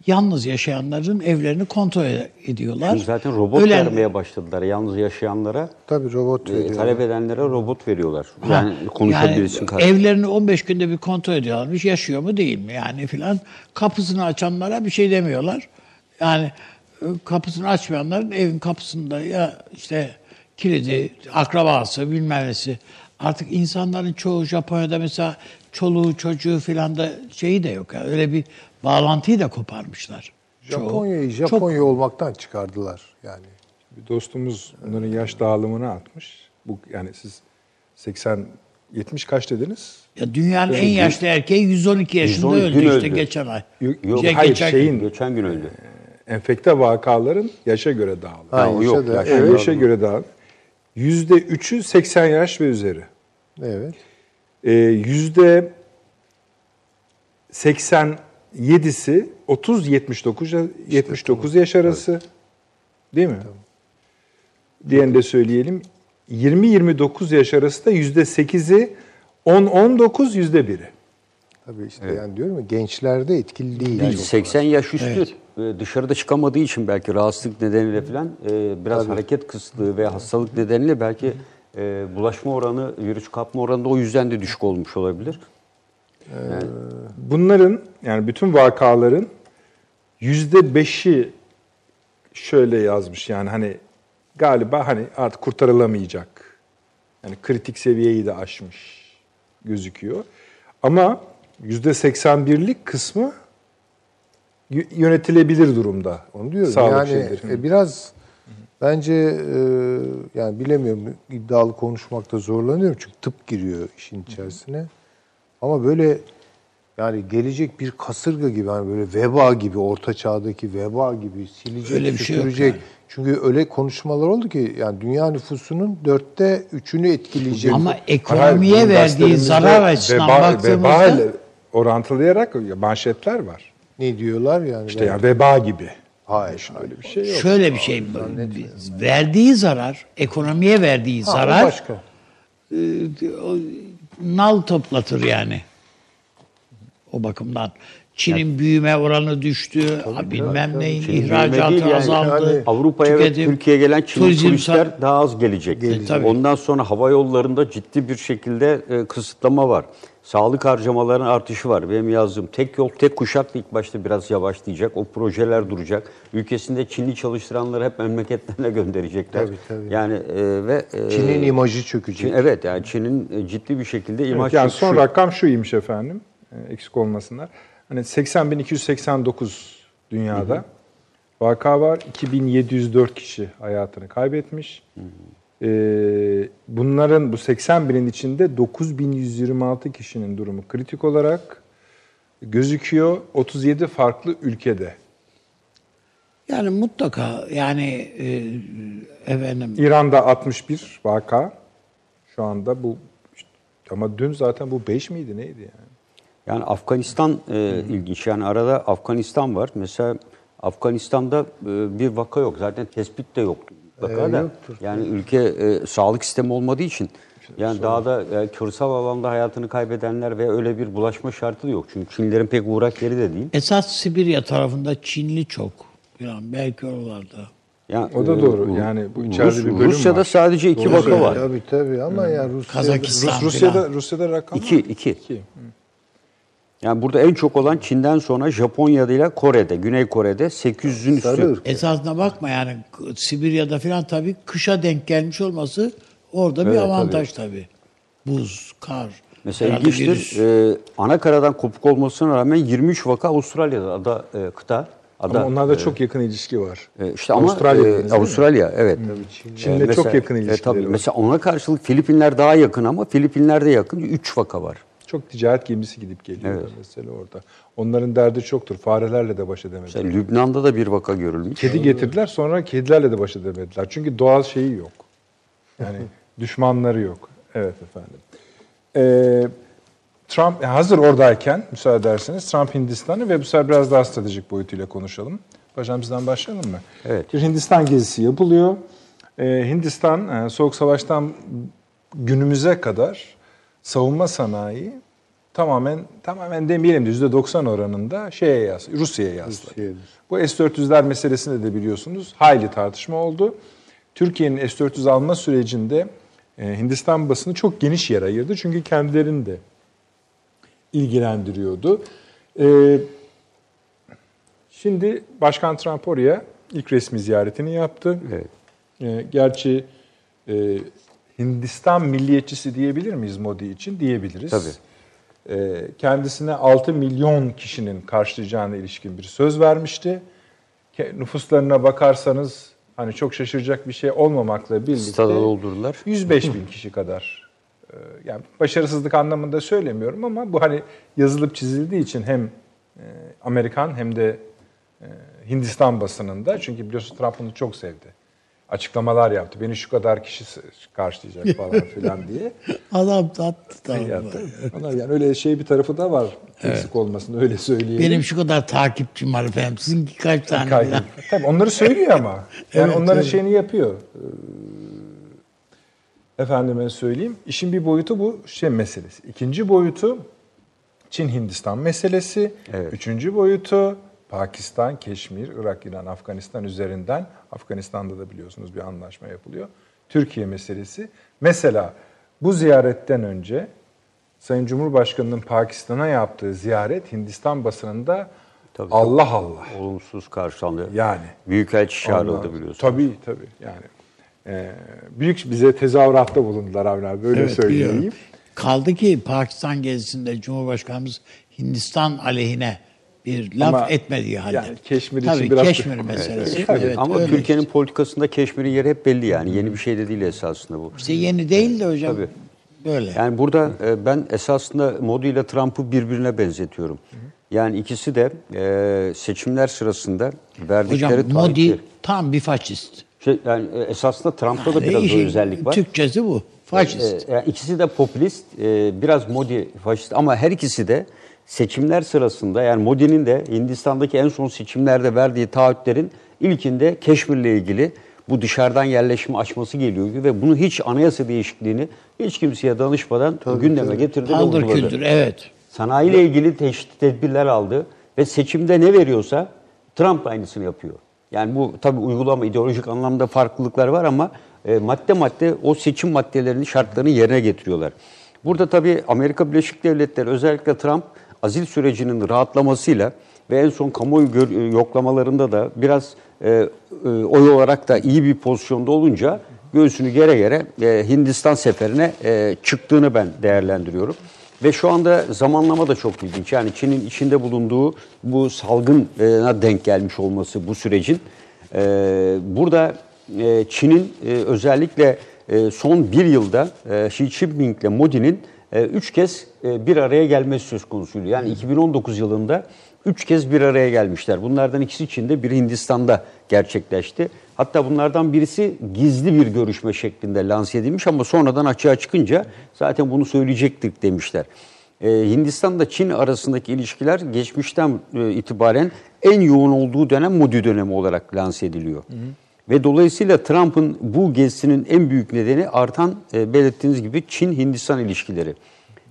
yalnız yaşayanların evlerini kontrol ediyorlar. Şimdi zaten robot Ölen- vermeye başladılar. Yalnız yaşayanlara, tabii robot e, veriyor. talep edenlere robot veriyorlar. Ha, Yani konuşabilirsin yani karşı. Evlerini 15 günde bir kontrol ediyorlarmış. Yaşıyor mu değil mi yani filan. Kapısını açanlara bir şey demiyorlar. Yani e, kapısını açmayanların evin kapısında ya işte kilidi, akrabası bilmem nesi. Artık insanların çoğu Japonya'da mesela çoluğu çocuğu filan da şeyi de yok. Yani öyle bir bağlantıyı da koparmışlar. Japonya'yı Çok- Japonya olmaktan çıkardılar yani. Bir dostumuz bunların yaş dağılımını atmış. Bu yani siz 80 70 kaç dediniz? Ya dünyanın en yaşlı erkeği 112 yaşında 112 öldü gün işte öldü. geçen ay. Yok, Şey, hayır geçen- şeyin Geçen gün öldü. enfekte vakaların yaşa göre dağılımı. Ha, yaşa yok, da- yaş- Evet, yaşa göre dağılım. Yüzde üçü 80 yaş ve üzeri. evet. Ee, Yüzde 87'si 30-79 79 yaş arası. Değil mi? Diyen de söyleyelim. 20-29 yaş arası da yüzde 8'i 10-19 yüzde 1'i. Tabii işte yani diyorum ya gençlerde etkili değil. Değil, çok 80 yaş üstü Evet. e, dışarıda çıkamadığı için belki rahatsızlık nedeniyle falan e, biraz hareket kısıtlığı ve hastalık nedeniyle belki e, bulaşma oranı, virüs kapma oranı da o yüzden de düşük olmuş olabilir. Bunların yani bütün vakaların yüzde beşi şöyle yazmış yani hani galiba hani artık kurtarılamayacak. Yani kritik seviyeyi de aşmış gözüküyor. Ama yüzde 81'lik kısmı yönetilebilir durumda. Onu diyorum. Sağlık yani şeyleri. e, biraz bence e, yani bilemiyorum iddialı konuşmakta zorlanıyorum çünkü tıp giriyor işin içerisine. Ama böyle yani gelecek bir kasırga gibi hani böyle veba gibi orta çağdaki veba gibi silecek, Öyle bir şey yok süpürecek. yani. Çünkü öyle konuşmalar oldu ki yani dünya nüfusunun dörtte üçünü etkileyecek. Ama ekonomiye bunun verdiği zarar açısından veba, baktığımızda veba ile orantılayarak manşetler var. ne diyorlar yani? İşte Ben- yani veba gibi. Hayır. Öyle bir şey yok. şöyle bir şey verdiği zarar, ekonomiye verdiği Ha, zarar başka. e, o nal toplatır yani. O bakımdan. Çin'in büyüme oranı düştü, bilmem neyin Çin'in büyüme ihracatı yani. azaldı. Yani Avrupa'ya ve Türkiye'ye gelen Çinli turistler daha az gelecek. E, tabii. Ondan sonra hava yollarında ciddi bir şekilde e, kısıtlama var. Sağlık harcamalarının artışı var. Benim yazdığım tek yol, tek kuşak ilk başta biraz yavaşlayacak. O projeler duracak. Ülkesinde Çinli çalıştıranları hep memleketlerine *laughs* gönderecekler. Tabii, tabii. Yani e, ve e, Çin'in imajı çökecek. Çin- evet yani Çin'in e, ciddi bir şekilde imaj Evet, yani son rakam şuymuş efendim. e, Eksik olmasınlar. Hani 80.289 dünyada vaka var. 2704 kişi hayatını kaybetmiş. Ee, bunların bu 80 binin içinde 9126 kişinin durumu kritik olarak gözüküyor 37 farklı ülkede. Yani mutlaka yani e, efendim İran'da 61 vaka şu anda bu ama dün zaten bu 5 miydi neydi yani? Yani Afganistan e, ilginç. Yani arada Afganistan var. Mesela Afganistan'da e, bir vaka yok. Zaten tespit de yok. Vaka Ee, da. yoktur. Yani ülke e, sağlık sistemi olmadığı için yani daha da e, kırsal alanda hayatını kaybedenler ve öyle bir bulaşma şartı da yok. Çünkü Çinlilerin pek uğrak yeri de değil. esas Sibirya tarafında Çinli çok. Yani belki oralarda. Yani, O da e, doğru. Ru- Yani bu içeride Rus- bir bölüm Rusya'da var. sadece iki vaka var. Tabii tabii ama ya Rusya'da Kazakistan Rus, Rusya'da. Rusya'da rakam İki, var. iki. İki. Yani burada en çok olan Çin'den sonra Japonya'da ile Kore'de, Güney Kore'de 800'ün Sarı üstü. Esasına bakma yani Sibirya'da filan tabii kışa denk gelmiş olması orada bir Evet, avantaj tabii. Buz, kar. Mesela ilginçtir. E, ana karadan kopuk olmasına rağmen 23 vaka Avustralya'da, ada, e, kıta. Ada, Ama onlarda e, çok yakın ilişki var. e, işte ama Avustralya e, değil mi? Avustralya evet. Çin'le E, çok mesela- yakın e, ilişkileri tabii. var. Mesela ona karşılık Filipinler daha yakın ama Filipinler'de yakın 3 vaka var. Çok ticaret gemisi gidip geliyor Evet. mesela orada. Onların derdi çoktur. Farelerle de baş edemediler. Mesela Lübnan'da da bir vaka görülmüş. Kedi getirdiler sonra kedilerle de baş edemediler. Çünkü doğal şeyi yok. Yani *laughs* düşmanları yok. Evet efendim. Ee, Trump hazır oradayken müsaade ederseniz Trump Hindistan'ı ve bu sefer biraz daha stratejik boyutuyla konuşalım. Paşam bizden başlayalım mı? Evet. Bir Hindistan gezisi yapılıyor. Ee, Hindistan e, Soğuk Savaş'tan günümüze kadar savunma sanayi tamamen tamamen demeyelim de %90 oranında şeye yaz, Rusya'ya. Rusya'ya. Bu S-400'ler meselesinde de biliyorsunuz hayli tartışma oldu. Türkiye'nin S-400 alma sürecinde e, Hindistan basını çok geniş yer ayırdı. Çünkü kendilerini de ilgilendiriyordu. E, şimdi Başkan Trump oraya ilk resmi ziyaretini yaptı. Evet. E, gerçi Hindistan milliyetçisi diyebilir miyiz Modi için? Diyebiliriz. Tabii. E, kendisine 6 milyon kişinin karşılayacağına ilişkin bir söz vermişti. Nüfuslarına bakarsanız hani çok şaşıracak bir şey olmamakla birlikte Stada doldurdular. 105 bin kişi kadar. e, Yani başarısızlık anlamında söylemiyorum ama bu hani yazılıp çizildiği için hem e, Amerikan hem de e, Hindistan basınında çünkü biliyorsun Trump bunu çok sevdi. Yaptılar yaptı. Beni şu kadar kişi karşılayacak falan *laughs* filan diye. Adam tatlı *laughs* yaptı. Ama yani öyle şey bir tarafı da var. Eksik olmasın öyle söyleyeyim. Benim şu kadar takipçim var efendim. Sizinki kaç tane? Kay- falan? Tabii onları söylüyor ama. *laughs* Yani Evet, onların evet. şeyini yapıyor. Ee, Efendime söyleyeyim. İşin bir boyutu bu şey meselesi. İkinci boyutu Çin-Hindistan meselesi. Evet. Üçüncü boyutu Pakistan, Keşmir, Irak, İran, Afganistan üzerinden. Afganistan'da da biliyorsunuz bir anlaşma yapılıyor. Türkiye meselesi. Mesela bu ziyaretten önce Sayın Cumhurbaşkanı'nın Pakistan'a yaptığı ziyaret Hindistan basınında Tabii, Allah Allah. Olumsuz karşılandı. Yani. Büyükelçi çağrıldı biliyorsunuz. Tabii tabii yani. Ee, büyük bize tezahüratta bulundular Avni abi böyle Evet, söyleyeyim. biliyorum. Kaldı ki Pakistan gezisinde Cumhurbaşkanımız Hindistan aleyhine bir laf Ama etmediği halde. yani Keşmir için Tabii biraz- Keşmir *laughs* meselesi. Tabii. Evet, Ama öyle Türkiye'nin işte. politikasında Keşmir'in yeri hep belli yani. Yeni bir şey de değil esasında bu. İşte yeni değil de hocam. Tabii. Böyle. Yani burada e, ben esasında Modi ile Trump'ı birbirine benzetiyorum. Yani ikisi de e, seçimler sırasında verdikleri Hocam Modi tam bir faşist. Şey, yani e, esasında Trump'ta da biraz o İşin özellik var. Türkçesi bu. Faşist. E, yani ikisi de popülist, biraz Modi faşist ama her ikisi de seçimler sırasında yani Modi'nin de Hindistan'daki en son seçimlerde verdiği taahhütlerin ilkinde Keşmir'le ilgili bu dışarıdan yerleşme açması geliyor ve bunu hiç anayasa değişikliğini hiç kimseye danışmadan gündeme getirdi ve Paldır küldür evet. Sanayiyle ilgili teşvik tedbirler aldı ve seçimde ne veriyorsa Trump aynısını yapıyor. Yani bu tabii uygulama ideolojik anlamda farklılıklar var ama e, madde madde o seçim maddelerini şartlarını yerine getiriyorlar. Burada tabii Amerika Birleşik Devletleri özellikle Trump azil sürecinin rahatlamasıyla ve en son kamuoyu gör- yoklamalarında da biraz e, e, oy olarak da iyi bir pozisyonda olunca göğsünü gere gere e, Hindistan seferine e, çıktığını ben değerlendiriyorum. Ve şu anda zamanlama da çok ilginç. Yani Çin'in içinde bulunduğu bu salgına denk gelmiş olması bu sürecin. Ee, burada e, Çin'in e, özellikle e, son bir yılda e, Xi Jinping ile Modi'nin e, üç kez e, bir araya gelmesi söz konusuydu. Yani 2019 yılında üç kez bir araya gelmişler. Bunlardan ikisi Çin'de, biri Hindistan'da gerçekleşti. Hatta bunlardan birisi gizli bir görüşme şeklinde lanse edilmiş ama sonradan açığa çıkınca zaten bunu söyleyecektik demişler. Ee, Hindistan'da Çin arasındaki ilişkiler geçmişten e, itibaren en yoğun olduğu dönem Modi dönemi olarak lanse ediliyor. Ve dolayısıyla Trump'ın bu gezisinin en büyük nedeni artan e, belirttiğiniz gibi Çin-Hindistan ilişkileri.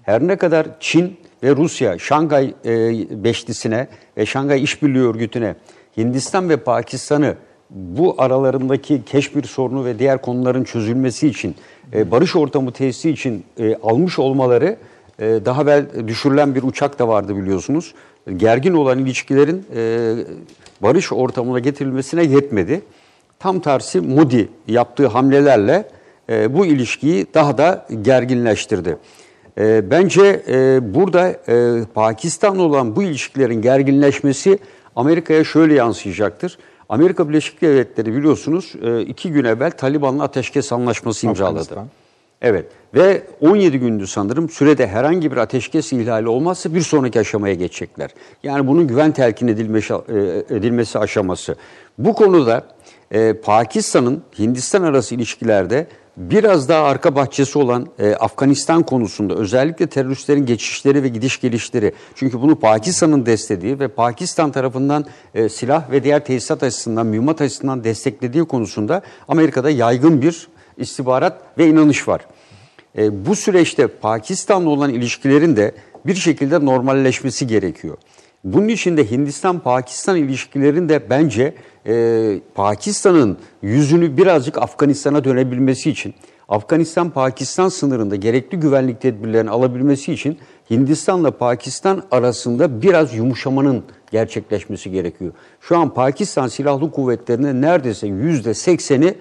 Her ne kadar Çin ve Rusya Şangay e, Beşlisi'ne ve Şangay İşbirliği Örgütü'ne Hindistan ve Pakistan'ı bu aralarındaki Keşmir sorunu ve diğer konuların çözülmesi için, e, barış ortamı tesisi için e, almış olmaları e, daha evvel düşürülen bir uçak da vardı biliyorsunuz. Gergin olan ilişkilerin e, barış ortamına getirilmesine yetmedi. Tam tersi Modi yaptığı hamlelerle e, bu ilişkiyi daha da gerginleştirdi. E, bence e, burada e, Pakistan'la olan bu ilişkilerin gerginleşmesi Amerika'ya şöyle yansıyacaktır. Amerika Birleşik Devletleri biliyorsunuz e, iki gün evvel Taliban'la ateşkes anlaşması imzaladı. Afganistan. Evet ve 17 gündü sanırım sürede herhangi bir ateşkes ihlali olmazsa bir sonraki aşamaya geçecekler. Yani bunun güven telkin edilmesi, e, edilmesi aşaması. Bu konuda e, Pakistan'ın Hindistan arası ilişkilerde biraz daha arka bahçesi olan e, Afganistan konusunda özellikle teröristlerin geçişleri ve gidiş gelişleri çünkü bunu Pakistan'ın desteklediği ve Pakistan tarafından e, silah ve diğer tesisat açısından, mühimmat açısından desteklediği konusunda Amerika'da yaygın bir istihbarat ve inanış var. E, bu süreçte Pakistan'la olan ilişkilerin de bir şekilde normalleşmesi gerekiyor. Bunun için de Hindistan-Pakistan ilişkilerin de bence e, Pakistan'ın yüzünü birazcık Afganistan'a dönebilmesi için, Afganistan-Pakistan sınırında gerekli güvenlik tedbirlerini alabilmesi için Hindistan'la Pakistan arasında biraz yumuşamanın gerçekleşmesi gerekiyor. Şu an Pakistan Silahlı Kuvvetleri'nin neredeyse yüzde sekseni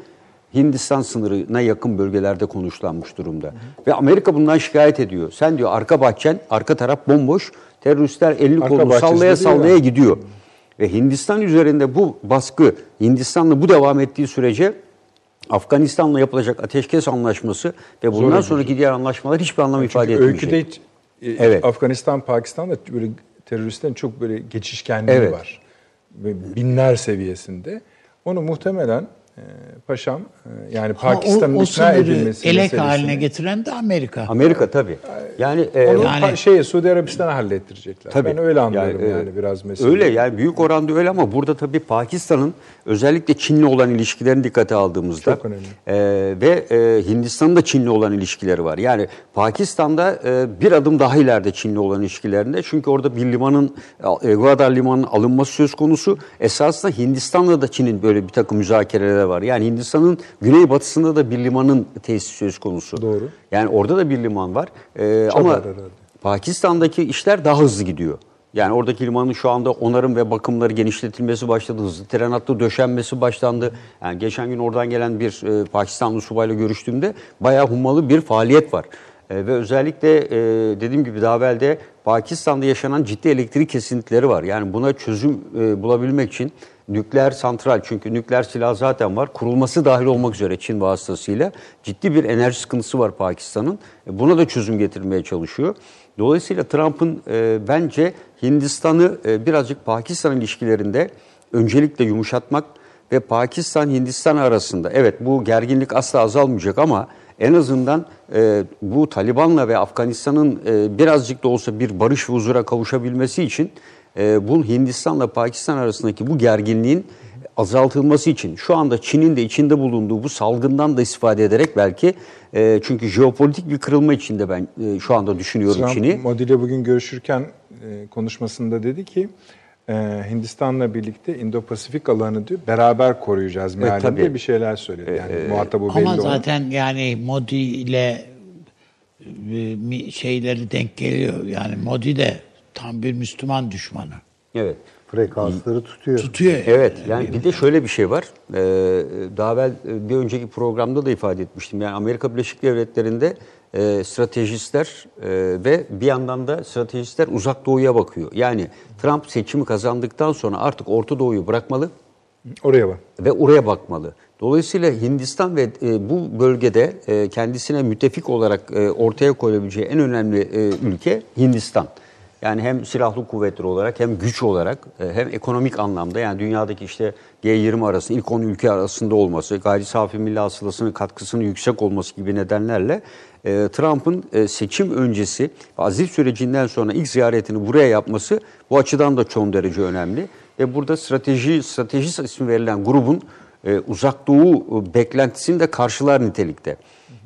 Hindistan sınırına yakın bölgelerde konuşlanmış durumda. Ve Amerika bundan şikayet ediyor. Sen diyor arka bahçen, arka taraf bomboş. Teröristler elini kolunu sallaya sallaya mi? gidiyor. Ve Hindistan üzerinde bu baskı Hindistan'la bu devam ettiği sürece Afganistan'la yapılacak ateşkes anlaşması ve bundan edecek. sonraki diğer anlaşmalar hiçbir anlam ifade Çünkü etmeyecek. öyküde hiç, e, Evet. Afganistan, Pakistan'da böyle teröristlerin çok böyle geçişkenliği Evet. var. Ve binler seviyesinde. Onu muhtemelen paşam e, yani Pakistan'ın ikna edilmesi elek meselesini- haline getiren de Amerika. Amerika tabii. Yani, e, Onu Yani- şeye Suudi Arabistan'a hallettirecekler. Tabii. Ben öyle anlıyorum yani, e, biraz meseleyi. Öyle yani büyük oranda öyle ama burada tabii Pakistan'ın özellikle Çin'le olan ilişkilerini dikkate aldığımızda Çok önemli. e, ve e, Hindistan'ın da Çin'le olan ilişkileri var. Yani Pakistan'da e, bir adım daha ileride Çin'le olan ilişkilerinde çünkü orada bir limanın e, Gwadar limanının alınması söz konusu. Esasında Hindistan'la da Çin'in böyle bir takım müzakereleri var. Yani Hindistan'ın güneybatısında da bir limanın tesisi söz konusu. Doğru. Yani orada da bir liman var. E, Çok ama herhalde. Pakistan'daki işler daha hızlı gidiyor. Yani oradaki limanın şu anda onarım ve bakımları genişletilmesi başladı. Hızlı tren hattı döşenmesi başlandı. Yani geçen gün oradan gelen bir e, Pakistanlı subayla görüştüğümde bayağı hummalı bir faaliyet var. E, ve özellikle e, dediğim gibi daha evvel de Pakistan'da yaşanan ciddi elektrik kesintileri var. Yani buna çözüm e, bulabilmek için nükleer santral çünkü nükleer silah zaten var. Kurulması dahil olmak üzere Çin vasıtasıyla ciddi bir enerji sıkıntısı var Pakistan'ın. E, Buna da çözüm getirmeye çalışıyor. Dolayısıyla Trump'ın e, bence Hindistan'ı e, birazcık Pakistan ilişkilerinde öncelikle yumuşatmak ve Pakistan-Hindistan arasında evet bu gerginlik asla azalmayacak ama en azından e, bu Taliban'la ve Afganistan'ın e, birazcık da olsa bir barış ve huzura kavuşabilmesi için e, bu Hindistan'la Pakistan arasındaki bu gerginliğin azaltılması için şu anda Çin'in de içinde bulunduğu bu salgından da istifade ederek belki e, çünkü jeopolitik bir kırılma içinde ben e, şu anda düşünüyorum Trump Çin'i. Modi ile bugün görüşürken e, konuşmasında dedi ki e, Hindistan'la birlikte Indo-Pasifik alanı diyor beraber koruyacağız mealinde tabii. bir şeyler söyledi. Yani muhatabı belli Ama olan. zaten yani Modi ile e, şeyleri denk geliyor. Yani Modi de tam bir Müslüman düşmanı. Evet. Frekansları tutuyor. Tutuyor. Evet yani bir de şöyle bir şey var. Ee, daha evvel bir önceki programda da ifade etmiştim. Yani Amerika Birleşik Devletleri'nde e, stratejistler e, ve bir yandan da stratejistler uzak doğuya bakıyor. Yani Trump seçimi kazandıktan sonra artık Orta Doğu'yu bırakmalı Oraya bak. ve oraya bakmalı. Dolayısıyla Hindistan ve e, bu bölgede e, kendisine müttefik olarak e, ortaya koyabileceği en önemli e, ülke Hindistan. Yani hem silahlı kuvvetler olarak hem güç olarak e, hem ekonomik anlamda yani dünyadaki işte G20 arasında ilk 10 ülke arasında olması, gayri safi milli hasılasının katkısının yüksek olması gibi nedenlerle e, Trump'ın e, seçim öncesi azil sürecinden sonra ilk ziyaretini buraya yapması bu açıdan da çok derece önemli. Ve burada strateji stratejist ismi verilen grubun uzak doğu beklentisini de karşılar nitelikte.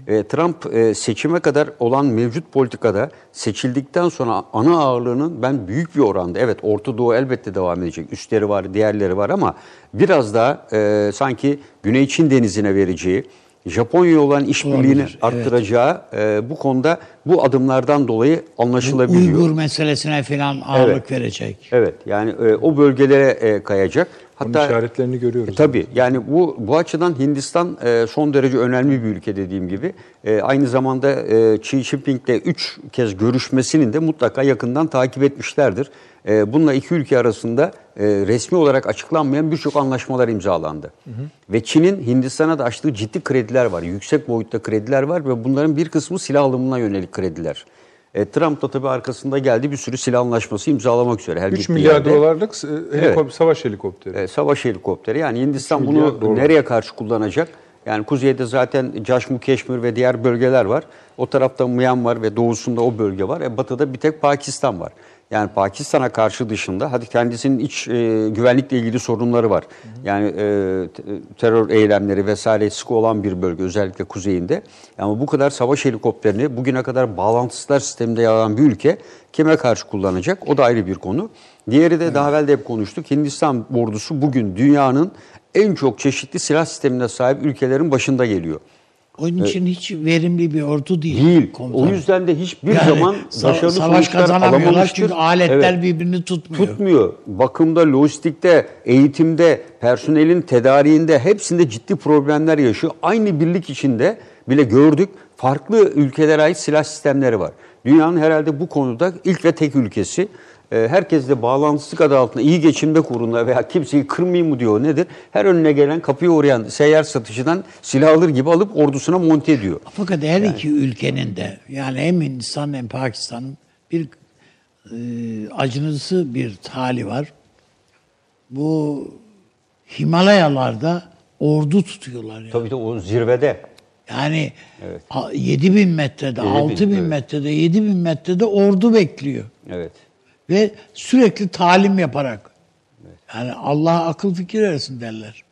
E, Trump e, seçime kadar olan mevcut politikada seçildikten sonra ana ağırlığının ben büyük bir oranda evet Orta Doğu elbette devam edecek. Üstleri var, diğerleri var ama biraz daha e, sanki Güney Çin denizine vereceği, Japonya olan işbirliğini Olabilir, evet. arttıracağı e, bu konuda bu adımlardan dolayı anlaşılabiliyor. Uygur meselesine falan ağırlık Evet. verecek. Evet yani e, o bölgelere e, kayacak. Onun işaretlerini görüyoruz. E, tabii yani bu bu açıdan Hindistan e, son derece önemli bir ülke dediğim gibi. E, aynı zamanda e, Xi Jinping'le üç kez görüşmesinin de mutlaka yakından takip etmişlerdir. E, bununla iki ülke arasında e, resmi olarak açıklanmayan birçok anlaşmalar imzalandı. Ve Çin'in Hindistan'a da açtığı ciddi krediler var. Yüksek boyutta krediler var ve bunların bir kısmı silah alımına yönelik krediler. E, Trump da tabii arkasında geldi bir sürü silah anlaşması imzalamak üzere. Her 3 gittiği milyar yerde. dolarlık e, helikop- savaş helikopteri. E, savaş helikopteri. Yani Hindistan bunu dolar. nereye karşı kullanacak? Yani kuzeyde zaten Caşmu, Keşmir ve diğer bölgeler var. O tarafta Myanmar ve doğusunda o bölge var. E, batıda bir tek Pakistan var. Yani Pakistan'a karşı dışında hadi kendisinin iç e, güvenlikle ilgili sorunları var. Yani e, te- terör eylemleri vesaire sık olan bir bölge özellikle kuzeyinde. Ama bu kadar savaş helikopterini bugüne kadar bağlantısızlar sisteminde yer bir ülke kime karşı kullanacak? O da ayrı bir konu. Diğeri de daha evvel de hep konuştuk. Hindistan ordusu bugün dünyanın en çok çeşitli silah sistemine sahip ülkelerin başında geliyor. Onun için hiç verimli bir ordu değil. Değil. komutan. O yüzden de hiçbir Yani zaman başarılı savaş kazanamıyorlar çünkü aletler Evet. birbirini tutmuyor. Tutmuyor. Bakımda, lojistikte, eğitimde, personelin tedariğinde hepsinde ciddi problemler yaşıyor. Aynı birlik içinde bile gördük farklı ülkelere ait silah sistemleri var. Dünyanın herhalde bu konuda ilk ve tek ülkesi. Ee, Herkes de bağlantısızlık adı altında iyi geçinmek uğruna veya kimseyi kırmayayım mı diyor nedir? Her önüne gelen kapıya uğrayan seyyar satıcıdan silah alır gibi alıp ordusuna monte ediyor. Fakat her iki ülkenin de yani hem Hindistan hem Pakistan'ın bir e, acınası bir hali var. Bu Himalayalarda ordu tutuyorlar. Yani, Tabii de o zirvede. yani 7 bin metrede, 6 bin evet. metrede, 7 bin metrede ordu bekliyor. Evet. Ve sürekli talim yaparak. Yani Allah akıl fikir versin derler.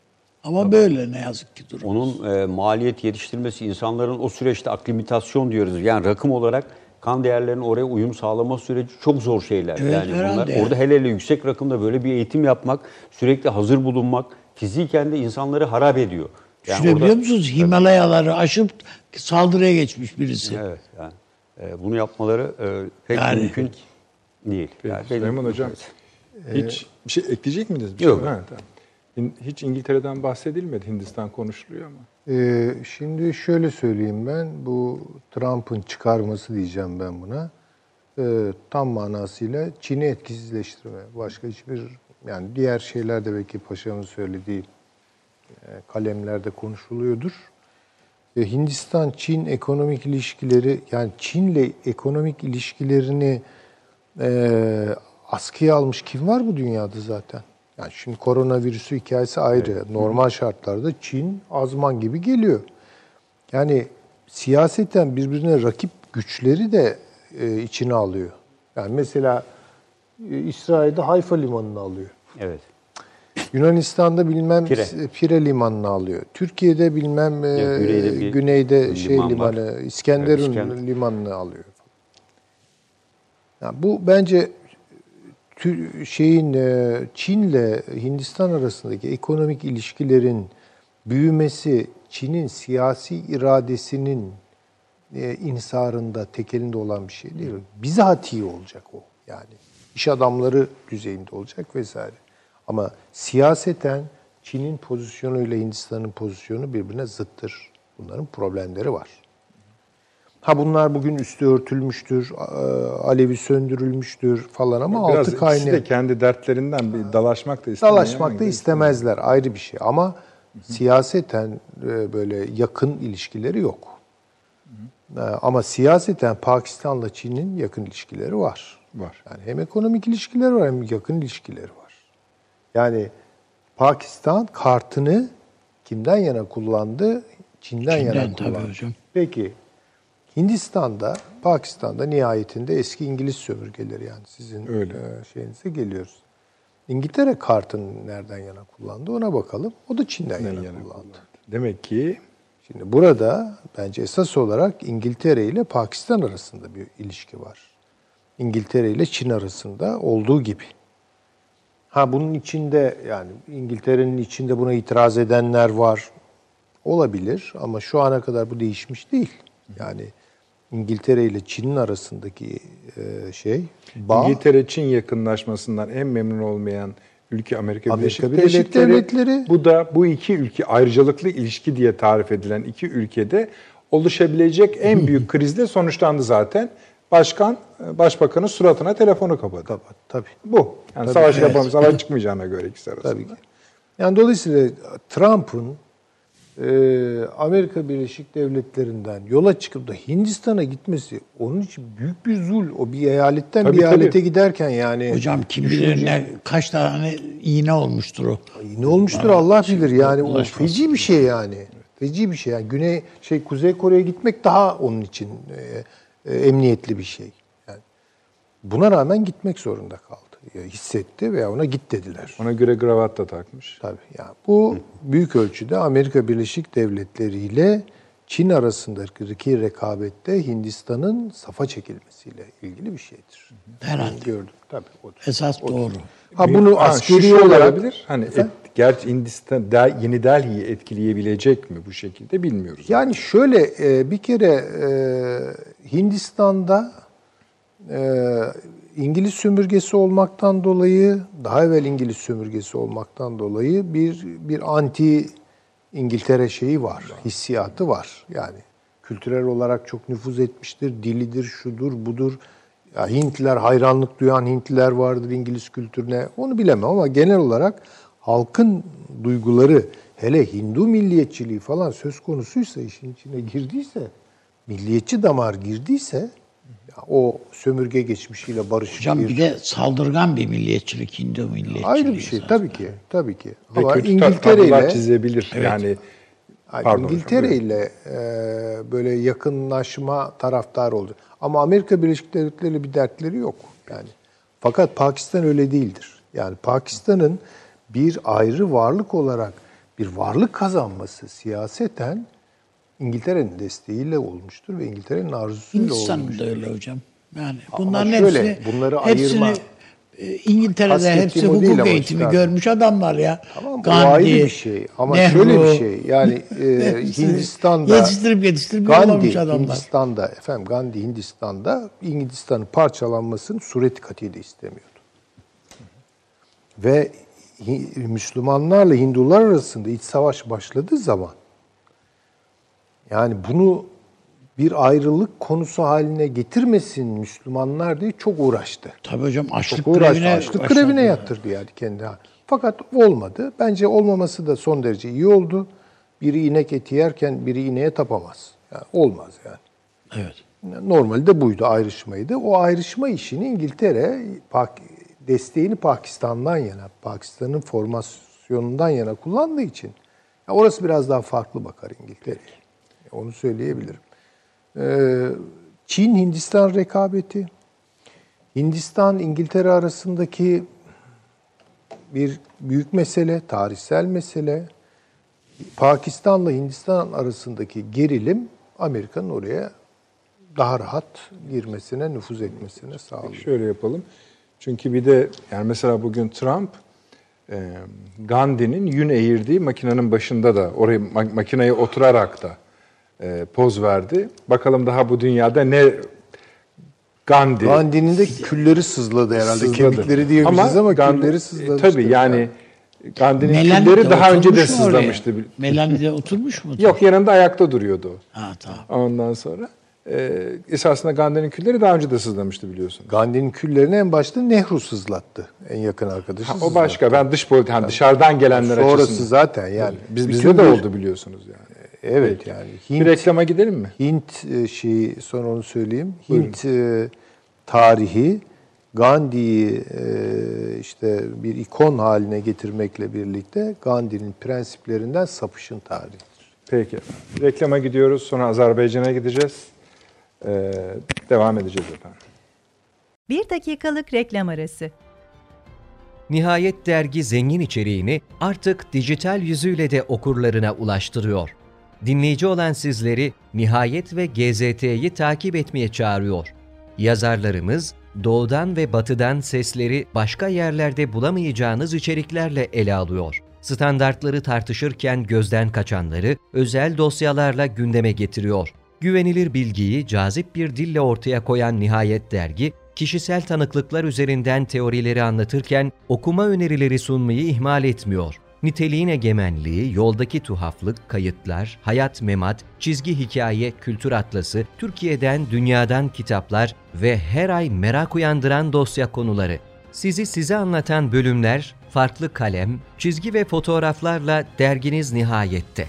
Ama böyle ne yazık ki durum. Onun e, maliyet yetiştirmesi, insanların o süreçte aklimitasyon diyoruz. Yani rakım olarak kan değerlerinin oraya uyum sağlama süreci çok zor şeyler. Evet, yani bunlar orada hele hele yüksek rakımda böyle bir eğitim yapmak, sürekli hazır bulunmak fiziken de insanları harap ediyor. Yani Düşünebiliyor orada- musunuz? Himalayaları aşıp saldırıya geçmiş birisi. Evet yani e, bunu yapmaları e, pek Yani- mümkün değil. Peki, Yani benim- Süleyman Hocam hiç bir şey ekleyecek miydiniz? Bir Yok. Şey? Ha, tamam. Hin- Hiç İngiltere'den bahsedilmedi. Hindistan konuşuluyor ama. Ee, şimdi şöyle söyleyeyim ben, bu Trump'ın çıkarması diyeceğim ben buna. Ee, tam manasıyla Çin'i etkisizleştirme. Başka hiçbir Yani diğer şeyler de belki paşamın söylediği e, kalemlerde konuşuluyordur. E, Hindistan-Çin ekonomik ilişkileri yani Çin'le ekonomik ilişkilerini e, askıya almış kim var bu dünyada zaten? Yani şimdi koronavirüsü hikayesi ayrı. Normal şartlarda Çin azman gibi geliyor. Yani siyaseten birbirine rakip güçleri de e, içine alıyor. Yani mesela e, İsrail'de Hayfa limanını alıyor. Evet. Yunanistan'da bilmem Pire. Pire, limanını alıyor. Türkiye'de bilmem e, güneyde bir güneyde şey liman var. limanı İskenderun Evet, İskender. limanını alıyor. Yani bu bence şeyin e, Çin'le Hindistan arasındaki ekonomik ilişkilerin büyümesi Çin'in siyasi iradesinin e, insarında, tekelinde olan bir şey değil. Bizatihi olacak o. Yani iş adamları düzeyinde olacak vesaire. Ama siyaseten Çin'in pozisyonu ile Hindistan'ın pozisyonu birbirine zıttır. Bunların problemleri var. Ha bunlar bugün üstü örtülmüştür, a- alevi söndürülmüştür falan ama Biraz altı kaynıyor. de kendi dertlerinden bir dalaşmak da istemiyor. Dalaşmak da istemezler ayrı bir şey ama siyaseten e, böyle yakın ilişkileri yok. E, Ama siyaseten Pakistan'la Çin'in yakın ilişkileri var. Var. Yani hem ekonomik ilişkileri var hem yakın ilişkileri var. Yani Pakistan kartını kimden yana kullandı? Çin'den, Çin'den yana tabii kullandı. hocam. Peki Hindistan'da, Pakistan'da nihayetinde eski İngiliz sömürgeleri yani sizin Öyle. e, şeyinize geliyoruz. İngiltere kartını nereden yana kullandı ona bakalım. O da Çin'den yana, yana kullandı. Demek ki Şimdi burada bence esas olarak İngiltere ile Pakistan arasında bir ilişki var. İngiltere ile Çin arasında olduğu gibi. Ha bunun içinde yani İngiltere'nin içinde buna itiraz edenler var. Olabilir ama şu ana kadar bu değişmiş değil. Yani İngiltere ile Çin'in arasındaki e, şey bağ İngiltere-Çin yakınlaşmasından en memnun olmayan ülke Amerika, Amerika Birleşik, Birleşik Devletleri. Devletleri. Bu da bu iki ülke ayrıcalıklı ilişki diye tarif edilen iki ülkede oluşabilecek en *laughs* büyük krizle sonuçlandı zaten. Başkan, başbakanın suratına telefonu kapadı. Kapat, tabii. Bu. Yani Tabii, savaş evet. yapamaz, savaş çıkmayacağına göre ikisi arasında. Tabii ki. Yani dolayısıyla Trump'ın e, Amerika Birleşik Devletleri'nden yola çıkıp da Hindistan'a gitmesi onun için büyük bir zul. O bir eyaletten Tabii, bir eyalete tabii. giderken yani Hocam kim bilir ne kaç tane iğne olmuştur o. ne olmuştur Allah bilir yani o feci bir şey yani. Feci bir şey yani Güney şey Kuzey Kore'ye gitmek daha onun için e, e, emniyetli bir şey. Yani buna rağmen gitmek zorunda kaldı. Ya hissetti veya ona git dediler. Ona göre gravat da takmış. Tabii. Yani bu büyük ölçüde Amerika Birleşik Devletleri ile Çin arasındaki rekabette Hindistan'ın safa çekilmesiyle ilgili bir şeydir. Herhalde. Gördüm. Tabii. Odur. Esas doğru. Ha bunu askeri olabilir. Hani et, gerçi Hindistan Del- yeni Delhi'yi etkileyebilecek mi bu şekilde bilmiyoruz. yani şöyle e, bir kere e, Hindistan'da e, İngiliz sömürgesi olmaktan dolayı, daha evvel İngiliz sömürgesi olmaktan dolayı bir bir anti İngiltere şeyi var, hissiyatı var. Yani kültürel olarak çok nüfuz etmiştir, dilidir, şudur, budur. Ya Hintliler, hayranlık duyan Hintliler vardır İngiliz kültürüne. Onu bilemem ama genel olarak halkın duyguları, hele Hindu milliyetçiliği falan söz konusuysa, işin içine girdiyse, milliyetçi damar girdiyse, o sömürge geçmişiyle barışık Hocam bir, bir de saldırgan bir milliyetçilik, Hindu milliyetçiliği. ayrı bir şey esas. tabii ki, tabii ki. Ve Ama kötü İngiltere ile çizebilir. Yani Hayır, Pardon hocam, İngiltere buyurun. ile e, böyle yakınlaşma taraftar oldu. Ama Amerika Birleşik Devletleri ile bir dertleri yok. Yani fakat Pakistan öyle değildir. Yani Pakistan'ın bir ayrı varlık olarak bir varlık kazanması siyaseten İngiltere'nin desteğiyle olmuştur ve İngiltere'nin arzusuyla Hindistan'ın olmuştur. da öyle hocam. Yani Ama bunların şöyle, hepsini, bunları hepsini ayırma- e, İngiltere'de Kastettiğim hepsi hukuk ama eğitimi işte. görmüş adamlar ya. Tamam, Gandhi, ayrı bir şey. Ama Nehru, şöyle bir şey. Yani *laughs* e, Hindistan'da yetiştirip yetiştirip Gandhi adamlar. Hindistan'da efendim Gandhi Hindistan'da Hindistan'ın parçalanmasını sureti katiyle istemiyordu. Ve Müslümanlarla Hindular arasında iç savaş başladığı zaman yani bunu bir ayrılık konusu haline getirmesin Müslümanlar diye çok uğraştı. Tabii hocam açlık Çok uğraştı. grevine Açlık grevine ya. yatırdı yani kendi. Fakat olmadı. Bence olmaması da son derece iyi oldu. Biri inek eti yerken biri ineğe tapamaz. Yani olmaz yani. Evet. Normalde buydu, ayrışmaydı. O ayrışma işini İngiltere desteğini Pakistan'dan yana, Pakistan'ın formasyonundan yana kullandığı için ya orası biraz daha farklı bakar İngiltere'ye. Onu söyleyebilirim. Ee, Çin Hindistan rekabeti, Hindistan İngiltere arasındaki bir büyük mesele, tarihsel mesele. Pakistan'la Hindistan arasındaki gerilim Amerika'nın oraya daha rahat girmesine, nüfuz etmesine sağlıyor. Şöyle yapalım. Çünkü bir de yani mesela bugün Trump e, Gandhi'nin yün eğirdiği makinenin başında da oraya ma- makineye oturarak da e, poz verdi. Bakalım daha bu dünyada ne Gandhi Gandhi'nin de külleri sızladı herhalde. sızladı. Kemikleri diyebiliriz ama, Gandhi- külleri sızladı. E, tabii işte. yani Gandhi'nin külleri daha önce de sızlamıştı. Melanie de *laughs* oturmuş mu? Yok yanında ayakta duruyordu. Ha tamam. Ondan sonra e, esasında Gandhi'nin külleri daha önce de sızlamıştı biliyorsunuz. Gandhi'nin küllerini en başta Nehru sızlattı. En yakın arkadaşı Ha, o sızlattı. başka. Ben dış politik, hani dışarıdan gelenler Sonrası açısından. zaten yani. Biz, bizde de oldu biliyorsunuz yani. Evet yani. Bir Hint, reklama gidelim mi? Hint e, şeyi son onu söyleyeyim. Hint e, tarihi Gandhi'yi e, işte bir ikon haline getirmekle birlikte Gandhi'nin prensiplerinden sapışın tarihi. Peki. Reklama gidiyoruz. Sonra Azerbaycan'a gideceğiz. Ee, devam edeceğiz efendim. Bir dakikalık reklam arası. Nihayet dergi zengin içeriğini artık dijital yüzüyle de okurlarına ulaştırıyor. Dinleyici olan sizleri Nihayet ve GZT'yi takip etmeye çağırıyor. Yazarlarımız doğudan ve batıdan sesleri başka yerlerde bulamayacağınız içeriklerle ele alıyor. Standartları tartışırken gözden kaçanları özel dosyalarla gündeme getiriyor. Güvenilir bilgiyi cazip bir dille ortaya koyan Nihayet dergi, kişisel tanıklıklar üzerinden teorileri anlatırken okuma önerileri sunmayı ihmal etmiyor. Niteliğin egemenliği, yoldaki tuhaflık, kayıtlar, hayat memat, çizgi hikaye, kültür atlası, Türkiye'den, dünyadan kitaplar ve her ay merak uyandıran dosya konuları. Sizi size anlatan bölümler, farklı kalem, çizgi ve fotoğraflarla derginiz nihayette.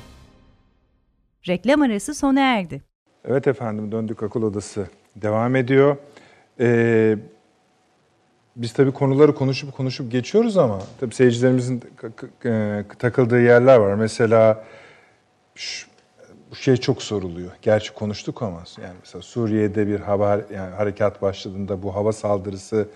Reklam arası sona erdi. Evet efendim döndük akıl odası devam ediyor. Ee, biz tabii konuları konuşup konuşup geçiyoruz ama tabii seyircilerimizin e, takıldığı yerler var. Mesela bu şey çok soruluyor. Gerçi konuştuk ama yani mesela Suriye'de bir hava yani harekat başladığında bu hava saldırısı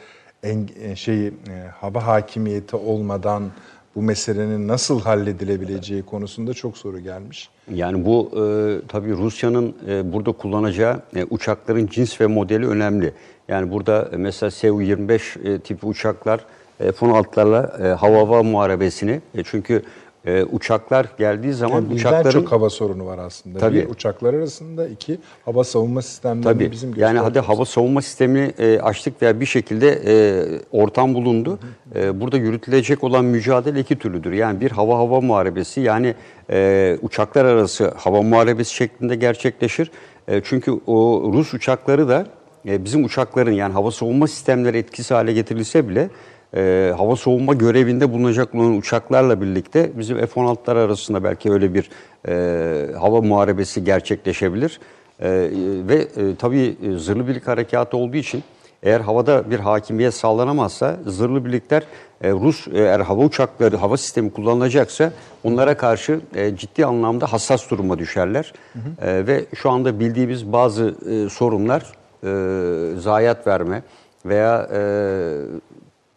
en, e, şeyi e, hava hakimiyeti olmadan bu meselenin nasıl halledilebileceği konusunda çok soru gelmiş. Yani bu e, tabii Rusya'nın e, burada kullanacağı e, uçakların cins ve modeli önemli. Yani burada e, mesela Su-25 e, tipi uçaklar e, F-16'larla e, hava hava muharebesini e, çünkü e, uçaklar geldiği zaman Yani uçakların çok hava sorunu var aslında. Tabii. Bir uçaklar arasında, iki hava savunma sistemleri Tabii. bizim yani hadi hava savunma sistemini e, açtık veya bir şekilde e, ortam bulundu. E, burada yürütülecek olan mücadele iki türlüdür. Yani bir hava hava muharebesi yani e, uçaklar arası hava muharebesi şeklinde gerçekleşir. E, çünkü o Rus uçakları da e, bizim uçakların yani hava savunma sistemleri etkisi hale getirilse bile e, hava savunma görevinde bulunacak olan uçaklarla birlikte bizim F-16'lar arasında belki öyle bir e, hava muharebesi gerçekleşebilir. E, ve e, tabii e, zırhlı birlik harekatı olduğu için eğer havada bir hakimiyet sağlanamazsa zırhlı birlikler e, Rus e, eğer hava uçakları hava sistemi kullanılacaksa onlara karşı e, ciddi anlamda hassas duruma düşerler. E, ve şu anda bildiğimiz bazı e, sorunlar e, zayiat verme veya e,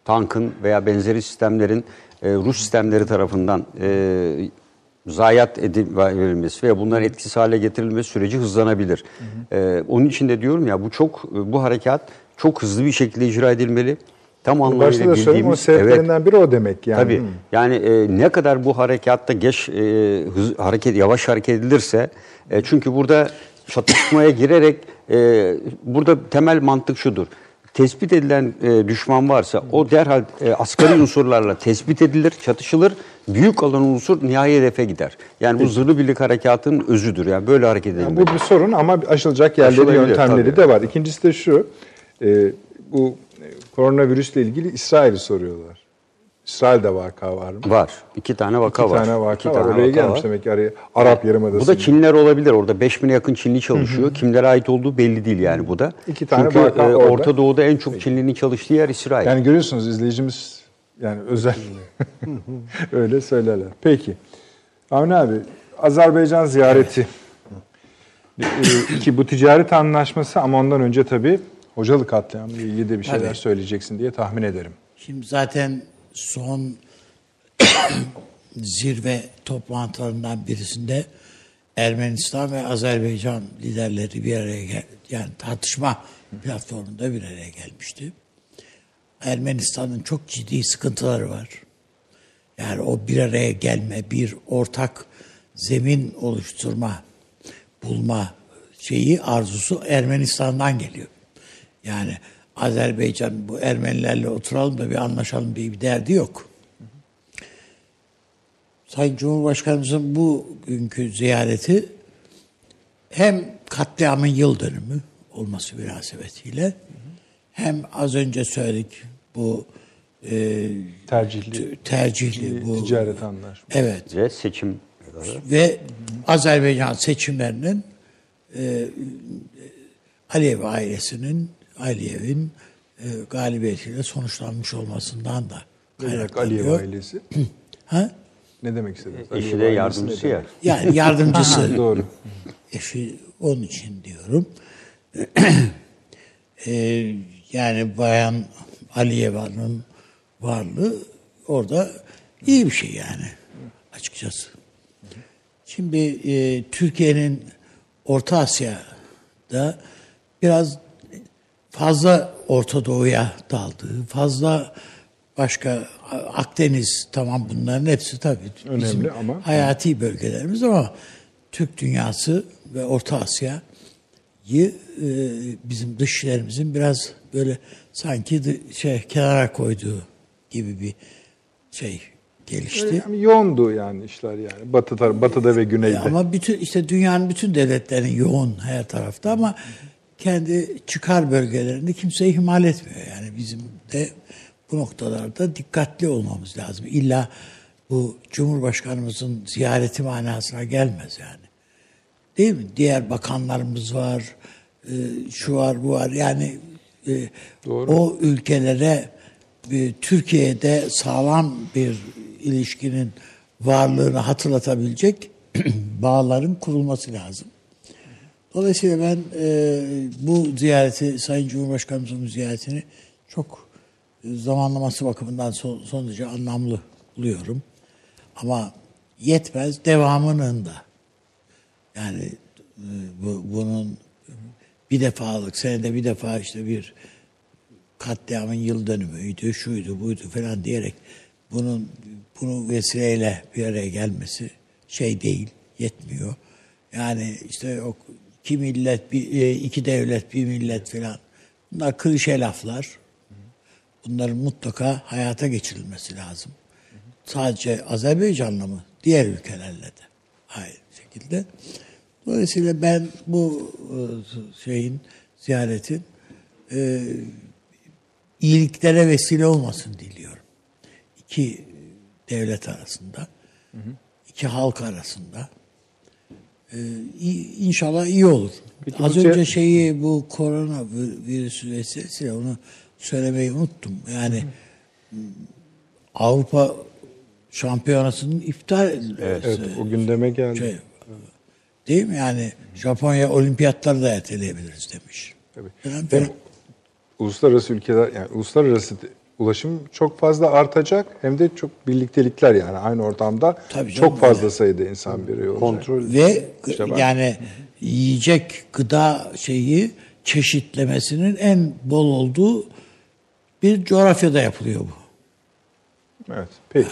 tankın veya benzeri sistemlerin e, Rus sistemleri tarafından e, zayiat edil- verilmesi veya bunların etkisiz hale getirilmesi süreci hızlanabilir. E, onun için de diyorum ya bu çok bu harekat çok hızlı bir şekilde icra edilmeli. Tam Başta anlamıyla da söyleyeyim o bildiğimiz sebeplerinden biri o demek yani. Tabii. Yani e, ne kadar bu harekatta geç e, hız, hareket yavaş hareket edilirse e, çünkü burada çatışmaya girerek e, burada temel mantık şudur. tespit edilen e, düşman varsa o derhal e, asgari unsurlarla tespit edilir, çatışılır. Büyük olan unsur nihai hedefe gider. Yani bu zırhlı birlik harekatının özüdür. Yani böyle hareket Yani edilmeli. bu bir sorun ama aşılacak yerleri, yöntemleri tabii. de var. İkincisi de şu, e, bu koronavirüsle ilgili İsrail'i soruyorlar. İsrail'de vaka var mı? Var. İki tane vaka İki var. tane vaka İki var. tane Oraya vaka gelmiş var. demek ki araya Arap Yarımadası. Bu da Çinliler olabilir. Orada 5000'e yakın Çinli çalışıyor. Kimlere ait olduğu belli değil yani bu da. İki tane Çünkü vaka e, orada. Orta Doğu'da en çok Çinlinin çalıştığı yer İsrail. Yani görüyorsunuz izleyicimiz yani özel *laughs* öyle söylerler. Peki. Avni abi Azerbaycan ziyareti. Ee, iki bu ticaret anlaşması ama ondan önce tabii hocalık katliamı ile ilgili de bir şeyler Tabii. söyleyeceksin diye tahmin ederim. Şimdi zaten son *coughs* zirve toplantılarından birisinde Ermenistan ve Azerbaycan liderleri bir araya gel yani tartışma platformunda bir araya gelmişti. Ermenistan'ın çok ciddi sıkıntıları var. Yani o bir araya gelme, bir ortak zemin oluşturma, bulma şeyi arzusu Ermenistan'dan geliyor. Yani Azerbaycan bu Ermenilerle oturalım da bir anlaşalım diye bir derdi yok. Sayın Cumhurbaşkanımızın bugünkü ziyareti hem katliamın yıl dönümü olması münasebetiyle hem az önce söyledik bu e, Tercihli tercihli bu ticaret anlaşması. evet Ve seçim ve Azerbaycan seçimlerinin e, Aliyev ailesinin Aliyev'in e, galibiyetiyle sonuçlanmış olmasından da kaynaklanıyor. Aliyev ailesi? *clears throat* Ha? Ne demek istediniz? eşi Aliyev de yardımcısı ya. Yani yardımcısı. *laughs* Doğru. Eşi onun için diyorum. Ee, *clears throat* yani Bayan Aliyeva'nın varlığı orada iyi bir şey yani açıkçası. Şimdi e, Türkiye'nin Orta Asya'da biraz fazla Orta Doğu'ya daldığı, fazla başka Akdeniz tamam bunların hepsi tabii Önemli bizim ama- hayati bölgelerimiz ama Türk dünyası ve Orta Asya'yı e, bizim dışişlerimizin biraz böyle sanki dı- şey kenara koyduğu gibi bir şey gelişti. Yani yoğundu yani işler yani. Batı tar- batıda ve güneyde. Ama bütün işte dünyanın bütün devletlerinin yoğun her tarafta ama kendi çıkar bölgelerinde kimse ihmal etmiyor. Yani bizim de bu noktalarda dikkatli olmamız lazım. İlla bu Cumhurbaşkanımızın ziyareti manasına gelmez yani. Değil mi? Diğer bakanlarımız var, e, şu var, bu var. Yani e, o ülkelere e, Türkiye'de sağlam bir ilişkinin varlığını hatırlatabilecek *clears throat* bağların kurulması lazım. Dolayısıyla ben e, bu ziyareti, Sayın Cumhurbaşkanımızın ziyaretini çok e, zamanlaması bakımından son, son derece anlamlı buluyorum. Ama yetmez, devamının da. Yani e, bu, bunun bir defalık, senede bir defa işte bir katliamın yıl dönümüydü, şuydu, buydu falan diyerek bunun bunu vesileyle bir araya gelmesi şey değil, yetmiyor. Yani işte o iki millet, bir, e, iki devlet, bir millet falan. Bunlar klişe laflar. Bunların mutlaka hayata geçirilmesi lazım. Sadece Azerbaycan'la mı? Diğer ülkelerle de aynı şekilde. Dolayısıyla ben bu e, şeyin ziyaretin e, iyiliklere vesile olmasın diliyorum. İki devlet arasında, iki halk arasında. Ee, inşallah iyi olur. Peki Az önce ziy- şeyi bu korona vir- virüsü vesilesiyle onu söylemeyi unuttum. Yani m, Avrupa şampiyonasının iptal edilmesi. Evet o gündeme geldi. Şey, değil mi? Yani Japonya olimpiyatları da erteleyebiliriz demiş. Tabii. Falan Hem uluslararası ülkeler yani uluslararası ulaşım çok fazla artacak hem de çok birliktelikler yani aynı ortamda Tabii canım, çok fazla öyle. sayıda insan biri olacak. Kontrol Ve İşte ben- yani yiyecek gıda şeyi çeşitlemesinin en bol olduğu bir coğrafyada yapılıyor bu. Evet, peki.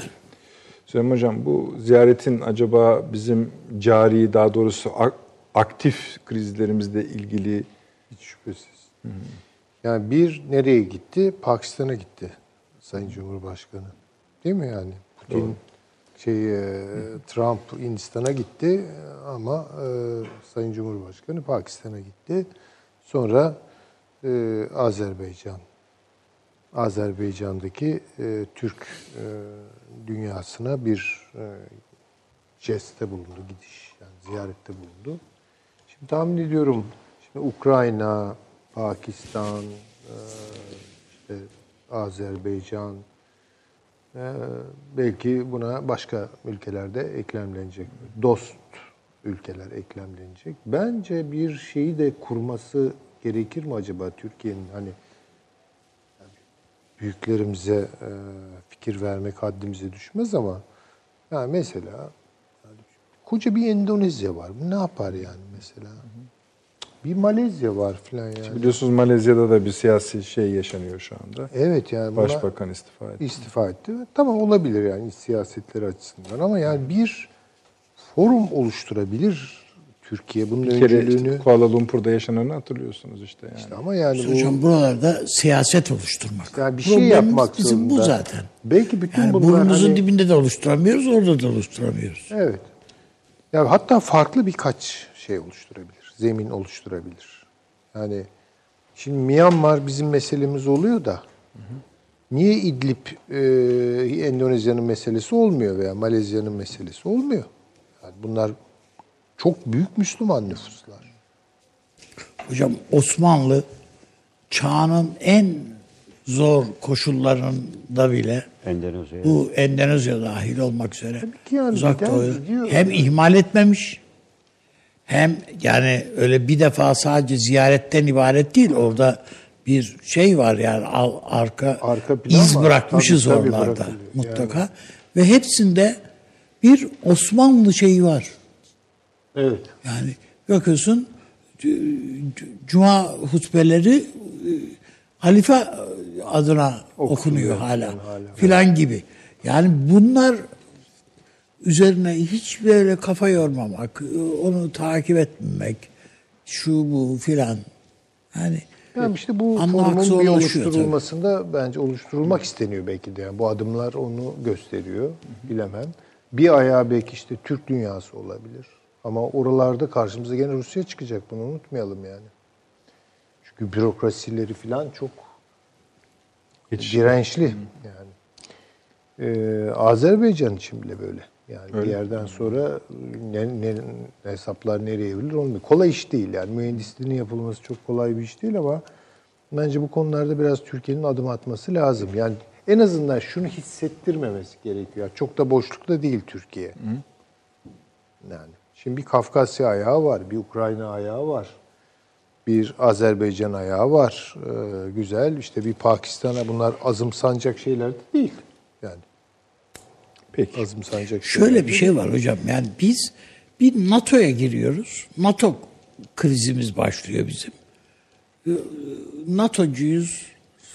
Süleyman Hocam bu ziyaretin acaba bizim cari daha doğrusu ak- aktif krizlerimizle ilgili hiç şüphesiz. Yani bir nereye gitti? Pakistan'a gitti Sayın Cumhurbaşkanı. Değil mi yani? Putin şey e, Trump Hindistan'a gitti ama e, Sayın Cumhurbaşkanı Pakistan'a gitti. Sonra e, Azerbaycan. Azerbaycan'daki e, Türk e, dünyasına bir e, jestte bulundu, gidiş yani ziyarette bulundu. Şimdi tahmin ediyorum şimdi Ukrayna, Pakistan, e, işte Azerbaycan, e, belki buna başka ülkelerde eklemlenecek. Dost ülkeler eklemlenecek. Bence bir şeyi de kurması gerekir mi acaba Türkiye'nin hani büyüklerimize e, fikir vermek haddimize düşmez ama ya mesela yani koca bir Endonezya var. Bu ne yapar yani mesela? Bir Malezya var filan yani. Biliyorsunuz Malezya'da da bir siyasi şey yaşanıyor şu anda. Evet yani Başbakan istifa etti. istifa etti. Tamam olabilir yani siyasetleri açısından ama yani bir forum oluşturabilir Türkiye bunun Bir kere öncülüğünü. Kuala Lumpur'da yaşananı hatırlıyorsunuz işte yani. İşte ama yani bu Hocam buralarda siyaset oluşturmak. yani bir şey Problemimiz yapmak bizim bu zorunda. zaten. Belki bütün Yani bunlar burnumuzun hani- dibinde de oluşturamıyoruz, orada da oluşturamıyoruz. Evet. Ya hatta farklı birkaç şey oluşturabilir. Zemin oluşturabilir. Yani şimdi Myanmar bizim meselemiz oluyor da niye İdlib e, Endonezya'nın meselesi olmuyor veya Malezya'nın meselesi olmuyor? Yani bunlar çok büyük Müslüman nüfuslar. Hocam Osmanlı çağının en zor koşullarında bile Endonezya. bu Endonezya dahil olmak üzere yani uzak gidiyor. hem ihmal etmemiş hem yani öyle bir defa sadece ziyaretten ibaret değil orada bir şey var yani al- arka, Arka iz var. bırakmışız Tabii, tabii oralarda mutlaka ve hepsinde bir Osmanlı şeyi var. Evet. Yani bakıyorsun cuma hutbeleri e, halife adına okunuyor hala, hala. filan gibi. Yani bunlar üzerine hiç böyle kafa yormamak, onu takip etmemek, şu bu filan. Yani Yani işte bu forumun bir oluşturulmasında bence oluşturulmak isteniyor belki de. Yani bu adımlar onu gösteriyor. Bilemem. Bir ayağı belki işte Türk dünyası olabilir. Ama oralarda karşımıza gene Rusya çıkacak. Bunu unutmayalım yani. Çünkü bürokrasileri falan çok dirençli yani. Ee, Azerbaycan için bile böyle. Yani bir yerden sonra ne, ne, hesaplar nereye evrilir olmuyor. Kolay iş değil yani. Mühendisliğinin yapılması çok kolay bir iş değil ama bence bu konularda biraz Türkiye'nin adım atması lazım. Yani en azından şunu hissettirmemesi gerekiyor. Çok da boşlukta değil Türkiye. Yani şimdi bir Kafkasya ayağı var, bir Ukrayna ayağı var. Bir Azerbaycan ayağı var. Ee, güzel. İşte bir Pakistan'a bunlar azımsanacak şeyler de değil. Peki. azımsanacak Şöyle şeyler bir şey var hocam. Yani biz bir NATO'ya giriyoruz. NATO krizimiz başlıyor bizim. Ee, NATO'cuyuz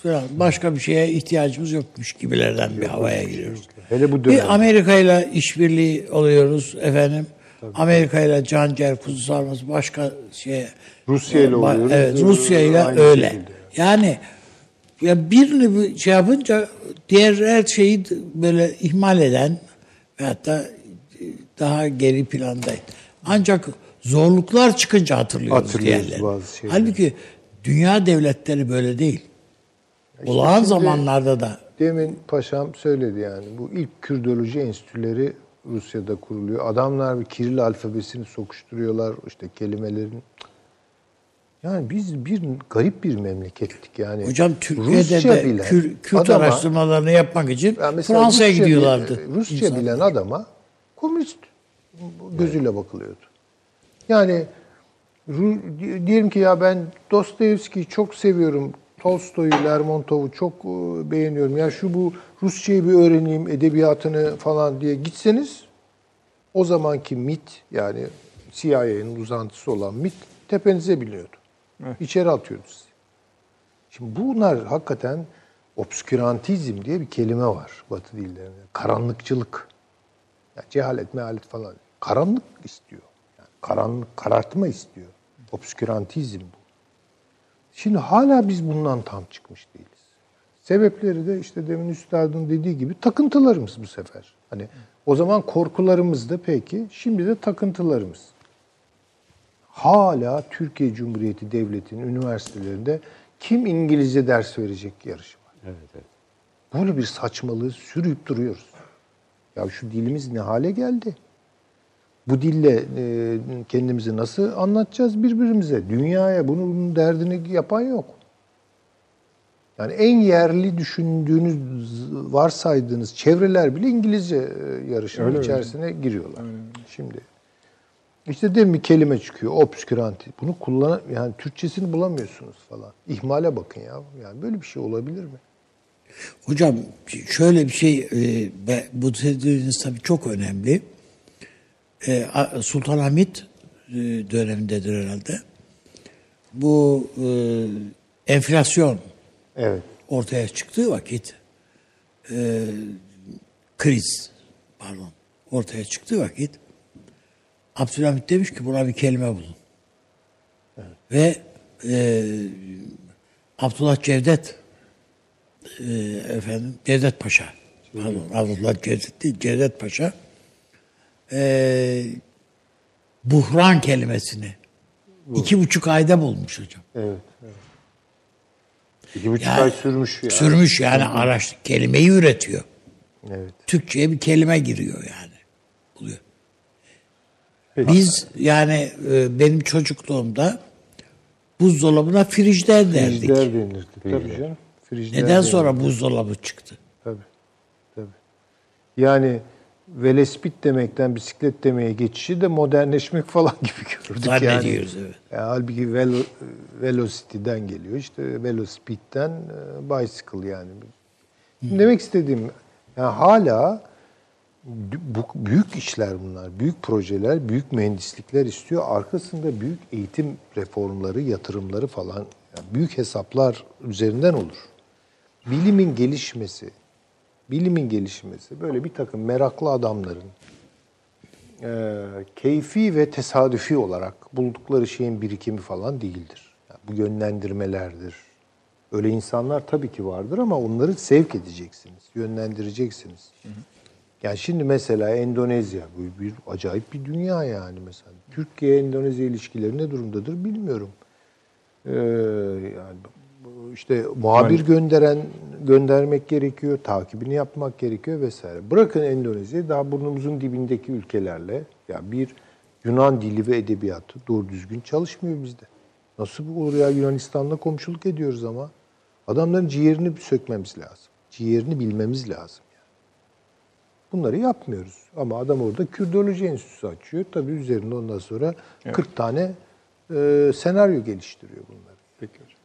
falan. Başka bir şeye ihtiyacımız yokmuş gibilerden bir havaya giriyoruz. Hele bu Bir dönem. Amerika ile işbirliği oluyoruz efendim. Amerika ile can ciğer kuzu sarması başka şeye. Rusya ile oluyoruz. Evet Rusya ile öyle. şekilde. Yani ya birini bir şey yapınca diğer her şeyi böyle ihmal eden ve hatta daha geri plandaydı. Ancak zorluklar çıkınca hatırlıyoruz, Hatırlıyoruz diğerleri. bazı şeyleri. Halbuki dünya devletleri böyle değil. Olağan şimdi- zamanlarda da Demin paşam söyledi yani. Bu ilk Kürdoloji enstitüleri Rusya'da kuruluyor. Adamlar bir Kiril alfabesini sokuşturuyorlar işte kelimelerin. Yani biz bir garip bir memlekettik yani. hocam Türkiye'de Rusça de bilen Kür- Kürt adama- araştırmalarını yapmak için Yani Fransa'ya Rusça gidiyorlardı. bilen- Rusça insanlar. bilen adama komünist gözüyle bakılıyordu. Yani diyelim ki ya ben Dostoyevski'yi çok seviyorum. Tolstoy'u, Lermontov'u çok e, beğeniyorum. Ya şu bu Rusçayı bir öğreneyim, edebiyatını falan diye gitseniz o zamanki MIT yani CIA'nın uzantısı olan MIT tepenize biniyordu. İçeri atıyordu sizi. Şimdi bunlar hakikaten obskürantizm diye bir kelime var Batı dillerinde. Karanlıkçılık. Ya cehalet, mehalet falan. Karanlık istiyor. Yani karanlık, karartma istiyor. Obskürantizm bu. Şimdi hala biz bundan tam çıkmış değiliz. Sebepleri de işte demin üstadın dediği gibi takıntılarımız bu sefer. Hani o zaman korkularımız da peki, şimdi de takıntılarımız. Hala Türkiye Cumhuriyeti Devleti'nin üniversitelerinde kim İngilizce ders verecek yarışı var. Evet, evet. Böyle bir saçmalığı sürüp duruyoruz. Ya şu dilimiz ne hale geldi? Bu dille e, kendimizi nasıl anlatacağız birbirimize? Dünyaya bunun, bunun derdini yapan yok. Yani en yerli düşündüğünüz, varsaydığınız çevreler bile İngilizce e, yarışının Öyle içerisine giriyorlar. Şimdi işte demin bir kelime çıkıyor, obsküranti. Bunu kullan yani Türkçesini bulamıyorsunuz falan. İhmale bakın ya. Yani böyle bir şey olabilir mi? Hocam şöyle bir şey, e, bu dediğiniz tabii çok önemli. E, Sultanahmet e, dönemindedir herhalde. Bu e, enflasyon Evet. ortaya çıktığı vakit, e, kriz pardon ortaya çıktığı vakit Abdülhamit demiş ki buna bir kelime bulun. Ve e, Abdullah Cevdet e, efendim Cevdet Paşa pardon Abdullah Cevdet değil Cevdet Paşa e, buhran kelimesini iki buçuk ayda bulmuş hocam. Evet. evet. İki buçuk Yani ay sürmüş ya. Sürmüş yani araç kelimeyi üretiyor. Evet. Türkçe'ye bir kelime giriyor yani. Buluyor. Biz yani e, benim çocukluğumda buzdolabına frijder derdik. Frijder denirdi. Tabii canım. Frijder Neden denirdi. sonra buzdolabı çıktı? Tabii. Tabii. Yani velespit demekten bisiklet demeye geçişi de modernleşmek *laughs* falan gibi gördük Zannediyoruz, yani. evet. Yani halbuki velo, velocity'den geliyor. İşte velospeed'den e, bicycle yani. Demek istediğim yani hala bu büyük işler bunlar, büyük projeler, büyük mühendislikler istiyor. Arkasında büyük eğitim reformları, yatırımları falan, yani büyük hesaplar üzerinden olur. Bilimin gelişmesi, bilimin gelişmesi böyle bir takım meraklı adamların e, keyfi ve tesadüfi olarak buldukları şeyin birikimi falan değildir. Yani bu yönlendirmelerdir. Öyle insanlar tabii ki vardır ama onları sevk edeceksiniz, yönlendireceksiniz. Yani şimdi mesela Endonezya bu bir acayip bir dünya yani mesela. Türkiye Endonezya ilişkileri ne durumdadır bilmiyorum. Ee, yani işte muhabir gönderen göndermek gerekiyor, takibini yapmak gerekiyor vesaire. Bırakın Endonezya'yı daha burnumuzun dibindeki ülkelerle ya bir Yunan dili ve edebiyatı doğru düzgün çalışmıyor bizde. Nasıl bu olur ya Yunanistan'la komşuluk ediyoruz ama adamların ciğerini sökmemiz lazım. Ciğerini bilmemiz lazım. Bunları yapmıyoruz. Ama adam orada Kürdoloji Enstitüsü açıyor. Tabii üzerinde ondan sonra 40 tane e, senaryo geliştiriyor bunları. Peki hocam.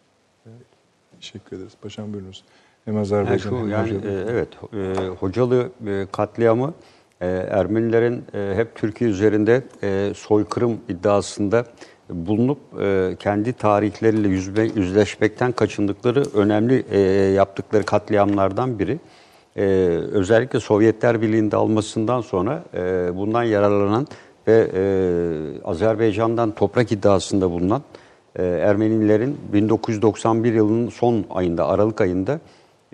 Teşekkür ederiz. Paşam buyurunuz. Hem Yani Azerbaycan şu yani Hocalı. e, evet e, Hocalı e, katliamı e, Ermenilerin e, hep Türkiye üzerinde e, soykırım iddiasında bulunup e, kendi tarihleriyle yüzme, yüzleşmekten kaçındıkları önemli e, yaptıkları katliamlardan biri. E, özellikle Sovyetler Birliği'nde almasından sonra e, bundan yararlanan ve e, Azerbaycan'dan toprak iddiasında bulunan e, Ermenilerin 1991 yılının son ayında, Aralık ayında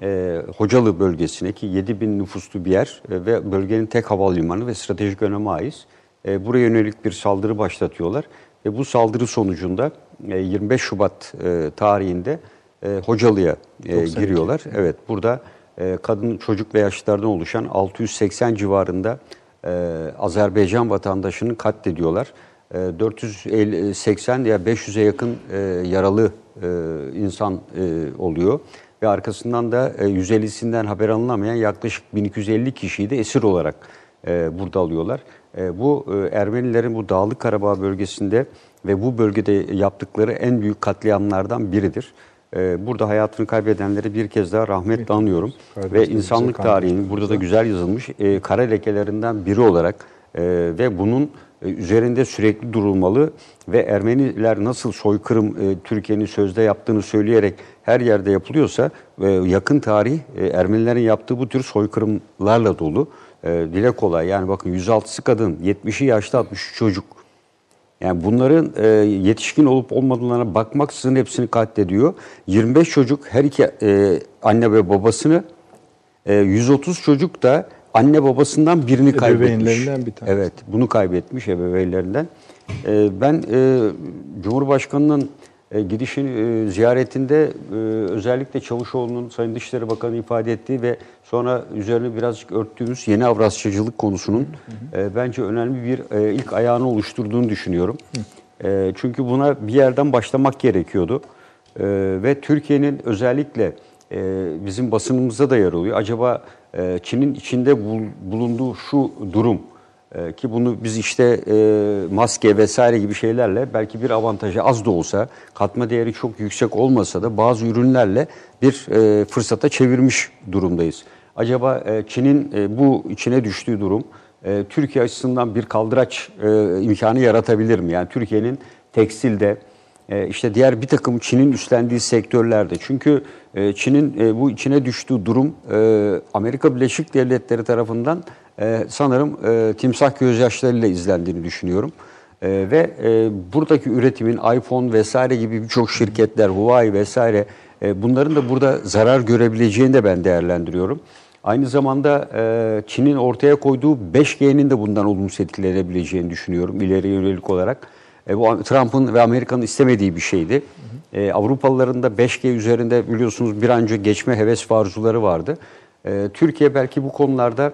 e, Hocalı bölgesine ki 7 bin nüfuslu bir yer e, ve bölgenin tek havalimanı ve stratejik öneme ait. E, buraya yönelik bir saldırı başlatıyorlar. Ve bu saldırı sonucunda e, 25 Şubat e, tarihinde e, Hocalı'ya e, giriyorlar. Evet burada kadın, çocuk ve yaşlılardan oluşan 680 civarında e, Azerbaycan vatandaşını katlediyorlar. E, 480 ya 500'e yakın e, yaralı e, insan oluyor ve arkasından da e, 150'sinden haber alınamayan yaklaşık 1250 kişiyi de esir olarak burada alıyorlar. Bu Ermenilerin bu Dağlık Karabağ bölgesinde ve bu bölgede yaptıkları en büyük katliamlardan biridir. E, burada hayatını kaybedenleri bir kez daha rahmetle anıyorum. ve insanlık tarihinin burada da güzel. yazılmış e, kara lekelerinden biri olarak e, ve bunun e, üzerinde sürekli durulmalı ve Ermeniler nasıl soykırım e, Türkiye'nin sözde yaptığını söyleyerek her yerde yapılıyorsa e, yakın tarih e, Ermenilerin yaptığı bu tür soykırımlarla dolu. E, dile kolay. Yani bakın 106'sı kadın, 70'i yaşlı 63 çocuk. Yani bunların e, yetişkin olup olmadığına bakmaksızın hepsini katlediyor. 25 çocuk her iki e, anne ve babasını, e, 130 çocuk da anne babasından birini kaybetmiş. Bir tanesi. Evet, bunu kaybetmiş ebeveynlerinden. E, ben e, Cumhurbaşkanı'nın e, gidişin e, ziyaretinde e, özellikle Çavuşoğlu'nun Sayın Dışişleri Bakanı ifade ettiği ve sonra üzerine birazcık örttüğümüz yeni Avrasçacılık konusunun bence önemli bir ilk ayağını oluşturduğunu düşünüyorum. Çünkü buna bir yerden başlamak gerekiyordu. Ve Türkiye'nin özellikle bizim basınımızda da yer oluyor. Acaba Çin'in içinde bul- bulunduğu şu durum ee, ki bunu biz işte e, maske vesaire gibi şeylerle belki bir avantajı az da olsa katma değeri çok yüksek olmasa da bazı ürünlerle bir e, fırsata çevirmiş durumdayız. Acaba e, Çin'in bu içine düştüğü durum Türkiye açısından bir kaldıraç e, imkanı yaratabilir mi? Yani Türkiye'nin tekstilde, e, işte diğer bir takım Çin'in üstlendiği sektörlerde. Çünkü Çin'in bu içine düştüğü durum Amerika Birleşik Devletleri tarafından e, sanırım e, timsah gözyaşlarıyla izlendiğini düşünüyorum. E, ve e, buradaki üretimin iPhone vesaire gibi birçok şirketler, Huawei vesaire e, bunların da burada zarar görebileceğini de ben değerlendiriyorum. Aynı zamanda e, Çin'in ortaya koyduğu 5G'nin de bundan olumsuz etkilenebileceğini düşünüyorum ileriye yönelik olarak. E, bu Trump'ın ve Amerika'nın istemediği bir şeydi. E, Avrupalıların da 5G üzerinde biliyorsunuz bir an önce geçme heves ve arzuları vardı. E, Türkiye belki bu konularda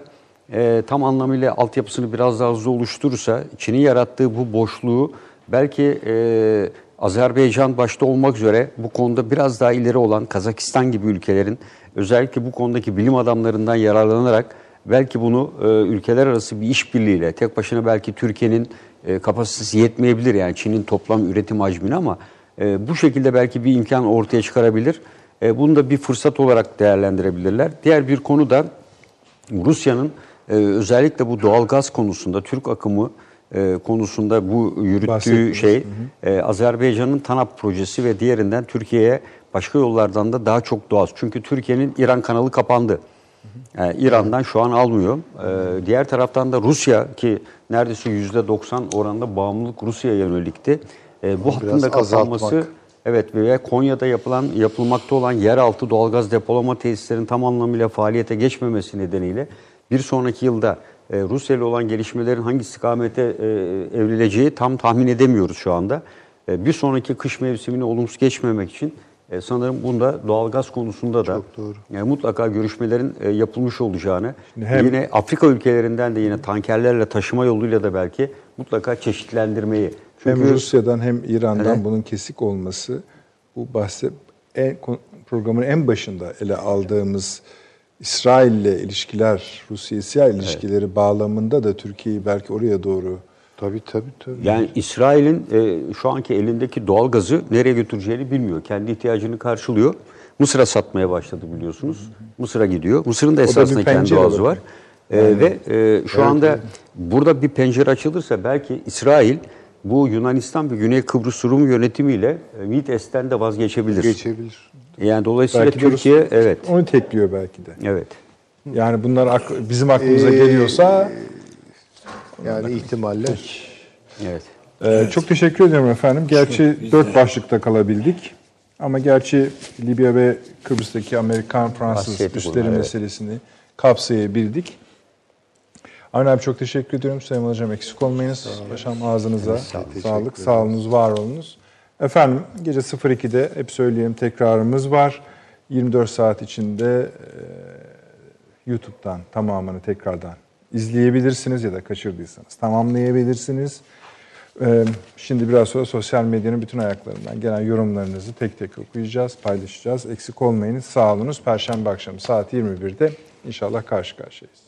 e, tam anlamıyla altyapısını biraz daha hızlı oluşturursa Çin'in yarattığı bu boşluğu belki e, Azerbaycan başta olmak üzere bu konuda biraz daha ileri olan Kazakistan gibi ülkelerin özellikle bu konudaki bilim adamlarından yararlanarak belki bunu e, ülkeler arası bir işbirliğiyle tek başına belki Türkiye'nin e, kapasitesi yetmeyebilir yani Çin'in toplam üretim hacmine ama e, bu şekilde belki bir imkan ortaya çıkarabilir. E, bunu da bir fırsat olarak değerlendirebilirler. Diğer bir konu da Rusya'nın e, özellikle bu doğalgaz konusunda Türk akımı e, konusunda bu yürüttüğü şey e, Azerbaycan'ın TANAP projesi ve diğerinden Türkiye'ye başka yollardan da daha çok doğal. Çünkü Türkiye'nin İran kanalı kapandı. Yani İran'dan şu an almıyor. E, diğer taraftan da Rusya ki neredeyse %90 oranında bağımlılık Rusya'ya yönelikti. E, bu hattın da kapanması azaltmak. Evet ve Konya'da yapılan yapılmakta olan yeraltı doğalgaz depolama tesislerinin tam anlamıyla faaliyete geçmemesi nedeniyle bir sonraki yılda e, Rusya ile olan gelişmelerin hangi istikamete e, evrileceği tam tahmin edemiyoruz şu anda. E, bir sonraki kış mevsimini olumsuz geçmemek için e, sanırım bunda doğalgaz konusunda da Çok doğru. yani mutlaka görüşmelerin e, yapılmış olacağını hem- yine Afrika ülkelerinden de yine tankerlerle taşıma yoluyla da belki mutlaka çeşitlendirmeyi. Çünkü Hem Rusya'dan hem İran'dan Evet. bunun kesik olması bu bahse en, programın en başında ele aldığımız İsrail ile ilişkiler, Rusya-İsrail ilişkileri bağlamında da Türkiye'yi belki oraya doğru Tabii tabii tabii. Yani İsrail'in e, şu anki elindeki doğal gazı nereye götüreceğini bilmiyor. Kendi ihtiyacını karşılıyor. Mısır'a satmaya başladı biliyorsunuz. Mısır'a gidiyor. Mısır'ın da esasında kendi pencere doğalgazı bakın. var. E, ve e, şu anda burada bir pencere açılırsa belki İsrail bu Yunanistan ve Güney Kıbrıs Rum yönetimiyle e, MİTES'ten de vazgeçebilir. Geçebilir. Yani dolayısıyla belki Türkiye Rusya evet onu tekliyor belki de. evet Yani bunlar ak- bizim aklımıza Ee, geliyorsa Yani ihtimaller. evet. Ee, Çok teşekkür ediyorum efendim. Gerçi dört başlıkta kalabildik. Ama gerçi Libya ve Kıbrıs'taki Amerikan-Fransız üsleri bunlar, evet. meselesini kapsayabildik. Avni abi çok teşekkür ediyorum. Sayın Hocam eksik olmayınız. Paşam ağzınıza sağlık, sağolunuz, var olunuz. Efendim gece 02'de hep söyleyelim tekrarımız var. 24 saat içinde e, YouTube'dan tamamını tekrardan izleyebilirsiniz ya da kaçırdıysanız tamamlayabilirsiniz. Ee, Şimdi biraz sonra sosyal medyanın bütün ayaklarından gelen yorumlarınızı tek tek okuyacağız, paylaşacağız. Eksik olmayınız, sağ olunuz. Perşembe akşamı saat 21'de inşallah karşı karşıyayız.